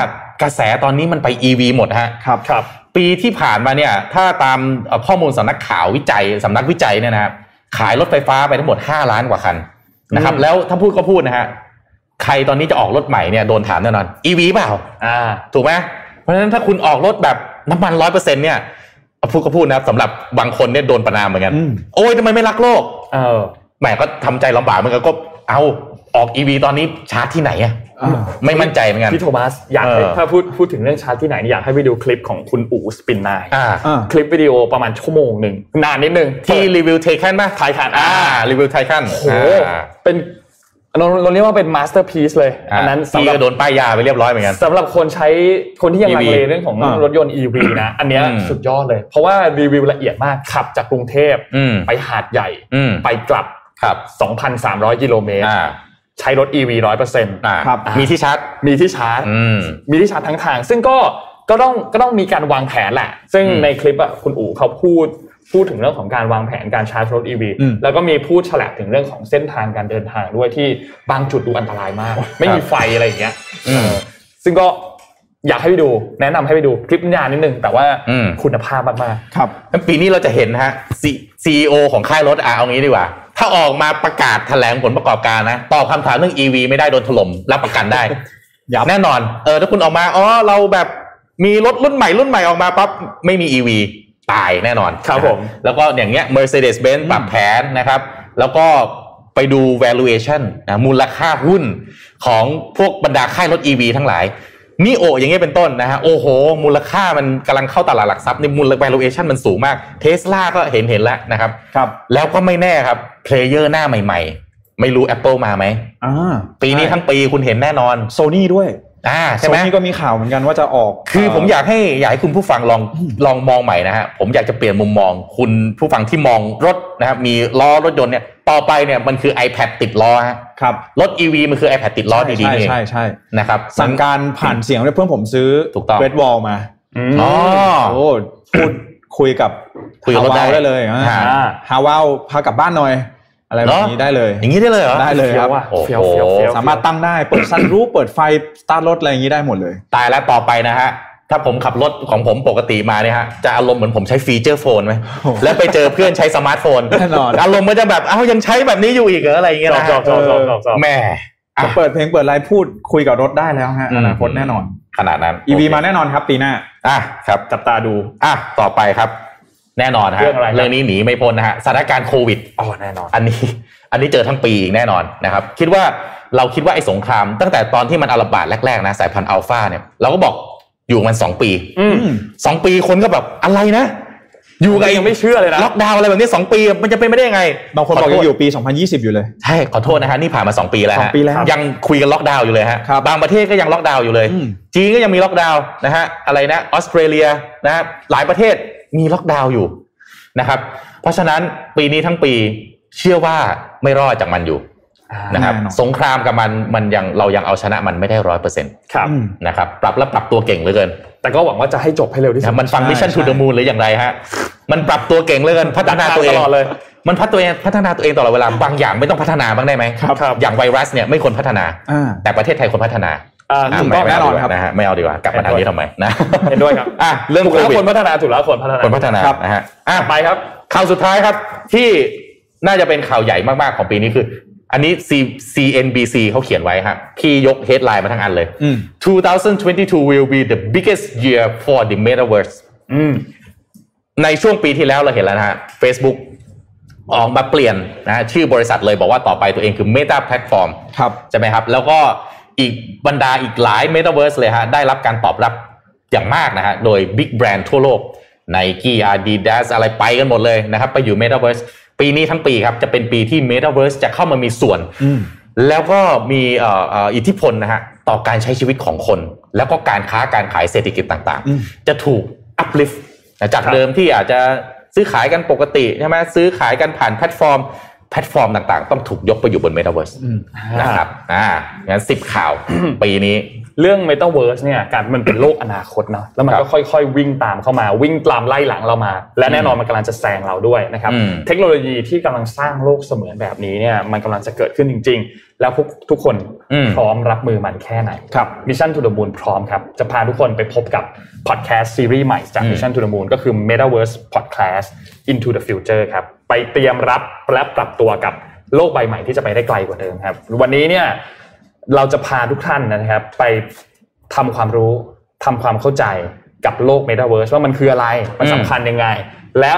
กระแสตอนนี้มันไป EV หมดฮะครับครับ ปีที่ผ่านมาเนี่ย ถ้าตามเอ่อข้อมูลสำนักข่าววิจัยสำนักวิจัยเนี่ยนะครับขายรถไฟฟ้าไปทั้งหมด 5 ล้านกว่าคันนะครับอืมแล้วถ้าพูดก็พูดนะฮะใครตอนนี้จะออกรถใหม่เนี่ยโดนถามแน่นอน EV เปล่า อ่า ถูกไหมเพราะฉะนั้นถ้าคุณออกรถแบบน้ำมันร้อยเปอร์เซ็นต์เนี่ยเอาพูดก็พูดนะครับสำหรับบางคนเนี่ยโดนประนามเหมือนกันอืมโอ้ยทำไมไม่รักโลก เออแหมก็ทำใจลำบากเหมือนกันก็เอา ออก EV ตอนนี้ชาร์จที่ไหนอะอ่าไม่มั่นใจเหมือนกันพี่โทมัสอยากให้เออถ้าพูดพูดถึงเรื่องชาร์จที่ไหนเนี่ยอยากให้ไปดูคลิปของคุณอู๋ Spin9อ่าอ่าคลิปวิดีโอประมาณชั่วโมงหนึ่งนานนิดนึงที่รีวิว Taycan ป่ะ Taycan อ่ารีวิวไทคันโอ้โหเป็นเราเราเรียกว่าเป็น masterpiece เลย อันนั้นที่สำหรับก็โดนป้ายยาไปเรียบร้อยเหมือนกันสำหรับคนใช้คนที่ยัง EV ลังเลเรื่องของอ่ารถยนต์ EV นะ อันเนี้ยอืมสุดยอดเลย เพราะว่ารีวิวละเอียดมากขับจากกรุงเทพอืมไปหาดใหญ่อืมไปกลับครับ 2,300 กิโลเมตรอ่า ใช้รถ EV ร้อยเปอร์เซ็นต์อ่าครับมีที่ชาร์จ มีที่ชาร์จอืมมีที่ชาร์จทั้งทาง ซึ่งก็ ก็ต้อง ก็ต้องมีการวางแผนแหละ ซึ่งอืมในคลิปอะคุณอู๋เขาพูด พูดถึงเรื่องของการวางแผนการชาร์จรถ EV อืมแล้วก็มีพูดฉลาดถึงเรื่องของเส้นทางการเดินทางด้วยที่บางจุดดูอันตรายมาก ไม่มีไฟอะไรอย่างเงี้ยอืมเออซึ่งก็อยากให้ไปดู แนะนำให้ไปดูคลิปนานนิดนึง แต่ว่าอืมคุณภาพมากครับปีนี้เราจะเห็นนะฮะซีอีโอของค่ายรถอะเอางี้ดีกว่า ถ้าออกมาประกาศแถลงผลประกอบการนะตอบคำถามเรื่อง EV ไม่ได้โดนถล่มรับประกันได้ยับแน่นอนเออถ้าคุณออกมาอ๋อเราแบบมีรถรุ่นใหม่รุ่นใหม่ออกมาปั๊บไม่มี EV ตายแน่นอนครับผมแล้วก็อย่างเงี้ย Mercedes-Benz ปรับแผนนะครับ แล้วก็ไปดู valuation นะมูลค่าหุ้นของพวกบรรดาค่ายรถ EV ทั้งหลาย นี่โออย่างเงี้ยเป็นต้นนะฮะโอ้โห มูลค่ามันกำลังเข้าตลาดหลักทรัพย์ในมูล valuation มันสูงมากเทสลาก็เห็นเห็นแล้วนะครับครับแล้วก็ไม่แน่ครับเพลเยอร์หน้าใหม่ ๆ ไม่รู้ Apple มาไหมอ่าปีนี้ทั้งปีคุณเห็นแน่นอนโซนี่ด้วย อ่าโซใช่ไหมนี่ก็มีข่าวเหมือนกันว่าจะออก คือผมอยากให้อยากให้คุณผู้ฟังลองลองมองใหม่นะฮะผมอยากจะเปลี่ยนมุมมอง คุณผู้ฟังที่มองรถนะครับมีล้อรถยนต์เนี่ยต่อไปเนี่ยมันคือ iPad ติดล้อฮะครับรถ EV มันคือ iPad ติดล้อดีๆใช่นี่เองใช่ใช่นะครับสั่งการผ่านเสียงด้วยเพื่อนผมซื้อถูกต้อง Great Wall มาๆอืมอ๋อโอ้พูดคุยกับคุยกับรถได้ฮาวาได้เลยอ่าอ่าฮาวาวพากลับบ้านหน่อย อะไรแบบนี้เหรอได้เลย อย่างนี้ได้เลยเหรอได้เลยครับเฟี้ยวอะโอ้โหเฟี้ยวเฟี้ยวเฟี้ยวสามารถตั้งได้เปิดซันรูปเปิดไฟสตาร์ทรถอะไรอย่างนี้ได้หมดเลย ตายแล้วต่อไปนะฮะถ้าผมขับรถของผมปกติมาเนี่ยฮะจะอารมณ์เหมือนผมใช้ feature phone ไหมโอ้โหแล้วไปเจอเพื่อนใช้สมาร์ทโฟนแน่นอนอารมณ์มันจะแบบเอ้ายังใช้แบบนี้อยู่อีกเหรออะไรอย่างเงี้ยนะจอบจอบจอบจอบจอบแม่อะจะเปิดเพลงเปิดไลน์พูดคุยกับรถได้แล้วฮะอืมอนาคตแน่นอน ขนาดนั้น EV โเคมาแน่นอนครับปีหน้าอะครับจับตาดูอะต่อไปครับ แน่นอนฮะเรื่องอะไรครับเรื่องนี้หนีไม่พ้นนะฮะสถานการณ์โควิดอ๋อแน่นอน อันนี้อันนี้เจอทั้งปีอีกแน่นอนนะครับ คิดว่าเราคิดว่าไอ้สงคราม ตั้งแต่ตอนที่มันระบาดแรกๆนะสายพันธุ์อัลฟาเนี่ยเราก็บอกอยู่มันสองปีอืมสองปีคนก็แบบอะไรนะ อยู่กับยังไม่เชื่อเลยนะล็อกดาวน์อะไรแบบนี้สองปี มันจะเป็นไม่ได้ยังไงบางคนบอกขยังโทษอยู่ปี 2020 อยู่เลยใช่ขอโทษนะฮะนี่ผ่านมาสองปีแล้วสอฮะงปีแล้วยังคุยกันล็อกดาวน์อยู่เลยฮะครับบางประเทศก็ยังล็อกดาวน์อยู่เลยอืมจีนก็ยังมีล็อกดาวน์นะฮะอะไรนะออสเตรเลียนะฮะหลายประเทศ มีล็อกดาวน์อยู่นะครับ เพราะฉะนั้นปีนี้ทั้งปีเชื่อว่าไม่รอดจากมันอยู่นะครับแน่นอนสงครามกับมันมันยังเรายังเอาชนะมันไม่ได้ร้อยเปอร์เซ็นต์ครับอืมนะครับปรับแล้วปรับตัวเก่งเหลือเกิน แต่ก็หวังว่าจะให้จบให้เร็วที่สุดนะมันฟังใช่มิชชั่นทูใช่เดอะมูนหรืออย่างไรฮะมันปรับตัวเก่งเหลยกันพัฒนาตัวเองตลอดเลย มันพัฒตัวเองพัฒนาตัวเองตลอดเวลาบางอย่างไม่ต้องพัฒนาบ้างได้ไหมครับครับอย่างไวรัสเนี่ยไม่ควรพัฒนาอ่าแต่ประเทศไทยควรพัฒนาอ่าอะถูก ไม่ต้องไม่แน่เอานอนดีกครับว่านะฮะไม่เอาดีกว่ากลับมาทางนี้ทำไมนะเห็นด้วยครับอะเรื่องถูกโคแล้ววิดคนพัฒนาถูกแล้วคนพัฒนาคนพัฒนาครับนะฮะอะไปครับข่าวสุดท้ายครับที่น่าจะเป็นข่าวใหญ่มากๆของปีนี้คือ อันนี้ C CNBC เขาเขียนไว้ครับพี่ยก headline มาทั้งอันเลยอืม2022 will be the biggest year for the metaverse อืมในช่วงปีที่แล้วเราเห็นแล้วนะฮะ Facebook ออกมาเปลี่ยนนะฮะชื่อบริษัทเลยบอกว่าต่อไปตัวเองคือ Meta Platform ครับใช่ไหมครับ แล้วก็ อีกบรรดาอีกหลาย Metaverse เลยฮะได้รับการตอบรับอย่างมากนะฮะโดย Big Brand ทั่วโลก Nike Adidas อะไรไปกันหมดเลยนะครับ ไปอยู่ Metaverse ปีนี้ทั้งปีครับ จะเป็นปีที่ Metaverse จะเข้ามามีส่วนอืมแล้วก็มีเอ่อเอ่ออิทธิพลนะฮะต่อการใช้ชีวิตของคน แล้วก็การค้าการขายเศรษฐกิจต่างอืมๆจะถูก uplift นะจากครับเดิมที่อาจจะซื้อขายกันปกติใช่ไหมซื้อขายกันผ่านแพลตฟอร์ม แพลตฟอร์มต่างๆ ต้องถูกยกไปอยู่บน Metaverse อืมนะครับอ่างั้นสิบข่าวปีนี้เรื่อง Metaverse เนี่ยการมันเป็นโลกอนาคตเนาะแล้วมันครัก็บค่อยๆ วิ่งตามเข้ามาวิ่งตามไล่หลังเรามา และแน่นอนมันกำลังจะแซงเราด้วยนะครับอืมเทคโนโลยีที่กำลังสร้างโลกเสมือนแบบนี้เนี่ยมันกำลังจะเกิดขึ้นจริงๆ แล้วพวกทุกคนอืมพร้อมรับมือมันแค่ไหนครับ Mission to the Moon พร้อมครับ จะพาทุกคนไปพบกับพอดแคสต์ซีรีส์ใหม่จาก Mission to the Moon ก็คือ Metaverse Podcast Into the Future ครับ ไปเตรียมรับและปรับตัวกับโลกใบใหม่ที่จะไปได้ไกลกว่าเดิมครับ วันนี้เนี่ยเราจะพาทุกท่านนะครับ ไปทำความรู้ทำความเข้าใจกับโลก Metaverse ว่ามันคืออะไร มันสำคัญยังไง และ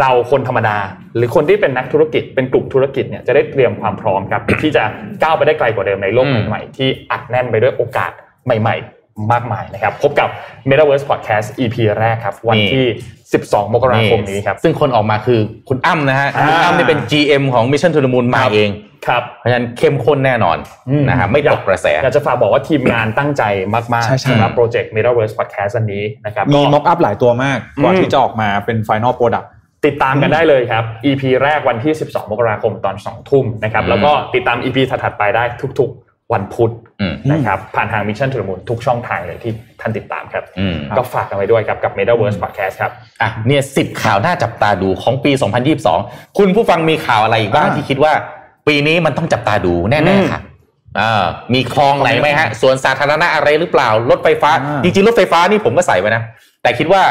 เราคนธรรมดา หรือคนที่เป็นนักธุรกิจเป็นกลุ่มธุรกิจเนี่ยจะได้เตรียมความพร้อมครับที่จะก้าวไปได้ไกลกว่าเดิมในโลกอืมใหม่ๆที่อัดแน่นไปด้วยโอกาสใหม่ๆ มากมายนะครับ พบกับ Metaverse Podcast EP แรกครับ วันที่ 12 มกราคมนี้ครับ ซึ่งคนออกมาคือคุณอ้ำนะฮะอ่าคุณอ้ำนี่เป็น GM ของ Mission to the Moon มาเองครับเพราะฉะนั้นเข้มข้นแน่นอนอืมนะฮะไม่ตกกระแสอยากจะฝากบอกว่าทีมงานตั้งใจมากใช่ใช่ๆสำหรับโปรเจกต์ Metaverse Podcast อันนี้นะครับมีก็ม็อกอัพหลายตัวมากกว่าอืมที่จะออกมาเป็น Final Product ติดตามกันได้เลยครับ EP แรกวันที่ 12 มกราคมตอน 2 ทุ่มนะครับอืมแล้วก็ติดตาม EP ถัดๆไปได้ทุกๆ วันพุธอืมนะครับ ผ่านทาง Mission to the Moon ทุกช่องทางเลยที่ท่านติดตามครับอืมก็ฝากกันไว้ด้วยครับกับ Metaverse Podcast ครับ อะเนี่ยสิบข่าวน่าจับตาดูของปี 2022 คุณผู้ฟังมีข่าวอะไรอีกบ้างอ่าที่คิดว่า ปีนี้มันต้องจับตาดูแน่ๆค่ะอ่ามีคลองไหนไหมฮะสวนสาธารณะอะไรหรือเปล่ารถไฟฟ้าอ่าจริงๆรถไฟฟ้านี่ผมก็ใส่ไว้นะ แต่คิดว่า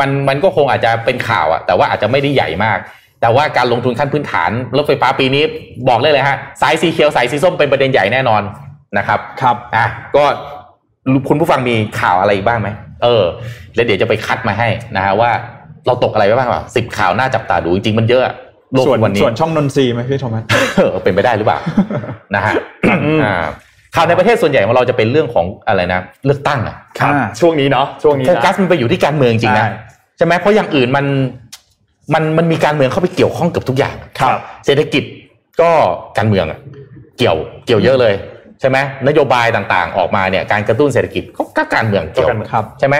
มันมันก็คงอาจจะเป็นข่าวอะแต่ว่าอาจจะไม่ได้ใหญ่มาก แต่ว่าการลงทุนขั้นพื้นฐานรถไฟฟ้าปีนี้บอกเลยเลยฮะสายสีเขียวสายสีส้มเป็นประเด็นใหญ่แน่นอนนะครับครับอะก็คุณผู้ฟังมีข่าวอะไรอีกบ้างไหมเออ แล้วเดี๋ยวจะไปคัดมาให้นะฮะว่าเราตกอะไรไปบ้างวะสิบข่าวน่าจับตาดูจริงๆมันเยอะอะโลกส่วนวันนี้ส่วนช่องนนทรีย์ไหมพี่โทมัสเออเป็นไปได้หรือเปล่านะฮะอ่า ข่าวในประเทศส่วนใหญ่ของเราจะเป็นเรื่องของอะไรนะ เลือกตั้งอะครับอ่าช่วงนี้เนาะช่วงนี้โฟนะกัสมันไปอยู่ที่การเมืองจริงนะใช่ใช่ไหมเพราะอย่างอื่นมันมันมันมีการเมืองเข้าไปเกี่ยวข้องกับทุกอย่างครับ เศรษฐกิจก็การเมืองอะเกี่ยวเกี่ยวเยอะเลยใช่ไหมนโยบายต่างๆ ออกมาเนี่ยการกระตุ้นเศรษฐกิจก็ก็การเมืองเกี่ยวก็การเมืองครับใช่ไหม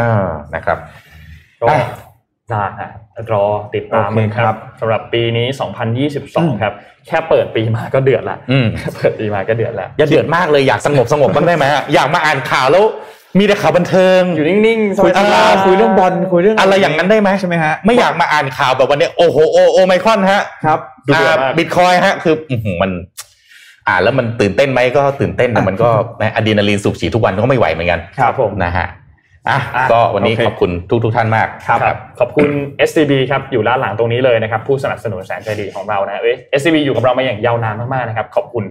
อ่านะครับก็ อะน่าฮะรอติดตามโอเคคครัรับบสำหรับปีนี้ 2022 ครับ แค่เปิดปีมาก็เดือดละอืมแค่เปิดปีมาก็เดือดละอย่าเดือดมากเลยอยากสงบสงบบ้างได้ไหมอะอยากมาอ่านข่าวแล้วมีแต่ข่าวบันเทิงอยู่นิ่งๆสคุยบายๆคุยเรื่องบอลคุยเรื่องอะไรอย่างนั้นได้ไหมใช่ไหมฮะไม่อยากมาอ่านข่าวแบบวันนี้โอ้โหโอโอไมครอนฮะครับดูเดือดมากบิตคอยฮะคืออื้อหือมันอ่านแล้วมันตื่นเต้นไหมก็ตื่นเต้นแต่มันก็อะดรีนาลีนสูบฉีดทุกวันก็ไม่ไหวเหมือนกันครับผมนะฮะ อะอะก็วันนี้โอเคขอบคุณทุกทุกๆท่านมากครับขอบคุณ SCB ครับอยู่ด้านหลังตรงนี้เลยนะครับผู้สนับสนุนแสนใจดีของเรานะเอ้ย SCB อยู่กับเรามาอย่างยาวนานมากๆนะครับขอบคุณ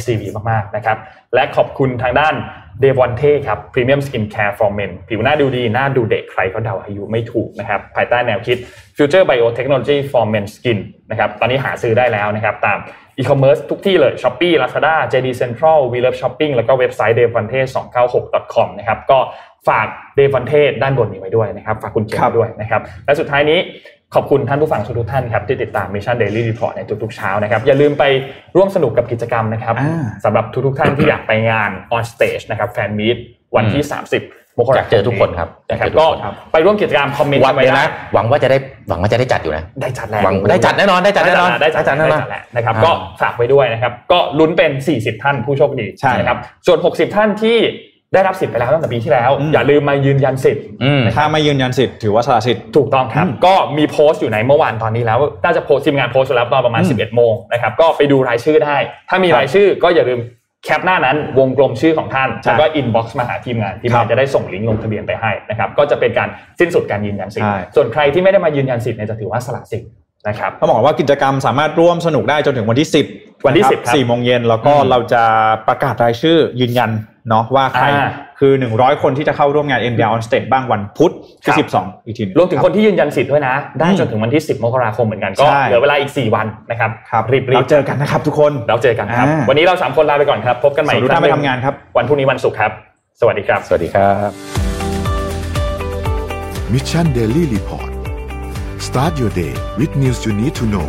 SCB มากๆนะครับและขอบคุณทางด้าน d e v o n t e ครับ Premium Skin Care for Men ผิวหน้าดูดี หน้าดูเด็กใครก็เดาอายุไม่ถูกนะครับภายใต้แนวคิด Future Biotechnology for Men Skin นะครับตอนนี้หาซื้อได้แล้วนะครับตามอีคอมเมิร์ซทุกที่เลย Shopee Lazada JD Central We Love Shopping แล้วก็เว็บไซต์ d e v o n t e 296 com นะครับก็ ฝาก d e v o n t e ด้านบนนี้ไว้ด้วยนะครับ ฝากคุณเขียนครับไว้ด้วยนะครับ และสุดท้ายนี้ขอบคุณท่านผู้ฟังทุกๆท่านครับที่ติดตาม Mission Daily Report ในทุกๆเช้านะครับ อย่าลืมไปร่วมสนุกกับกิจกรรมนะครับอ่าสำหรับทุกๆท่านที่อยากไปงาน on stage นะครับแฟนมีตวันที่ 30มกราคมอยากเจอทุกคนครับนะครับอยากเจอทุกก็คนครับไปร่วมกิจกรรมคอมเมนต์วักันนเลไว้ยได้นะหวังว่าจะได้หวังว่าจะได้จัดอยู่นะ ได้จัดแล้วหวังได้จัดแน่นอนได้จัดแน่นอนได้จัดได้จัดแน่นอนได้จัดแหละนะครับอ่าก็ฝากไว้ด้วยนะครับ ก็ลุ้นเป็น 40 ท่านผู้โชคดีใช่นะครับส่วน 60 ท่านที่ ได้รับสิทธิ์ไปแล้วตั้งแต่ปีที่แล้วอืมอย่าลืมมายืนยันสิทธิ์อืมถ้าไม่ยืนยันสิทธิ์ถือว่าสละสิทธิ์ถูกต้องครับอืมก็มีโพสต์อยู่ในเมื่อวานตอนนี้แล้วน่าจะโพสต์ทีมงานโพสต์อยู่แล้วตอนประมาณอืม11 โมงนะครับก็ไปดูรายชื่อได้ ถ้ามีครับรายชื่อก็อย่าลืมแคปหน้านั้นวงกลมชื่อของท่านใช่แล้วก็ inbox มาหาทีมงาน ทีมครังานบจะได้ส่งลิงก์ลงทะเบียนไปให้นะครับก็จะเป็นการสิ้นสุดการยืนยันสิทธิ์ใช่ส่วนใครที่ไม่ได้มายืนยันสิทธิ์เนี่ยจะถือว่าสละสิทธิ์นะครับเขาบอกว่ากิจกรรมสามารถร่วมสนุกได้จนถึงวันที่ 10 วันที่ะ10ครับสี่โมงเย็นแล้วก็อืมเราจะประกาศรายชื่อยืนยัน เนาะว่าใครอ่าคือ 100 คนที่จะเข้าร่วมงาน NBR on stage บ้างวันพุธครัที่บ12 อีกทีหนึงรวมถึงคนที่ยืนยันสิทธิ์ด้วยนะ ได้อืมจนถึงวันที่ 10 มกราคมเหมือนกันก็ใช่เหลือเวลาอีก 4 วันนะครับครับรีบเราเจอกันนะครับทุกคนๆเราเจอกันครับอ่าวันนี้เราสามคนลาไปก่อนครับ พบกันใหม่ส่วนอีทุกกคท่ารั้นงไปหนึ่งทำงานครับ วันพรุ่งนี้วันศุกร์ครับ สวัสดีครับ สวัสดีครับ Mission Daily Report start your day with news you need to know